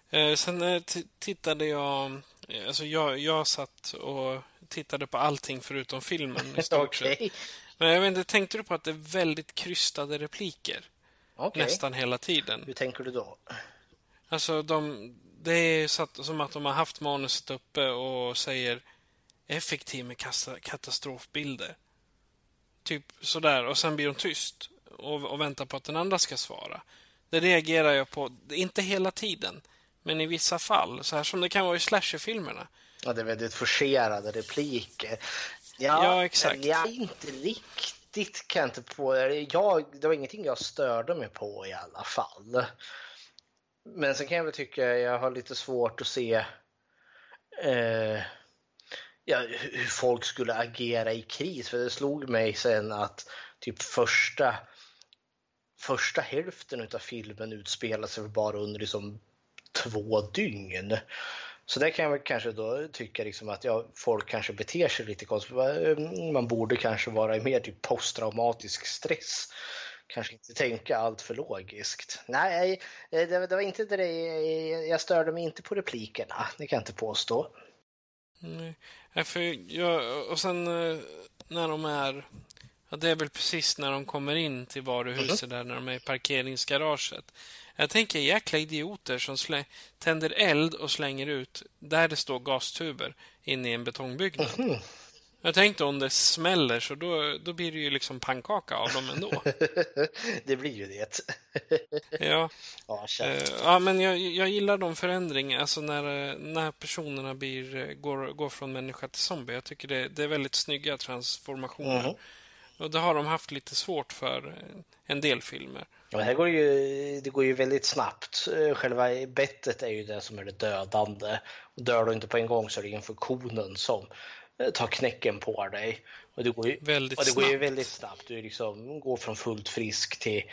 Eh, sen eh, tittade jag... Eh, alltså jag, jag satt och tittade på allting förutom filmen i stort okay. Men jag vet inte, tänkte du på att det är väldigt krystade repliker? Okay. Nästan hela tiden. Hur tänker du då? Alltså, de, det är så att, som att de har haft manuset uppe och säger effektiv med katastrofbilder. Typ sådär, och sen blir de tyst och, och väntar på att den andra ska svara. Det reagerar jag på, inte hela tiden, men i vissa fall. Så här som det kan vara i slasherfilmerna. Ja, det är väldigt forcerade repliker. Ja, ja exakt. Jag inte riktigt kan inte på jag, Det var ingenting jag störde mig på i alla fall. Men sen kan jag väl tycka jag har lite svårt att se eh, ja, hur folk skulle agera i kris. För det slog mig sen att typ första, första hälften av filmen utspelar sig bara under liksom två dygn. Så där kan jag väl kanske då tycka liksom att ja, folk kanske beter sig lite konstigt. Ehm, man borde kanske vara i mer typ posttraumatisk stress. Kanske inte tänka allt för logiskt. Nej, eh, det, det var inte det. Jag störde mig inte på replikerna, det kan jag inte påstå. Nej. För jag, och sen eh, när de är... Ja, det är väl precis när de kommer in till varuhuset där, när de är i parkeringsgaraget. Jag tänker jäkla idioter som slä, tänder eld och slänger ut där det står gastuber in i en betongbyggnad. Jag tänkte om det smäller så då, då blir det ju liksom pannkaka av dem ändå. det blir ju det. ja. Ja, Eh, ja, men jag, jag gillar de förändringarna, alltså när, eh, när personerna blir, eh, går, går från människa till zombie. Jag tycker det, det är väldigt snygga transformationer. Mhm. Och det har de haft lite svårt för en del filmer. Ja, det här går ju, det går ju väldigt snabbt. Själva bettet är ju det som är det dödande. Och dör du inte på en gång så är det infektionen som tar knäcken på dig. Och det går ju, Väldigt och det går ju snabbt. väldigt snabbt. Du liksom går från fullt frisk till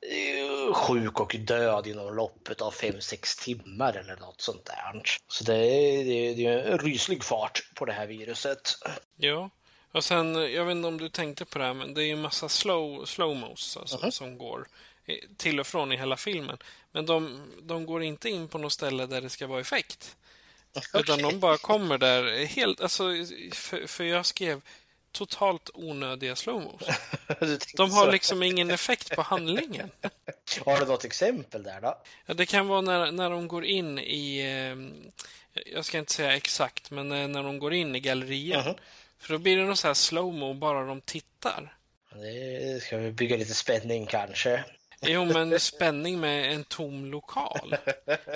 eh, sjuk och död inom loppet av 5-6 timmar eller något sånt där. Så det är, det är, det är en ryslig fart på det här viruset. Ja. Och sen, eh, jag vet inte om du tänkte på det här, men det är ju en massa slow, slowmos alltså, som går eh, till och från i hela filmen. Men de, de går inte in på något ställe där det ska vara effekt. Utan de bara kommer där helt, alltså, för, för jag skrev totalt onödiga slowmos. De har så. liksom ingen effekt på handlingen. Har du något exempel där då? Ja, det kan vara när, när de går in i, eh, jag ska inte säga exakt, men eh, när de går in i gallerian. För då blir det någon så här slowmo bara de tittar. Det ska vi bygga lite spänning kanske. Jo, men spänning med en tom lokal.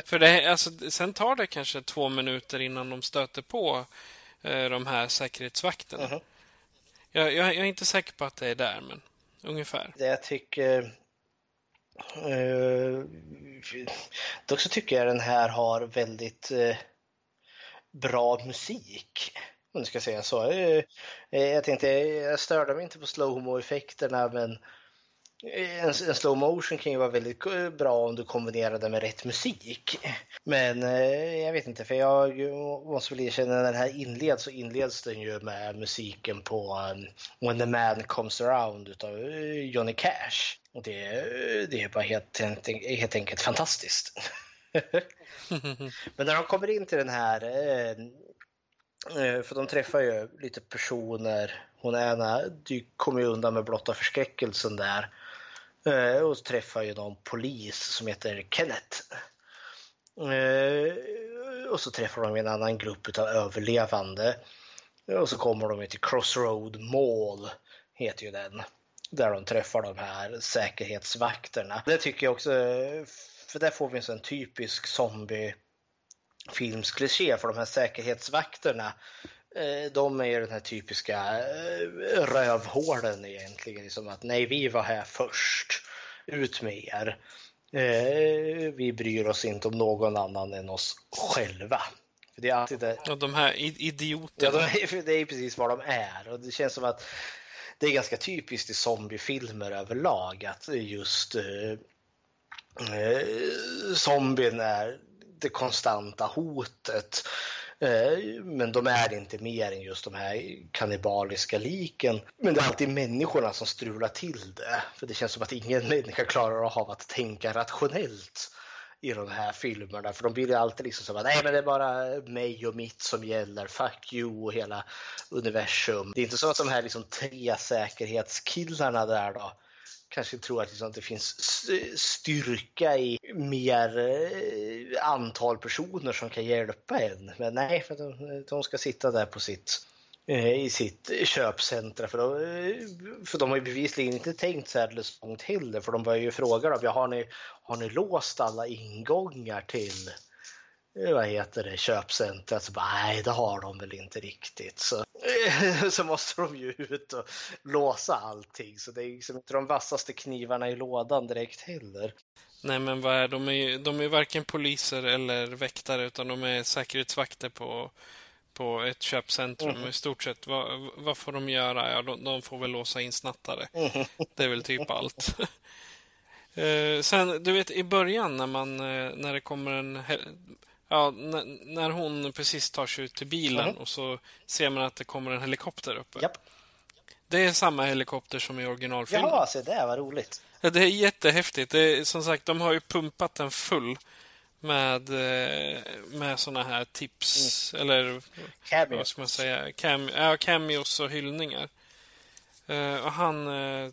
För det, alltså, sen tar det kanske två minuter innan de stöter på eh, de här säkerhetsvakterna. Jag, jag, jag är inte säker på att det är där, men ungefär. Det jag tycker... Uh, dock så tycker jag den här har väldigt eh, bra musik. Om jag ska säga så. Eh, eh, jag tänkte, jag störde mig inte på slowmo-effekterna men en, en slow motion kan ju vara väldigt eh, bra om du kombinerar det med rätt musik. Men eh, jag vet inte, för jag måste väl erkänna när den här inleds så inleds den ju med musiken på um, When the man comes around utav eh, Johnny Cash. Och det, det är bara helt, helt, enkelt fantastiskt. Men när de kommer in till den här, eh, eh, för de träffar ju lite personer, hon ena du kommer ju undan med blotta förskräckelsen där. Eh, Och träffar ju någon polis som heter Kenneth. Eh, Och så träffar de en annan grupp av överlevande. Och så kommer de till Crossroad Mall, heter ju den. Där de träffar de här säkerhetsvakterna. Det tycker jag också, för där får vi en sån typisk zombie filmskliché för de här säkerhetsvakterna de är ju den här typiska eh, rövhålen egentligen. Liksom att nej, vi var här först. Ut med er. Eh, Vi bryr oss inte om någon annan än oss själva. För det är alltid det. Och de här i- Ja, idioterna. de är, det är precis vad de är. Och det känns som att det är ganska typiskt i zombiefilmer överlag att just eh, eh, zombien är det konstanta hotet. Eh, men de är inte mer än just de här kannibaliska liken. Men det är alltid människorna som strular till det. För det känns som att ingen människa klarar av att tänka rationellt i de här filmerna. För de vill ju alltid liksom så att nej men det är bara mig och mitt som gäller. Fuck you och hela universum. Det är inte så att de här liksom tre säkerhetskillarna där då kanske tror att liksom det finns styrka i mer eh, antal personer som kan hjälpa en. Men nej, för de, de ska sitta där på sitt eh, i sitt köpcentra för, de, eh, för de har ju bevisligen inte tänkt särdeles långt heller för de börjar ju fråga dem, ja, har, ni, har ni låst alla ingångar till eh, vad heter det, köpcentret? Så bara, nej, det har de väl inte riktigt. Så, så måste de ju ut och låsa allting. Så det är liksom inte de vassaste knivarna i lådan direkt heller. Nej, men vad är de? Är, ju- de är varken poliser eller väktare, utan de är säkerhetsvakter på, på ett köpcentrum. Mhm. I stort sett, vad, vad får de göra? Ja, de, de får väl låsa in snattare. Mhm. Det är väl typ allt. Eh, sen, du vet, i början när man, eh, när det kommer en... Ja, när, hon precis tar sig ut till bilen Mhm. och så ser man att det kommer en helikopter uppe. Japp. Det är samma helikopter som i originalfilmen. Jaha, se där vad roligt. Ja, Det är jättehäftigt. Det är, som sagt, de har ju pumpat den full med, eh, med såna här tips eller Cameos. vad ska man säga? Cam, ja, cameos och hyllningar. Eh, och han, eh,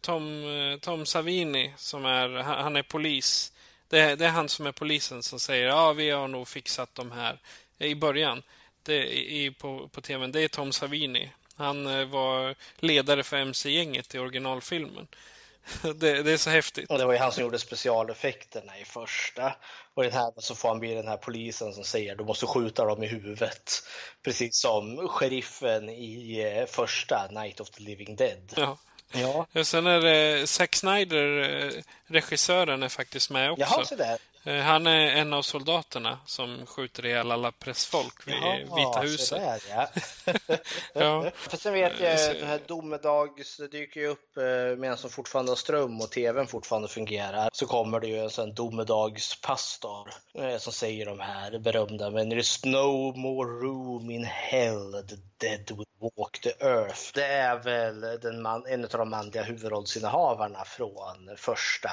Tom, Tom Savini, som är, han är polis. Det, är- det är han som är polisen som säger ja, vi har nog fixat de här i början det, i, på, på tvn. Det är Tom Savini. Han eh, var ledare för MC-gänget i originalfilmen. Det, det är så häftigt. Och det var ju han som gjorde specialeffekterna i första. Och den här så får han bli den här polisen som säger du måste skjuta dem i huvudet. Precis som sheriffen i eh, första Night of the Living Dead. Ja. Ja. Och Sen är det Zack Snyder, eh, regissören, är faktiskt med också. Jaha, så där. Eh, Han är en av soldaterna som skjuter ihjäl alla pressfolk vid Jaha, Vita huset. där, ja. Ja. För sen vet jag, den här domedags, det dyker ju upp eh, medan som fortfarande har ström och tvn fortfarande fungerar. Så kommer det ju en sån domedagspastor eh, som säger de här berömda Men there's no more room in hell, the dead will walk the earth. Det är väl den man, en av de manliga huvudrollsinnehavarna från första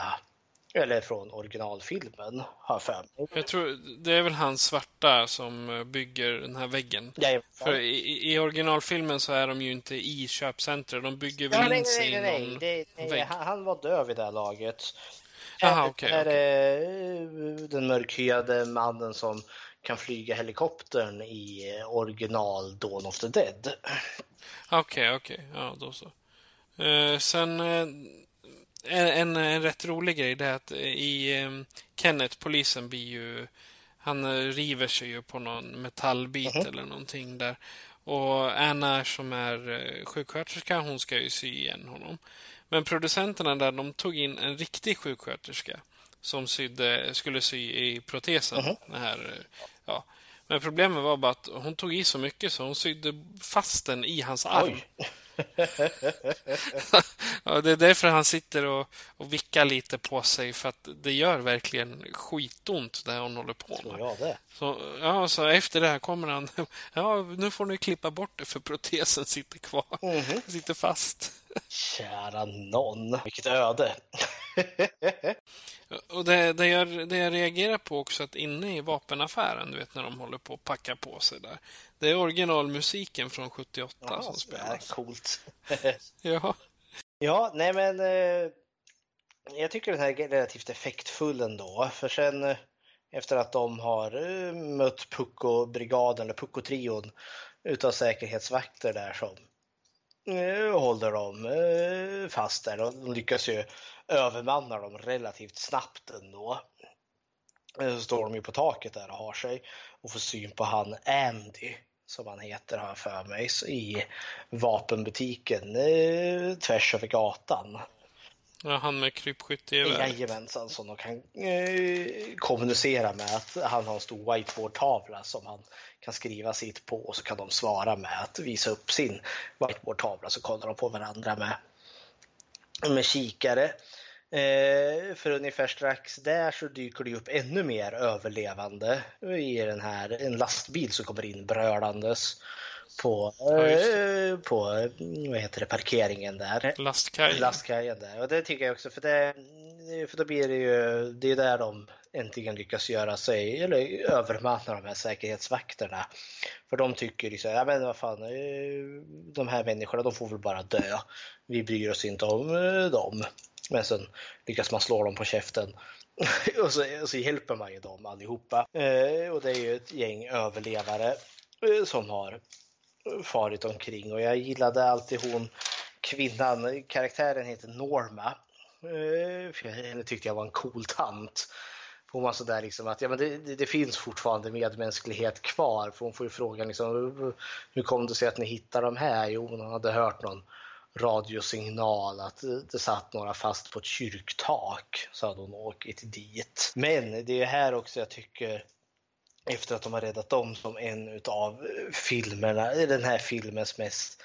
eller från originalfilmen, har för mig. Jag tror det är väl han svarta som eh, bygger den här väggen. Jajamensan. För i, i originalfilmen så är de ju inte i köpcentret. De bygger väl Ja, nej, in sig nej, nej, i nej. någon Det, nej vägg. han, han var döv vid det här laget. Aha, här är eh, den mörkhyade mannen som kan flyga helikoptern i eh, original Dawn of the Dead. Okej, okej. Ja, då så. Eh, sen eh, en, en, rätt rolig grej det är att i eh, Kenneth, polisen, blir ju... Han eh, river sig ju på någon metallbit eller någonting där. Och Anna som är eh, sjuksköterska, hon ska ju sy igen honom. Men producenterna där, de tog in en riktig sjuksköterska som sydde, skulle sy i protesen. Den här, eh, ja. Men problemet var bara att hon tog i så mycket så hon sydde fast den i hans arm. Ja, det är därför han sitter och, och vickar lite på sig för att det gör verkligen skitont det hon håller på med. jag det. Så, ja, så efter det här kommer han. Ja, nu får ni klippa bort det för protesen sitter kvar. Sitter fast. Kära någon, vilket öde. Och det, det, jag, det jag reagerar på också att inne i vapenaffären, du vet när de håller på att packa på sig där. Det är originalmusiken från 78 Ja, som spelas. coolt. Ja. Ja, nej men eh, jag tycker den här är relativt effektfull ändå. För sen eh, efter att de har eh, mött Pucko-brigaden eller Pucko-trion utav säkerhetsvakter där som håller dem eh, fast där och de lyckas ju övermanna dem relativt snabbt ändå. Eh, Så står de ju på taket där och har sig och får syn på han Andy som han heter har jag för mig i vapenbutiken eh, tvärs över gatan. ja, han med krypskyttegevär. Jajamensan, som de kan eh, kommunicera med att han har en stor whiteboardtavla som han kan skriva sitt på och så kan de svara med att visa upp sin whiteboardtavla så kollar de på varandra med, med kikare. Eh, för ungefär strax där så dyker det upp ännu mer överlevande i den här, en lastbil som kommer in brölandes på, eh, på vad heter det, parkeringen där. Lastkajen. Lastkajen där. Och det tycker jag också, för, det, för då blir det ju, det är där de äntligen lyckas göra sig, eller övermanna de här säkerhetsvakterna. För de tycker liksom, ja men vad fan, eh, de här människorna de får väl bara dö. Vi bryr oss inte om eh, dem. Men sen lyckas man slå dem på käften. och, så, och så hjälper man ju dem allihopa. Eh, och det är ju ett gäng överlevare eh, som har farit omkring och jag gillade alltid hon kvinnan, karaktären heter Norma. Eh, för jag, henne tyckte jag var en cool tant. Hon var sådär liksom att ja, men det, det, det finns fortfarande medmänsklighet kvar. För hon får ju frågan liksom, hur kom det sig att ni hittar de här? Jo, hon hade hört någon radiosignal att det satt några fast på ett kyrktak. Så hade hon åkt dit. Men det är här också jag tycker efter att de har räddat dem som en av filmerna, den här filmens mest,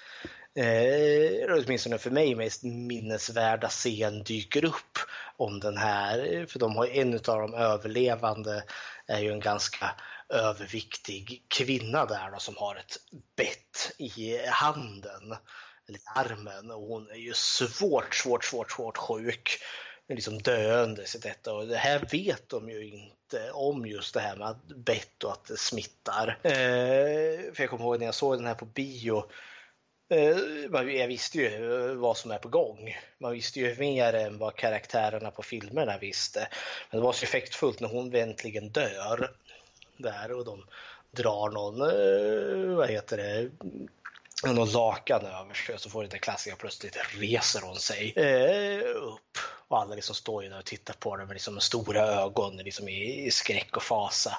eh, åtminstone för mig, mest minnesvärda scen dyker upp om den här. För de har en av de överlevande är ju en ganska överviktig kvinna där då, som har ett bett i handen, eller i armen och hon är ju svårt, svårt, svårt, svårt sjuk. liksom döende. i detta. Och det här vet de ju inte om just det här med bett och att det smittar. Eh, för jag kommer ihåg när jag såg den här på bio Eh, jag visste ju eh, vad som är på gång. Man visste ju mer än vad karaktärerna på filmerna visste. Men det var så effektfullt när hon äntligen dör där och de drar någon, eh, vad heter det, någon lakan över sig så får det klassiska plötsligt reser hon sig eh, upp och alla liksom står ju där och tittar på henne med liksom stora ögon liksom i, i skräck och fasa.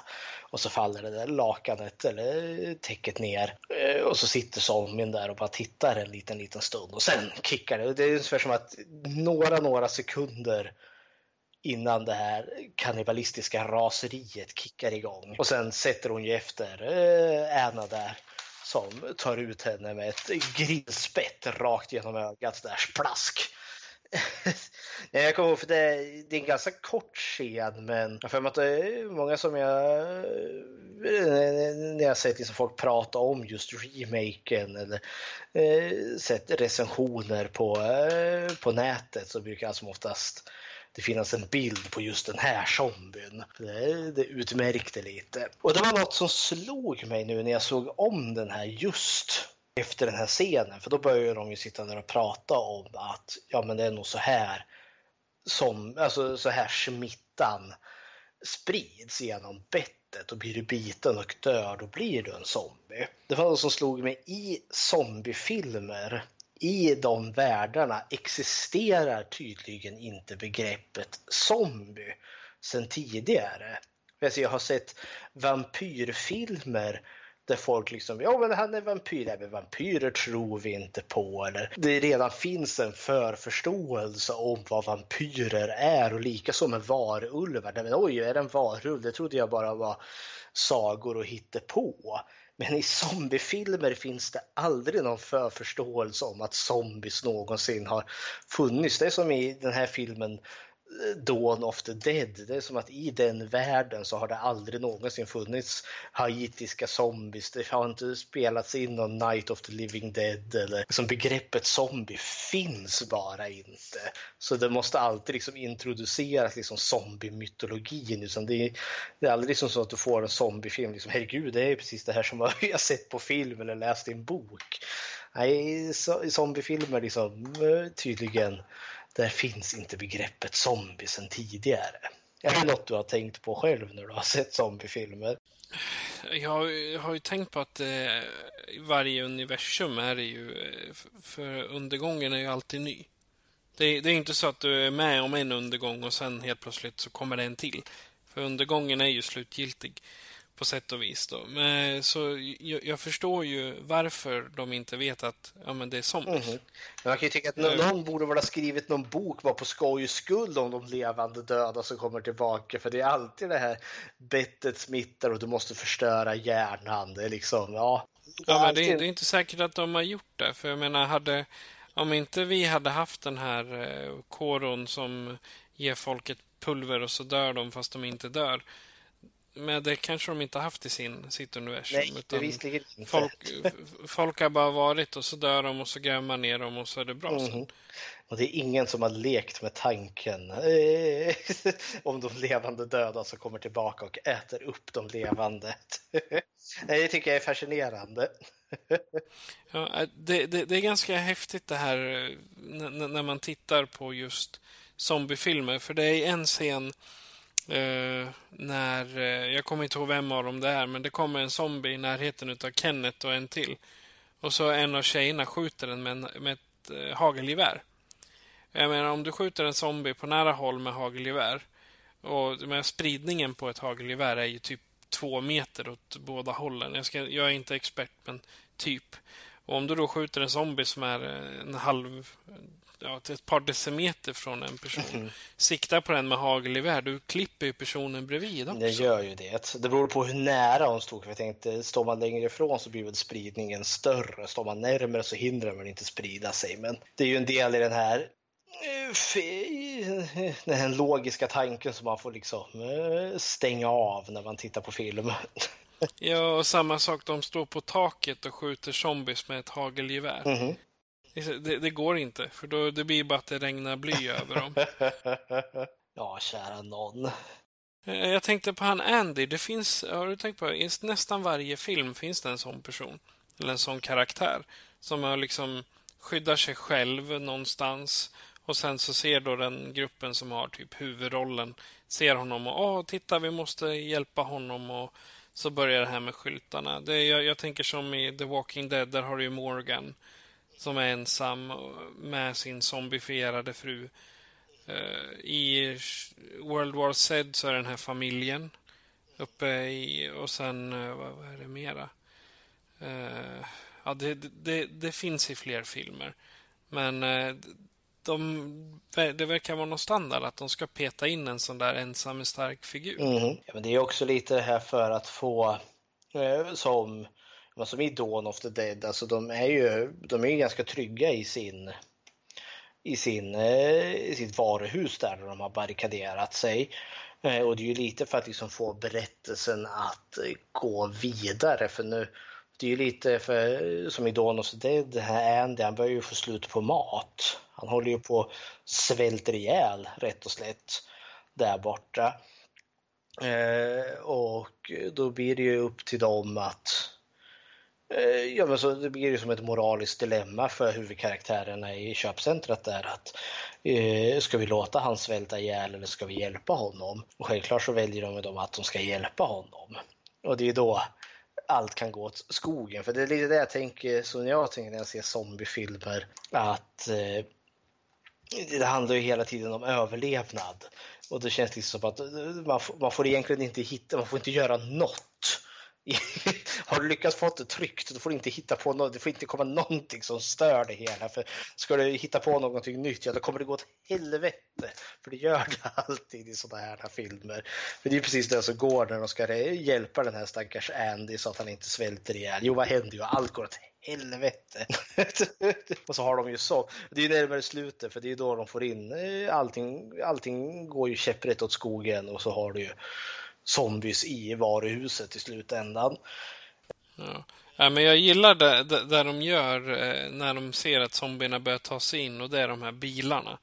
Och så faller det där lakanet eller täcket ner eh, och så sitter zombien där och bara tittar en liten, liten stund och sen kickar det. Det är ungefär som att några, några sekunder innan det här kannibalistiska raseriet kickar igång. Och sen sätter hon ju efter eh, Anna där som tar ut henne med ett grillspett rakt genom ögat där, splask. jag kommer ihåg för det, det är en ganska kort scen men jag för att det är många som jag eh, när jag sett liksom folk prata om just remaken eller eh, sett recensioner på, eh, på nätet så brukar jag som oftast det finnas en bild på just den här zombien. Det, det utmärkte lite. Och det var något som slog mig nu när jag såg om den här just efter den här scenen. För då började de ju sitta där och prata om att ja men det är nog så här som, alltså så här smittan sprids genom bettet och blir du biten och dör då blir du en zombie. Det var något som slog mig i zombiefilmer i de världarna existerar tydligen inte begreppet zombie sen tidigare. Jag har sett vampyrfilmer där folk liksom, ja men han är vampyr, nej men vampyrer tror vi inte på. Eller det redan finns en förförståelse om vad vampyrer är och likaså med varulvar. Men oj, är det en varulv? Det trodde jag bara var sagor och hittepå. Men i zombiefilmer finns det aldrig någon förförståelse om att zombies någonsin har funnits. Det är som i den här filmen Dawn of the Dead. Det är som att i den världen så har det aldrig någonsin funnits haitiska zombies. Det har inte spelats in någon Night of the Living Dead eller liksom begreppet zombie finns bara inte. Så det måste alltid liksom introduceras liksom zombie-mytologin. Det, är, det är aldrig liksom så att du får en zombiefilm. Liksom, Herregud, det är precis det här som jag har sett på film eller läst i en bok. Nej, zombiefilmer liksom eh, tydligen där finns inte begreppet zombie sedan tidigare. Är det något du har tänkt på själv när du har sett zombiefilmer? Jag har ju tänkt på att eh, varje universum är det ju, eh, för undergången är ju alltid ny. Det, det, är inte så att du är med om en undergång och sen helt plötsligt så kommer det en till. För undergången är ju slutgiltig på sätt och vis. Då. Men, så jag, jag, förstår ju varför de inte vet att ja, men det är zombies. Mm. Man kan ju tycka att någon, någon borde väl ha skrivit någon bok bara på skoj skull om de levande döda som kommer tillbaka. För det är alltid det här bettet smittar och du måste förstöra hjärnan. Det är liksom, ja. Ja, men det är, det är inte säkert att de har gjort det. För jag menar, hade, om inte vi hade haft den här eh, koron som ger folk ett pulver och så dör de fast de inte dör men det kanske de inte haft i sin, sitt universum. Nej, utan inte. Folk, folk har bara varit och så dör de och så gräver man ner dem och så är det bra mm. sen. Och det är ingen som har lekt med tanken eh, om de levande döda som kommer tillbaka och äter upp de levande. det tycker jag är fascinerande. ja, eh, det, det, det, är ganska häftigt det här eh, när man tittar på just zombiefilmer. För det är en scen Uh, när, uh, jag kommer inte ihåg vem av dem det är, men det kommer en zombie i närheten av Kenneth och en till. Och så en av tjejerna skjuter den med, en, med ett uh, hagelgevär. Jag menar, om du skjuter en zombie på nära håll med hagelgevär och med spridningen på ett hagelgevär är ju typ två meter åt båda hållen. Jag, ska, jag är inte expert, men typ. Och om du då skjuter en zombie som är en halv ja, ett par decimeter från en person. Mm. Sikta på den med hagelgevär, du klipper ju personen bredvid också. Det gör ju det. Det beror på hur nära hon stod. För jag tänkte, står man längre ifrån så blir väl spridningen större. Står man närmare så hindrar man inte sprida sig. Men det är ju en del i den här eh, den här logiska tanken som man får liksom eh, stänga av när man tittar på film. Ja, och samma sak. De står på taket och skjuter zombies med ett hagelgevär. Mm. Det, det, går inte, för då det blir bara att det regnar bly över dem. ja, kära någon. Eh, jag tänkte på han Andy. Det finns, har du tänkt på I nästan varje film finns det en sån person. Eller en sån karaktär. Som har liksom skyddar sig själv någonstans. Och sen så ser då den gruppen som har typ huvudrollen ser honom och åh, titta, vi måste hjälpa honom och så börjar det här med skyltarna. Det, jag, jag tänker som i The Walking Dead, där har du ju Morgan som är ensam med sin zombifierade fru. Uh, I World War Z så är den här familjen uppe i... Och sen, uh, vad, är det mera? Uh, ja, det, det, det, finns i fler filmer. Men de, det verkar vara någon standard att de ska peta in en sån där ensam stark figur. Mm. Ja, men det är också lite det här för att få som som i Dawn of the Dead, alltså de är ju de är ganska trygga i sin i, sin, eh, i sitt varuhus där de har barrikaderat sig. Eh, och det är ju lite för att liksom få berättelsen att eh, gå vidare för nu det är ju lite för, som i Dawn of the Dead, här Andy han börjar ju få slut på mat. Han håller ju på svälter ihjäl rätt och slätt där borta. Eh, och då blir det ju upp till dem att Eh, ja, men så det blir ju som ett moraliskt dilemma för huvudkaraktärerna i köpcentret där att eh, ska vi låta han svälta ihjäl eller ska vi hjälpa honom? Och självklart så väljer de att de ska hjälpa honom. Och det är då allt kan gå åt skogen. För det är lite det jag tänker, som jag tänker när jag ser zombiefilmer, att eh, det handlar ju hela tiden om överlevnad. Och det känns liksom som att eh, man, man, man får egentligen inte hitta, man får inte göra något har du lyckats få det tryckt, då får du inte hitta på något, det får inte komma någonting som stör det hela. För ska du hitta på någonting nytt, ja då kommer det gå åt helvete. För det gör det alltid i sådana här filmer. För det är precis det som går när de ska hjälpa den här stackars Andy så att han inte svälter ihjäl. Jo, vad händer ju? Allt går åt helvete. och så har de ju så. Det är närmare slutet för det är då de får in eh, allting. Allting går ju käpprätt åt skogen och så har du ju zombies i varuhuset i slutändan. Ja. ja men jag gillar det, det, det de gör eh, när de ser att zombierna börjar ta sig in och det är de här bilarna.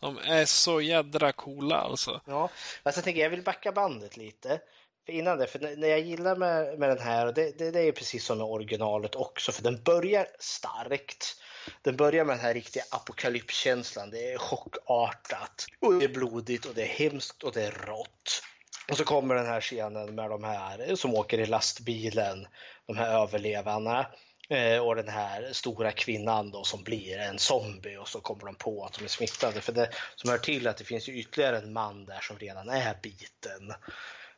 De är så jädra coola alltså. Ja, alltså jag tänker jag vill backa bandet lite. För innan det, för när jag gillar med, med den här, och det, det, det är precis som med originalet också, för den börjar starkt. Den börjar med den här riktiga apokalypskänslan. Det är chockartat, och det är blodigt och det är hemskt och det är rått. Och så kommer den här scenen med de här som åker i lastbilen, de här överlevarna eh, och den här stora kvinnan då som blir en zombie och så kommer de på att de är smittade. För det som hör till att det finns ju ytterligare en man där som redan är biten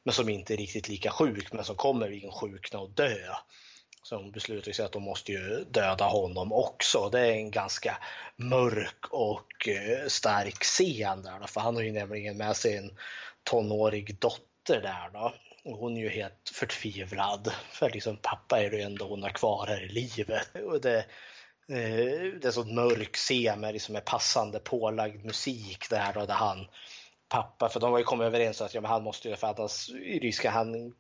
men som inte är riktigt lika sjuk men som kommer insjukna och dö. Så de beslutar sig att de måste ju döda honom också. Det är en ganska mörk och eh, stark scen där för han har ju nämligen med sig en tonårig dotter där då. Och hon är ju helt förtvivlad. För liksom pappa är det ändå hon har kvar här i livet. Och det, eh, det är så mörk scen med liksom passande pålagd musik där då, där han pappa, för de har ju kommit överens om att ja, men han måste ju, för annars ryska han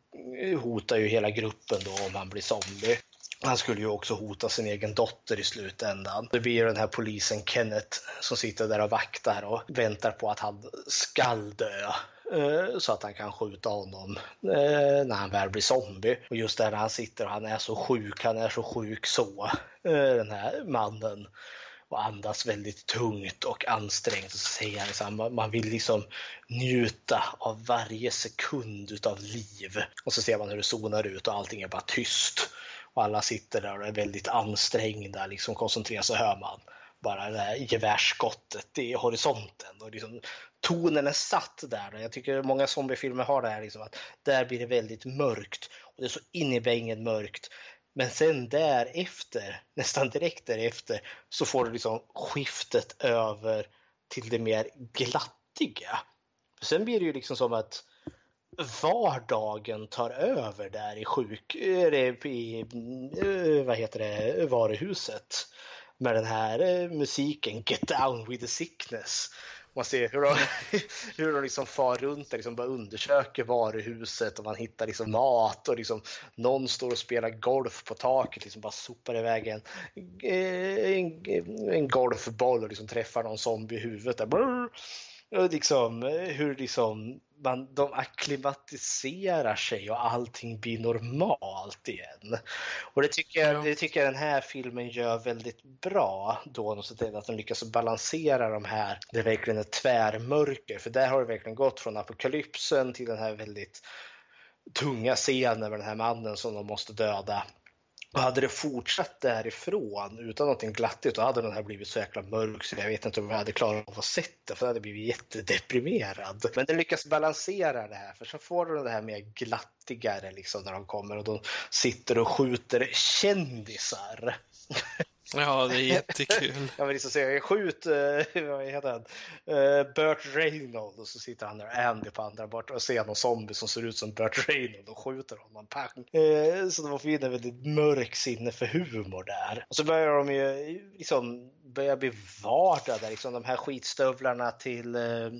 hotar ju hela gruppen då om han blir zombie. Han skulle ju också hota sin egen dotter i slutändan. Det blir den här polisen Kenneth som sitter där och vaktar och väntar på att han skall dö. Eh, så att han kan skjuta honom eh, när han väl blir zombie. Och just där när han sitter och han är så sjuk, han är så sjuk så, eh, den här mannen och andas väldigt tungt och ansträngt. Och så säger han liksom, man vill liksom njuta av varje sekund utav liv. Och så ser man hur det zonar ut och allting är bara tyst. Och alla sitter där och är väldigt ansträngda, liksom koncentrerar sig hör man bara det här gevärsskottet i horisonten. Och liksom, tonen är satt där. Jag tycker många zombiefilmer har det här liksom att där blir det väldigt mörkt. Och Det är så in i bängen mörkt. Men sen därefter, nästan direkt därefter, så får du liksom skiftet över till det mer glattiga. Sen blir det ju liksom som att vardagen tar över där i sjuk... Eh, i, eh, vad heter det, varuhuset med den här eh, musiken Get down with the sickness. Man ser hur de, hur de liksom far runt och liksom bara undersöker varuhuset och man hittar liksom mat och liksom någon står och spelar golf på taket, liksom bara sopar iväg en, eh, en, en golfboll och liksom träffar någon zombie i huvudet. Där. Och liksom, hur liksom man, de akklimatiserar sig och allting blir normalt igen. Och det tycker jag, det tycker jag den här filmen gör väldigt bra då, att den lyckas balansera de här, det verkligen är tvärmörker, för där har det verkligen gått från apokalypsen till den här väldigt tunga scenen med den här mannen som de måste döda och hade det fortsatt därifrån utan någonting glattigt då hade den här blivit så jäkla mörk så jag vet inte om jag hade klarat av att se det för jag hade blivit jättedeprimerad. Men den lyckas balansera det här för så får du det här mer glattigare liksom när de kommer och de sitter och skjuter kändisar. Ja, det är jättekul. jag vill liksom säga, skjut, uh, vad heter han, uh, Burt Reynolds och så sitter han där och Andy på andra bort och ser någon zombie som ser ut som Burt Reynolds och skjuter honom. Pang. Uh, så de får in en väldigt mörk sinne för humor där. Och så börjar de ju liksom börja bli vardag där, liksom de här skitstövlarna till, uh,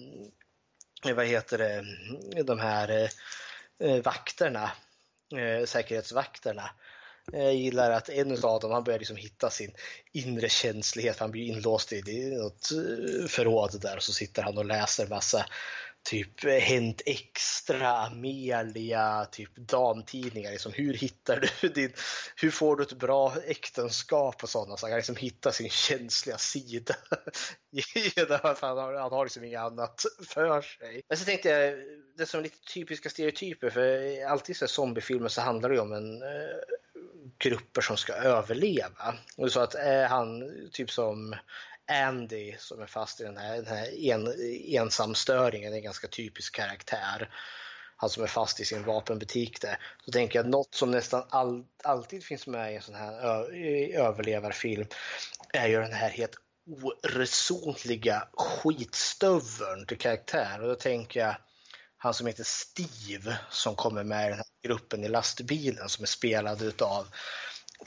vad heter det, de här vakterna, säkerhetsvakterna jag gillar att en av dem han börjar liksom hitta sin inre känslighet. Han blir inlåst i något eh, förråd där och så sitter han och läser massa typ eh, Hänt Extra, Amelia, typ damtidningar. Liksom, hur hittar du din, hur får du ett bra äktenskap och sådana saker. Han liksom hittar sin känsliga sida. han har, han har liksom inget annat för sig. Men så tänkte jag, det som är lite typiska stereotyper, för alltid i zombiefilmer så handlar det ju om en eh, grupper som ska överleva. Och så att är han typ som Andy som är fast i den här, den här en, ensamstöringen, en ganska typisk karaktär. Han som är fast i sin vapenbutik där. Så tänker jag att något som nästan all, alltid finns med i en sån här ö, överlevarfilm är ju den här helt oresonliga skitstöveln till karaktär. Och då tänker jag han som heter Steve som kommer med i den här gruppen i lastbilen som är spelad utav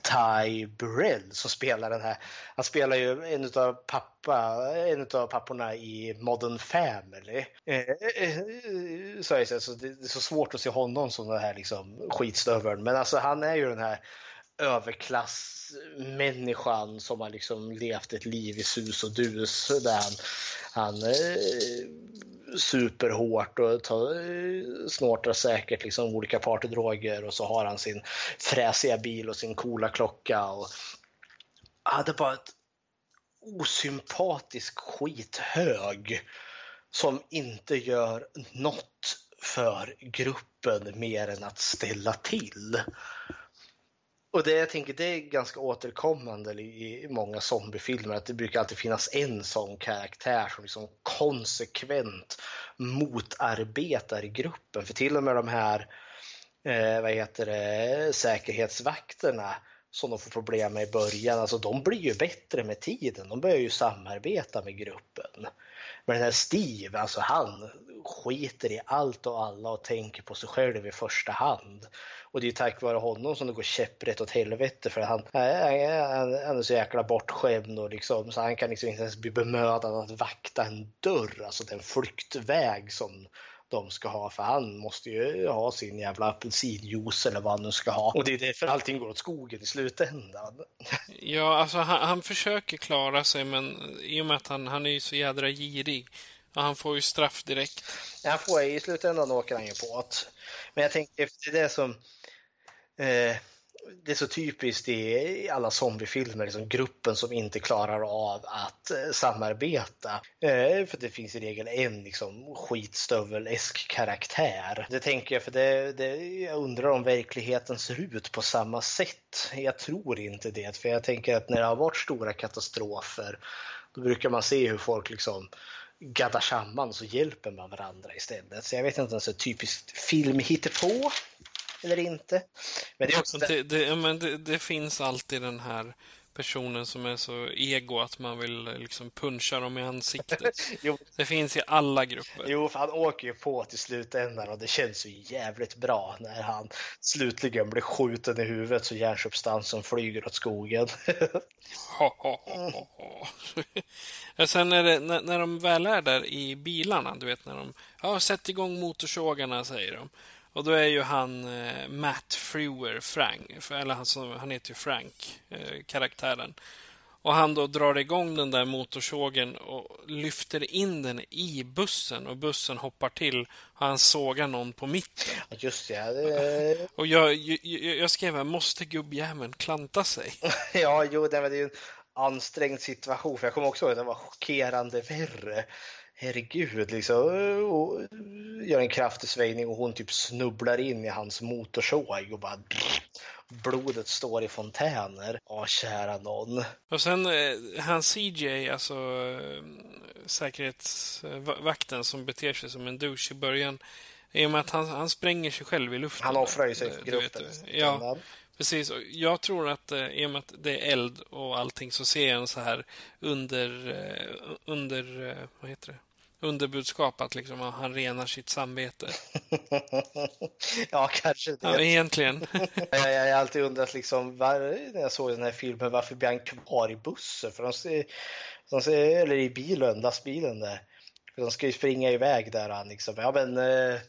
Ty Burrell som spelar den här. Han spelar ju en utav pappa, en utav papporna i Modern Family. Eh, eh, eh, så, det är så svårt att se honom som den här liksom skitstöveln. Men alltså han är ju den här överklassmänniskan som har liksom levt ett liv i sus och dus där han, han superhårt och eh, snortar säkert liksom olika partydroger och så har han sin fräsiga bil och sin coola klocka. Och, hade bara ett osympatisk skithög som inte gör något för gruppen mer än att ställa till. Och det jag tänker det är ganska återkommande i många zombiefilmer att det brukar alltid finnas en sån karaktär som liksom konsekvent motarbetar gruppen. För till och med de här eh, vad heter det, säkerhetsvakterna som de får problem med i början, alltså de blir ju bättre med tiden. De börjar ju samarbeta med gruppen. Men den här Steve, alltså han skiter i allt och alla och tänker på sig själv i första hand. Och det är tack vare honom som det går käpprätt åt helvete för han, han, han är så jäkla bortskämd och liksom, så han kan liksom inte ens bli bemödad att vakta en dörr, alltså den flyktväg som de ska ha för han måste ju ha sin jävla apelsinjuice eller vad han nu ska ha. Och det är därför allting går åt skogen i slutändan. Ja, alltså han, han försöker klara sig men i och med att han, han är ju så jädra girig. Och han får ju straff direkt. Han får i slutändan åker han ju på det. Men jag tänker efter det som eh, det är så typiskt i alla zombiefilmer, liksom gruppen som inte klarar av att eh, samarbeta. Eh, för det finns i regel en liksom, skitstövel-esk karaktär. Det tänker jag, för det, det, jag undrar om verkligheten ser ut på samma sätt. Jag tror inte det, för jag tänker att när det har varit stora katastrofer, då brukar man se hur folk liksom gaddar samman så hjälper man varandra istället. Så jag vet inte om det är typiskt film på eller inte. Men det, är också det, det, men det, det, finns alltid den här personen som är så ego att man vill liksom puncha dem i ansiktet. det finns i alla grupper. Jo, för han åker ju på till slutändan och det känns ju jävligt bra när han slutligen blir skjuten i huvudet så hjärnsubstansen flyger åt skogen. Sen är det, när, när de väl är där i bilarna, du vet när de ja, sätt igång motorsågarna, säger de. Och då är ju han eh, Matt Frewer, Frank, eller han, han heter ju Frank, eh, karaktären. Och han då drar igång den där motorsågen och lyfter in den i bussen och bussen hoppar till och han sågar någon på mitten. Just ja. Det... Och jag, jag, jag skrev här, måste gubbjäveln klanta sig? ja, jo, det är ju en ansträngd situation. För jag kommer också ihåg att det var chockerande värre herregud, liksom. Gör en kraftig svängning och hon typ snubblar in i hans motorsåg och bara blodet står i fontäner. Åh, kära någon. Och sen eh, han CJ, alltså eh, säkerhetsvakten som beter sig som en douche i början. I och med att han, han spränger sig själv i luften. Han offrar ju sig för gruppen. Ja, precis. Jag tror att eh, i och med att det är eld och allting så ser jag en så här under, under vad heter det? Underbudskap att liksom, han renar sitt samvete. ja, kanske det. Ja, egentligen. jag, jag har alltid undrat liksom, var, när jag såg den här filmen, varför blir han kvar i bussen? För de ser, de eller i bilen, lastbilen där. För de ska ju springa iväg där han liksom, ja men... Eh,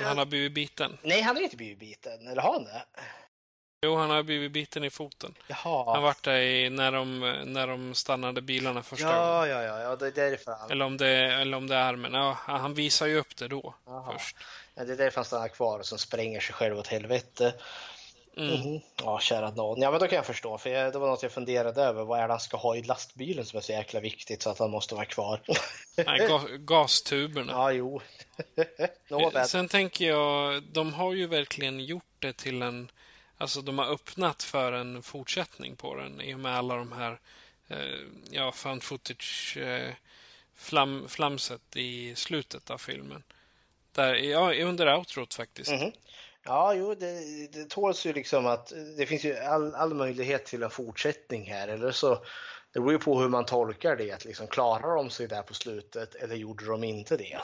han har blivit biten. Nej, han har inte blivit biten. Eller har han det? Jo, han har blivit biten i foten. Jaha. Han vart där i, när, de, när de stannade bilarna första ja, gången. Ja, ja, ja, det är därför han... Eller om det, eller om det är armen. Ja, han visar ju upp det då Jaha. först. Ja, det är därför han stannar kvar och som spränger sig själv åt helvete. Mm. Mm. Ja, kära någon. Ja, men då kan jag förstå. För det var något jag funderade över. Vad är det han ska ha i lastbilen som är så jäkla viktigt så att han måste vara kvar? Nej, ga gastuberna. Ja, jo. Sen tänker jag, de har ju verkligen gjort det till en Alltså de har öppnat för en fortsättning på den i och med alla de här eh, ja, fan footage eh, flam, flamset i slutet av filmen. Där, ja, under outrot faktiskt. Mm -hmm. Ja, jo, det, det tåls ju liksom att det finns ju all, all möjlighet till en fortsättning här. Eller så, det beror ju på hur man tolkar det. Att liksom, klarar de sig där på slutet eller gjorde de inte det?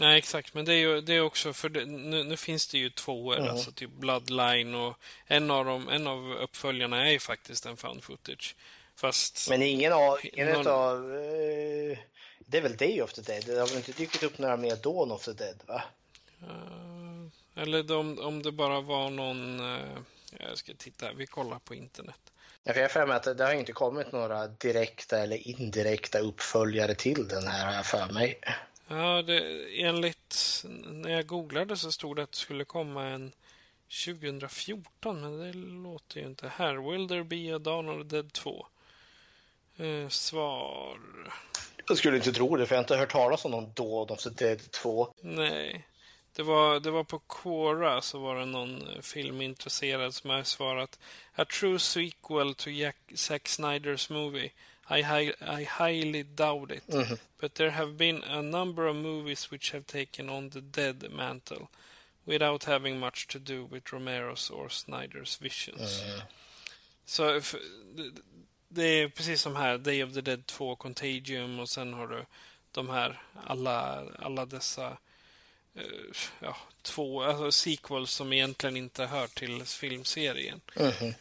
Nej, exakt. Men det är ju det är också, för det, nu, nu, finns det ju två, mm. alltså typ Bloodline och en av, dem, en av uppföljarna är ju faktiskt en found footage. Fast... Men ingen av, ingen någon... av uh, det är väl Day of the Dead? Det har väl inte dykt upp några mer Dawn of the Dead, va? Uh, eller om, om det bara var någon, uh, jag ska titta, vi kollar på internet. Jag har för mig att det har inte kommit några direkta eller indirekta uppföljare till den här, har jag för mig. Ja, det, enligt när jag googlade så stod det att det skulle komma en 2014, men det låter ju inte här. Will there be a Dawn of the Dead 2? Eh, svar... Jag skulle inte tro det, för jag har inte hört talas om någon Dawn of the Dead 2. Nej. Det var, det var på Quora så var det någon filmintresserad som har svarat A true sequel to Jack, Zack Snyders movie I, hi I highly doubt it. Mm -hmm. But there have been a number of movies which have taken on the dead mantle without having much to do with Romeros or Snyders visions. Mm. Så det är precis som här, Day of the Dead 2, Contagium och sen har du de här, alla, alla dessa uh, ja, två alltså sequels som egentligen inte hör till filmserien. Mm.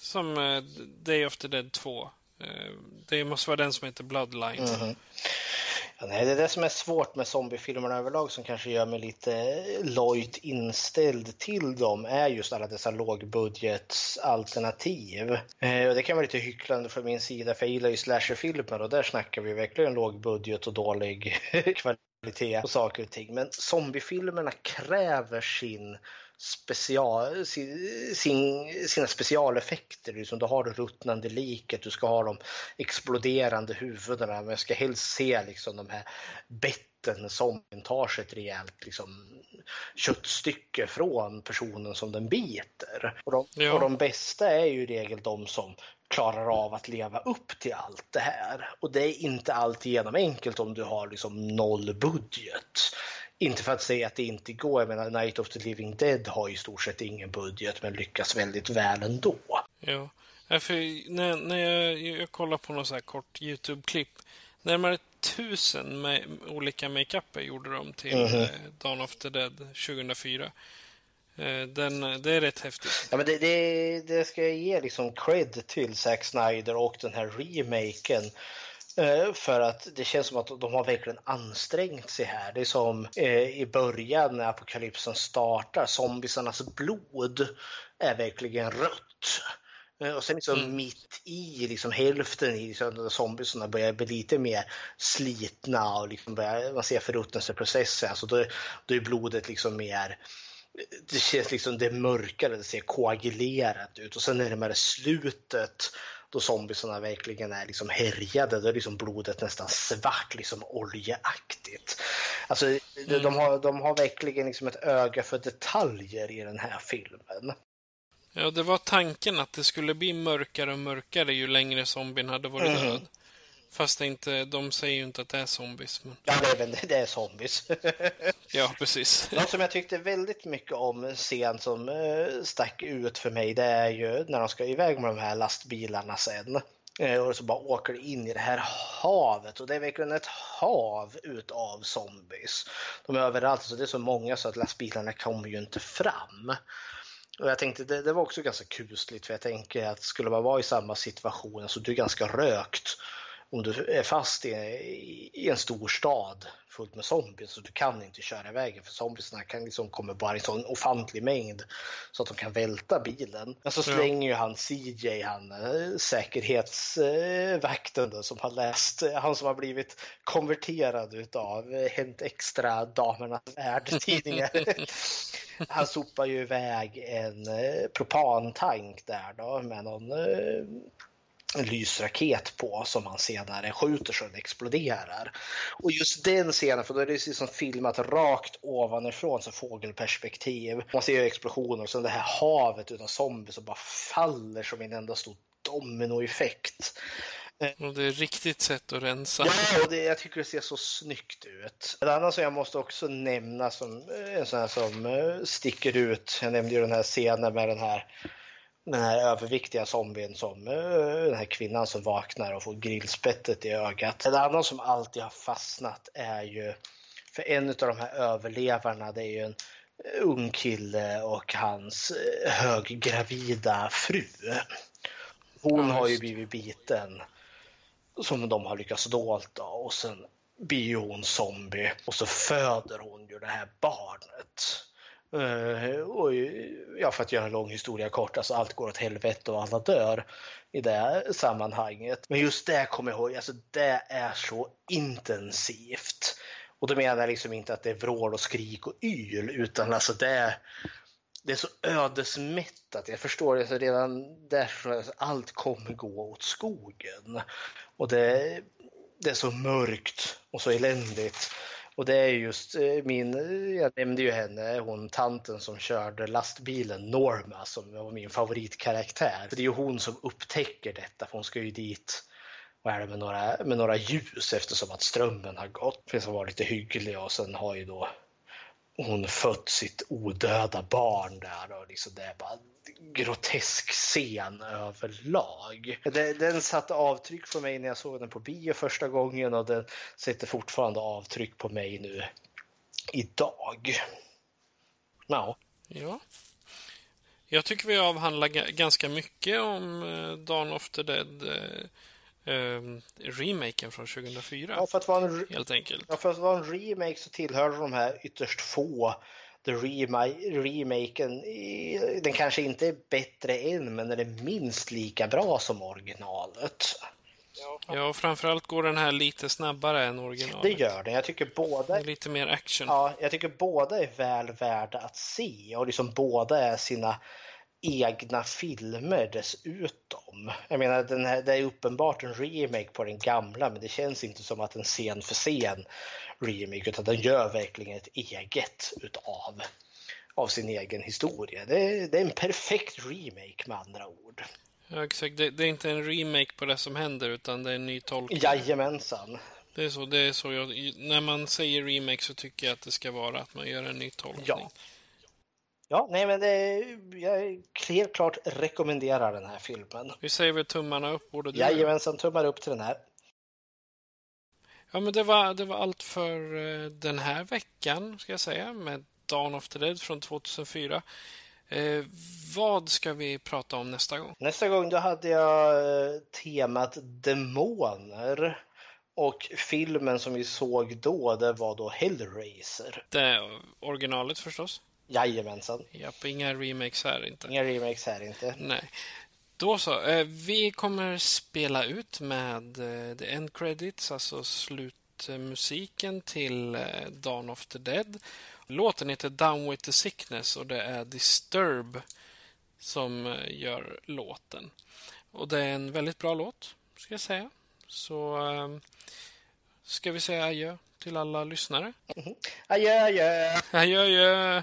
Som uh, Day of the Dead 2 Eh, Eh, det måste vara den som heter Bloodline. Mm -hmm. ja, nej, det är det som är svårt med zombiefilmerna överlag som kanske gör mig lite lojt inställd till dem är just alla dessa lågbudgetsalternativ. Eh, och det kan vara lite hycklande från min sida för jag gillar ju slasherfilmer och där snackar vi verkligen lågbudget och dålig kvalitet på saker och ting. Men zombiefilmerna kräver sin special, sin, sina specialeffekter. Liksom, du har det ruttnande liket, du ska ha de exploderande huvudena, men jag ska helst se liksom, de här betten som tar sig ett rejält liksom, köttstycke från personen som den biter. Och de, ja. och de bästa är ju i regel de som klarar av att leva upp till allt det här. Och det är inte alltid genom enkelt om du har liksom noll budget. Inte för att säga att det inte går, jag menar Night of the Living Dead har i stort sett ingen budget men lyckas väldigt väl ändå. Ja. För när, när jag, jag kollar på något så här kort YouTube-klipp. Närmare tusen med, olika makeuper gjorde de till Mhm. eh, Dawn of the Dead 2004. Eh, Den, det är rätt häftigt. Ja, men det, det, det ska jag ge liksom cred till Zack Snyder och den här remaken. Eh, För att det känns som att de har verkligen ansträngt sig här. Det är som eh, i början när apokalypsen startar, zombisarnas blod är verkligen rött. Eh, Och sen liksom mitt i, liksom hälften i liksom, zombiesarna börjar bli lite mer slitna och liksom börjar, man ser förruttnelseprocessen. Alltså då, då är blodet liksom mer det känns liksom det mörkare, det ser koagulerat ut och sen närmare slutet då zombiesarna verkligen är liksom härjade, då är liksom blodet nästan svart, liksom oljeaktigt. Alltså, de, de, har, de har verkligen liksom ett öga för detaljer i den här filmen. Ja, det var tanken att det skulle bli mörkare och mörkare ju längre zombien hade varit Mhm. död. Fast det inte, de säger ju inte att det är zombies. Men... Ja, det är, väl- det är zombies. Ja, precis. Något som jag tyckte väldigt mycket om, en scen som eh, stack ut för mig, det är ju när de ska iväg med de här lastbilarna sen. Eh, Och så bara åker in i det här havet och det är verkligen ett hav utav zombies. De är överallt, så det är så många så att lastbilarna kommer ju inte fram. Och jag tänkte det, det var också ganska kusligt för jag tänker att skulle man vara i samma situation så du är ganska rökt om du är fast i, i en stor stad fullt med zombies så du kan inte köra iväg för zombiesarna kan liksom komma bara i en sån ofantlig mängd så att de kan välta bilen. Men så slänger ju han CJ, han eh, säkerhetsvakten då, som har läst, eh, han som har blivit konverterad utav eh, Hänt Extra Damernas Värld-tidningar. han sopar ju iväg en propantank där då med någon lysraket på som han senare skjuter så den exploderar. Och just den scenen, för då är det liksom filmat rakt ovanifrån så fågelperspektiv. Man ser explosioner och sen det här havet utav zombies som bara faller som en enda stor dominoeffekt. Och det är riktigt sätt att rensa. Ja, och det, jag tycker det ser så snyggt ut. En annan som jag måste också nämna som eh, en sån här som eh, sticker ut. Jag nämnde ju den här scenen med den här den här överviktiga zombien som eh, den här kvinnan som vaknar och får grillspettet i ögat. En annan som alltid har fastnat är ju, för en av de här överlevarna det är ju en eh, ung kille och hans eh, höggravida fru. Hon har ju blivit biten som de har lyckats dolta och sen blir hon zombie och så föder hon ju det här barnet. Eh, och, eh, ja, för att göra en lång historia kort, alltså allt går åt helvete och alla dör i det sammanhanget. Men just det kommer jag ihåg, alltså det är så intensivt. Och då menar jag liksom inte att det är vrål och skrik och yl, utan alltså det är, det är så ödesmättat. Jag förstår det, så redan där att allt kommer gå åt skogen. Och det, det är så mörkt och så eländigt. Och det är just eh, min, eh, jag nämnde ju henne, hon tanten som körde lastbilen, Norma, som var min favoritkaraktär. För det är ju hon som upptäcker detta, för hon ska ju dit vad är det, med, några, med några ljus eftersom att strömmen har gått. För som var lite hygglig och sen har ju då hon fött sitt odöda barn där och liksom det är bara grotesk scen överlag. Det- Den satte avtryck på mig när jag såg den på bio första gången och den sätter fortfarande avtryck på mig nu idag. Ja. Ja. Jag tycker vi avhandlar ga- ganska mycket om eh, Dawn of the Dead. Eh, eh, remaken från 2004. Ja, för att vara en, Helt enkelt. ja, för att vara en remake så tillhör de här ytterst få The rema- remaken, den kanske inte är bättre än, men den är minst lika bra som originalet. Ja, och framförallt går den här lite snabbare än originalet. Det gör den. Jag tycker båda Lite mer action. Ja, jag tycker båda är väl värda att se och liksom båda är sina egna filmer dessutom. Jag menar, den här, det är uppenbart en remake på den gamla men det känns inte som att en scen för scen remake utan den gör verkligen ett eget utav av sin egen historia. Det är, det är en perfekt remake med andra ord. Ja, exakt. Det, det är inte en remake på det som händer utan det är en ny tolkning. Jajamensan. Det är så, det är så jag, när man säger remake så tycker jag att det ska vara att man gör en ny tolkning. Ja. Ja, nej men det, jag helt klart rekommenderar den här filmen. Vi säger väl tummarna upp, borde du? Jajamensan, tummar upp till den här. Ja, men det var, det var allt för eh, den här veckan, ska jag säga, med Dawn of the Dead från 2004. Eh, vad ska vi prata om nästa gång? Nästa gång då hade jag eh, temat demoner. Och filmen som vi såg då, det var då Hellraiser. Det originalet förstås? Jajamensan. Japp, inga remakes här inte. Inga remakes här inte. Nej. Då så. Eh, vi kommer spela ut med eh, the end credits, alltså slutmusiken till eh, Dawn of the Dead. Låten heter Down with the sickness och det är Disturb som gör låten. Och det är en väldigt bra låt, ska jag säga. Så ska vi säga adjö till alla lyssnare. Mm. Adjö, adjö. Adjö, adjö.